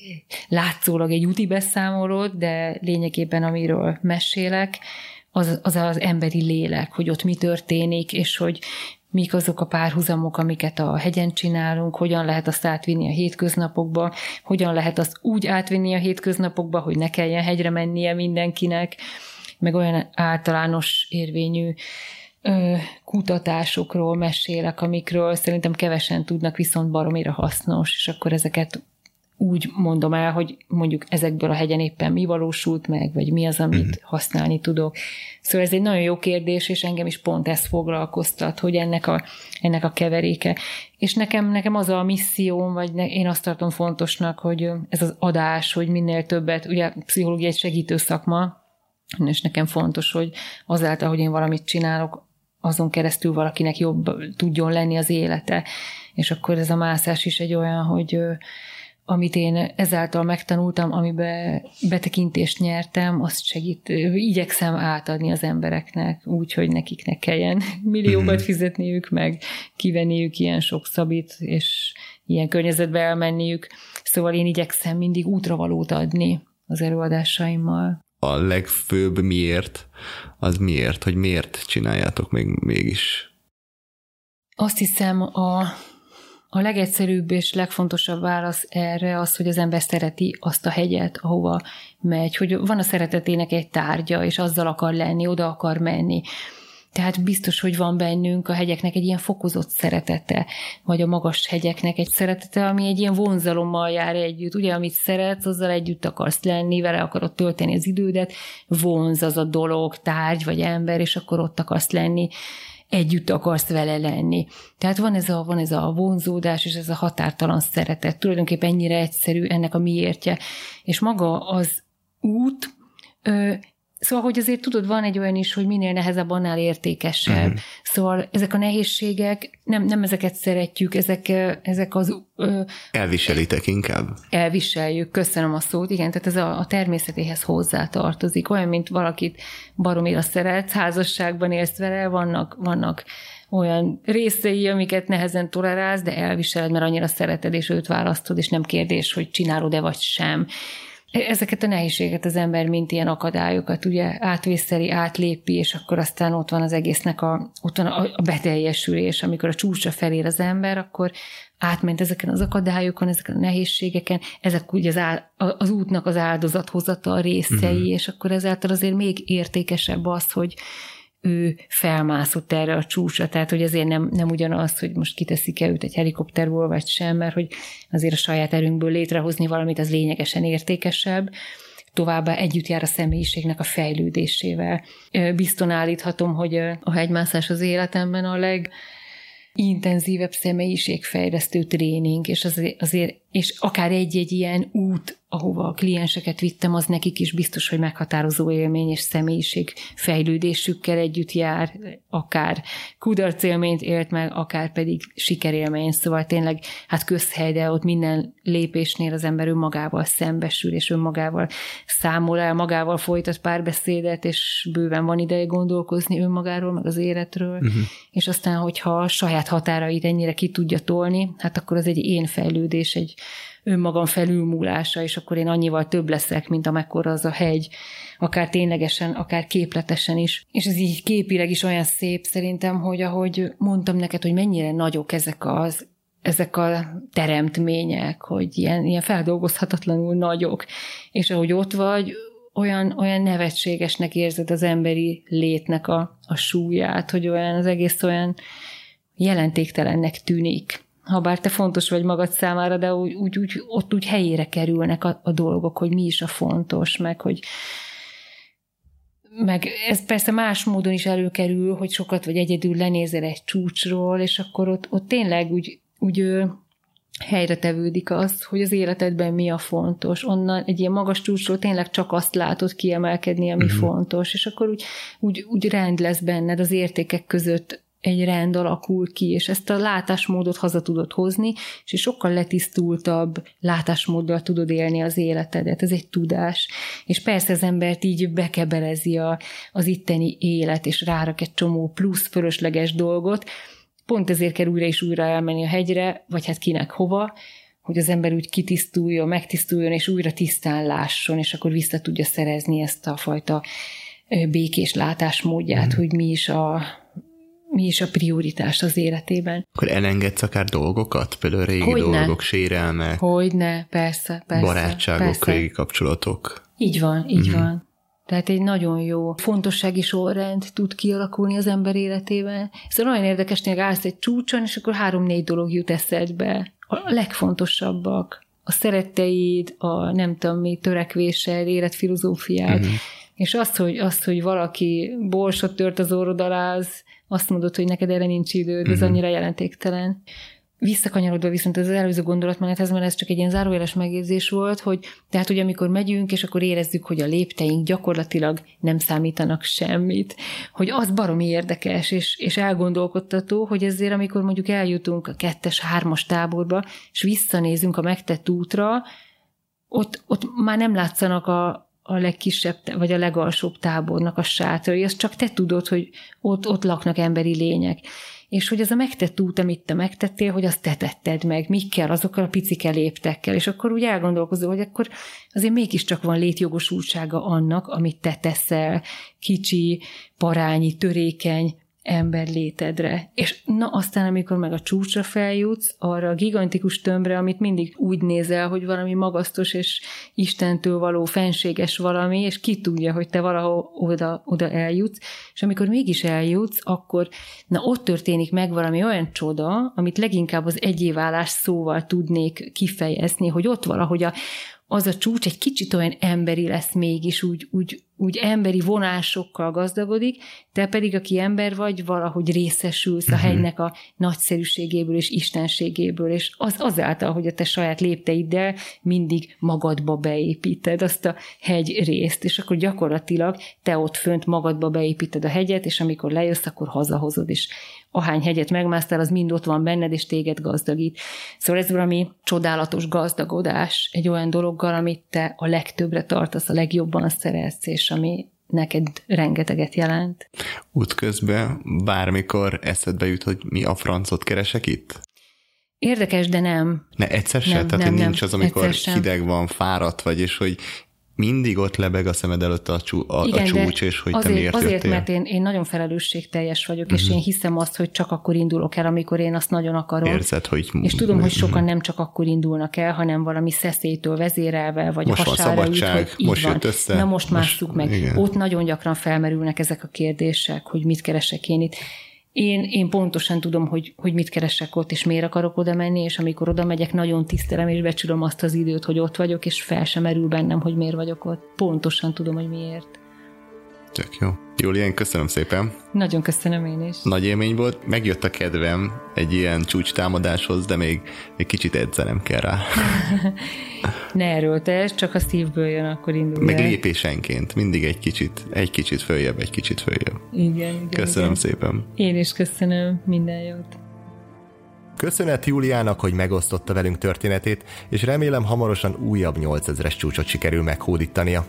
látszólag egy úti beszámolót, de lényegében amiről mesélek, az, az az emberi lélek, hogy ott mi történik, és hogy mik azok a párhuzamok, amiket a hegyen csinálunk, hogyan lehet azt átvinni a hétköznapokba, hogyan lehet azt úgy átvinni a hétköznapokba, hogy ne kelljen hegyre mennie mindenkinek, meg olyan általános érvényű ö, kutatásokról mesélek, amikről szerintem kevesen tudnak, viszont baromira hasznos, és akkor ezeket úgy mondom el, hogy mondjuk ezekből a hegyen éppen mi valósult meg, vagy mi az, amit mm. használni tudok. Szóval ez egy nagyon jó kérdés, és engem is pont ezt foglalkoztat, hogy ennek a, ennek a keveréke. És nekem, nekem az a misszióm, vagy ne, én azt tartom fontosnak, hogy ez az adás, hogy minél többet, ugye pszichológia egy segítő szakma, és nekem fontos, hogy azáltal, hogy én valamit csinálok, azon keresztül valakinek jobb tudjon lenni az élete. És akkor ez a mászás is egy olyan, hogy amit én ezáltal megtanultam, amiben betekintést nyertem, azt segít, igyekszem átadni az embereknek, úgy, hogy nekik ne kelljen milliókat mhm. fizetniük, meg kivenniük ilyen sok szabit, és ilyen környezetbe elmenniük. Szóval én igyekszem mindig útravalót adni az előadásaimmal. A legfőbb miért, az miért, hogy miért csináljátok még mégis? Azt hiszem, a, a legegyszerűbb és legfontosabb válasz erre az, hogy az ember szereti azt a hegyet, ahova megy, hogy van a szeretetének egy tárgya, és azzal akar lenni, oda akar menni. Tehát biztos, hogy van bennünk a hegyeknek egy ilyen fokozott szeretete, vagy a magas hegyeknek egy szeretete, ami egy ilyen vonzalommal jár együtt. Ugye, amit szeretsz, azzal együtt akarsz lenni, vele akarod tölteni az idődet, vonz az a dolog, tárgy vagy ember, és akkor ott akarsz lenni együtt akarsz vele lenni. Tehát van ez a, van ez a vonzódás, és ez a határtalan szeretet. Tulajdonképpen ennyire egyszerű ennek a miértje. És maga az út Szóval, hogy azért tudod, van egy olyan is, hogy minél nehezebb, annál értékesebb. Uh-huh. Szóval ezek a nehézségek, nem, nem ezeket szeretjük, ezek, ezek az... Ö, Elviselitek inkább? Elviseljük, köszönöm a szót, igen, tehát ez a, a természetéhez hozzá tartozik. Olyan, mint valakit baromira szeretsz, házasságban élsz vele, vannak, vannak olyan részei, amiket nehezen tolerálsz, de elviseled, mert annyira szereted, és őt választod, és nem kérdés, hogy csinálod-e vagy sem. Ezeket a nehézséget az ember, mint ilyen akadályokat, ugye átvészeli, átlépi, és akkor aztán ott van az egésznek a, ott van a beteljesülés, amikor a csúcsra felér az ember, akkor átment ezeken az akadályokon, ezeken a nehézségeken, ezek ugye az, áll, az útnak az áldozathozata a részei, uh-huh. és akkor ezáltal azért még értékesebb az, hogy ő felmászott erre a csúcsra, tehát hogy azért nem, nem ugyanaz, hogy most kiteszik-e őt egy helikopterból, vagy sem, mert hogy azért a saját erőnkből létrehozni valamit, az lényegesen értékesebb, továbbá együtt jár a személyiségnek a fejlődésével. Bizton állíthatom, hogy a hegymászás az életemben a leg, intenzívebb személyiségfejlesztő tréning, és azért, azért és akár egy-egy ilyen út, ahova a klienseket vittem, az nekik is biztos, hogy meghatározó élmény és személyiség fejlődésükkel együtt jár, akár kudarcélményt élt meg, akár pedig sikerélmény. Szóval tényleg hát közhely, de ott minden lépésnél az ember önmagával szembesül, és önmagával számol el, magával folytat párbeszédet, és bőven van ideje gondolkozni önmagáról, meg az életről, uh-huh. és aztán, hogyha a saját határait ennyire ki tudja tolni, hát akkor az egy én fejlődés, egy önmagam felülmúlása, és akkor én annyival több leszek, mint amekkora az a hegy, akár ténylegesen, akár képletesen is. És ez így képileg is olyan szép szerintem, hogy ahogy mondtam neked, hogy mennyire nagyok ezek az ezek a teremtmények, hogy ilyen, ilyen feldolgozhatatlanul nagyok, és ahogy ott vagy, olyan, olyan nevetségesnek érzed az emberi létnek a, a súlyát, hogy olyan az egész olyan jelentéktelennek tűnik ha bár te fontos vagy magad számára, de úgy, úgy, úgy ott úgy helyére kerülnek a, a dolgok, hogy mi is a fontos, meg hogy meg ez persze más módon is előkerül, hogy sokat vagy egyedül lenézel egy csúcsról, és akkor ott, ott tényleg úgy, úgy helyre tevődik az, hogy az életedben mi a fontos. Onnan egy ilyen magas csúcsról tényleg csak azt látod kiemelkedni, ami uh-huh. fontos, és akkor úgy, úgy, úgy rend lesz benned az értékek között egy rend alakul ki, és ezt a látásmódot haza tudod hozni, és sokkal letisztultabb látásmóddal tudod élni az életedet. Ez egy tudás. És persze az embert így bekebelezi a, az itteni élet, és rárak egy csomó plusz fölösleges dolgot. Pont ezért kell újra és újra elmenni a hegyre, vagy hát kinek hova, hogy az ember úgy kitisztuljon, megtisztuljon, és újra tisztán lásson, és akkor vissza tudja szerezni ezt a fajta békés látásmódját, mm. hogy mi is a, mi is a prioritás az életében. Akkor elengedsz akár dolgokat, például régi Hogyne. dolgok, sérelmek. Hogyne, persze, persze. Barátságok, persze. régi kapcsolatok. Így van, így mm-hmm. van. Tehát egy nagyon jó fontossági sorrend tud kialakulni az ember életében. Szóval nagyon érdekes, hogy állsz egy csúcson, és akkor három-négy dolog jut eszedbe. A legfontosabbak. A szeretteid, a nem tudom mi, törekvésed, életfilozófiád. Mm-hmm. És azt, hogy, azt, hogy valaki borsot tört az orrod alá, az, azt mondod, hogy neked erre nincs időd, ez uh-huh. annyira jelentéktelen. Visszakanyarodva viszont az előző gondolatmenethez, mert ez csak egy ilyen zárójeles megjegyzés volt, hogy tehát, hogy amikor megyünk, és akkor érezzük, hogy a lépteink gyakorlatilag nem számítanak semmit, hogy az baromi érdekes, és, és elgondolkodtató, hogy ezért, amikor mondjuk eljutunk a kettes, hármas táborba, és visszanézünk a megtett útra, ott, ott már nem látszanak a, a legkisebb, vagy a legalsóbb tábornak a sátrai, azt csak te tudod, hogy ott, ott laknak emberi lények. És hogy ez a megtett út, amit te megtettél, hogy azt te tetted meg, mikkel, azokkal a picike léptekkel, és akkor úgy elgondolkozol, hogy akkor azért mégiscsak van létjogosultsága annak, amit te teszel, kicsi, parányi, törékeny, ember létedre. És na aztán, amikor meg a csúcsra feljutsz, arra a gigantikus tömbre, amit mindig úgy nézel, hogy valami magasztos és Istentől való fenséges valami, és ki tudja, hogy te valahol oda, oda eljutsz, és amikor mégis eljutsz, akkor na ott történik meg valami olyan csoda, amit leginkább az egyéválás szóval tudnék kifejezni, hogy ott valahogy a, az a csúcs egy kicsit olyan emberi lesz mégis, úgy, úgy, úgy emberi vonásokkal gazdagodik, te pedig, aki ember vagy, valahogy részesülsz a mhm. hegynek a nagyszerűségéből és istenségéből, és az azáltal, hogy a te saját lépteiddel mindig magadba beépíted azt a hegy részt, és akkor gyakorlatilag te ott fönt magadba beépíted a hegyet, és amikor lejössz, akkor hazahozod, és ahány hegyet megmásztál, az mind ott van benned, és téged gazdagít. Szóval ez valami csodálatos gazdagodás egy olyan dologgal, amit te a legtöbbre tartasz, a legjobban szeretsz, és ami neked rengeteget jelent. Útközben bármikor eszedbe jut, hogy mi a francot keresek itt? Érdekes, de nem. Ne, egyszer sem? Nem, Tehát, nem, hogy nem. nincs az, amikor hideg van, fáradt vagy, és hogy mindig ott lebeg a szemed előtt a, csú, a, Igen, a csúcs, és hogy azért, te miért Azért, jöttél. Mhm. mert én, én nagyon felelősségteljes vagyok, és én hiszem azt, hogy csak akkor indulok el, amikor én azt nagyon akarom. Érzed, hogy... És tudom, hogy sokan nem csak akkor indulnak el, hanem valami szeszélytől vezérelve, vagy Most van hasára jut, szabadság, hogy így most van. jött össze, Na most most- másszuk meg. igen. Ott nagyon gyakran felmerülnek ezek a kérdések, hogy mit keresek én itt. Én, én pontosan tudom, hogy, hogy mit keresek ott, és miért akarok oda menni, és amikor oda megyek, nagyon tisztelem, és becsülöm azt az időt, hogy ott vagyok, és fel sem merül bennem, hogy miért vagyok ott. Pontosan tudom, hogy miért. Tök jó. Julián, köszönöm szépen. Nagyon köszönöm én is. Nagy élmény volt. Megjött a kedvem egy ilyen csúcs támadáshoz, de még egy kicsit edzenem kell rá. Ne erőltes, csak a szívből jön, akkor indulj Meg el. lépésenként. Mindig egy kicsit, egy kicsit följebb, egy kicsit följebb. Igen, igen, Köszönöm igen. szépen. Én is köszönöm. Minden jót. Köszönet Júliának, hogy megosztotta velünk történetét, és remélem hamarosan újabb 8000-es csúcsot sikerül meghódítania.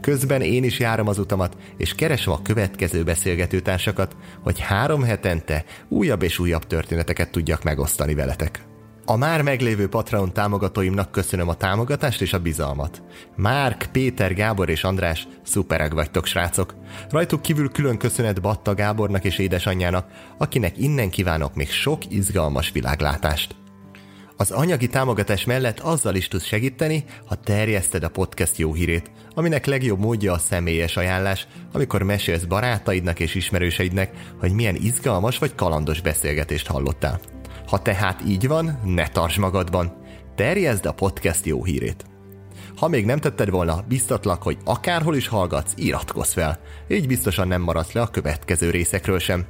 Közben én is járom az utamat, és keresem a következő beszélgetőtársakat, hogy három hetente újabb és újabb történeteket tudjak megosztani veletek. A már meglévő Patreon támogatóimnak köszönöm a támogatást és a bizalmat. Márk, Péter, Gábor és András, szuperek vagytok, srácok. Rajtuk kívül külön köszönet Batta Gábornak és édesanyjának, akinek innen kívánok még sok izgalmas világlátást. Az anyagi támogatás mellett azzal is tudsz segíteni, ha terjeszted a podcast jó hírét, aminek legjobb módja a személyes ajánlás, amikor mesélsz barátaidnak és ismerőseidnek, hogy milyen izgalmas vagy kalandos beszélgetést hallottál. Ha tehát így van, ne tarts magadban, terjeszd a podcast jó hírét. Ha még nem tetted volna, biztatlak, hogy akárhol is hallgatsz, iratkozz fel. Így biztosan nem maradsz le a következő részekről sem.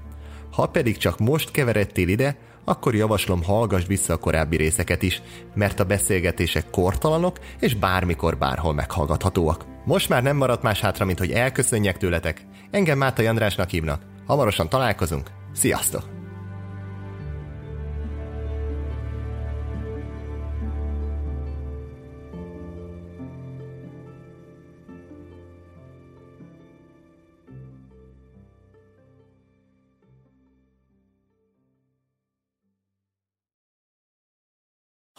Ha pedig csak most keveredtél ide, akkor javaslom hallgass vissza a korábbi részeket is, mert a beszélgetések kortalanok és bármikor bárhol meghallgathatóak. Most már nem maradt más hátra, mint hogy elköszönjek tőletek. Engem Mátai Andrásnak hívnak. Hamarosan találkozunk. Sziasztok!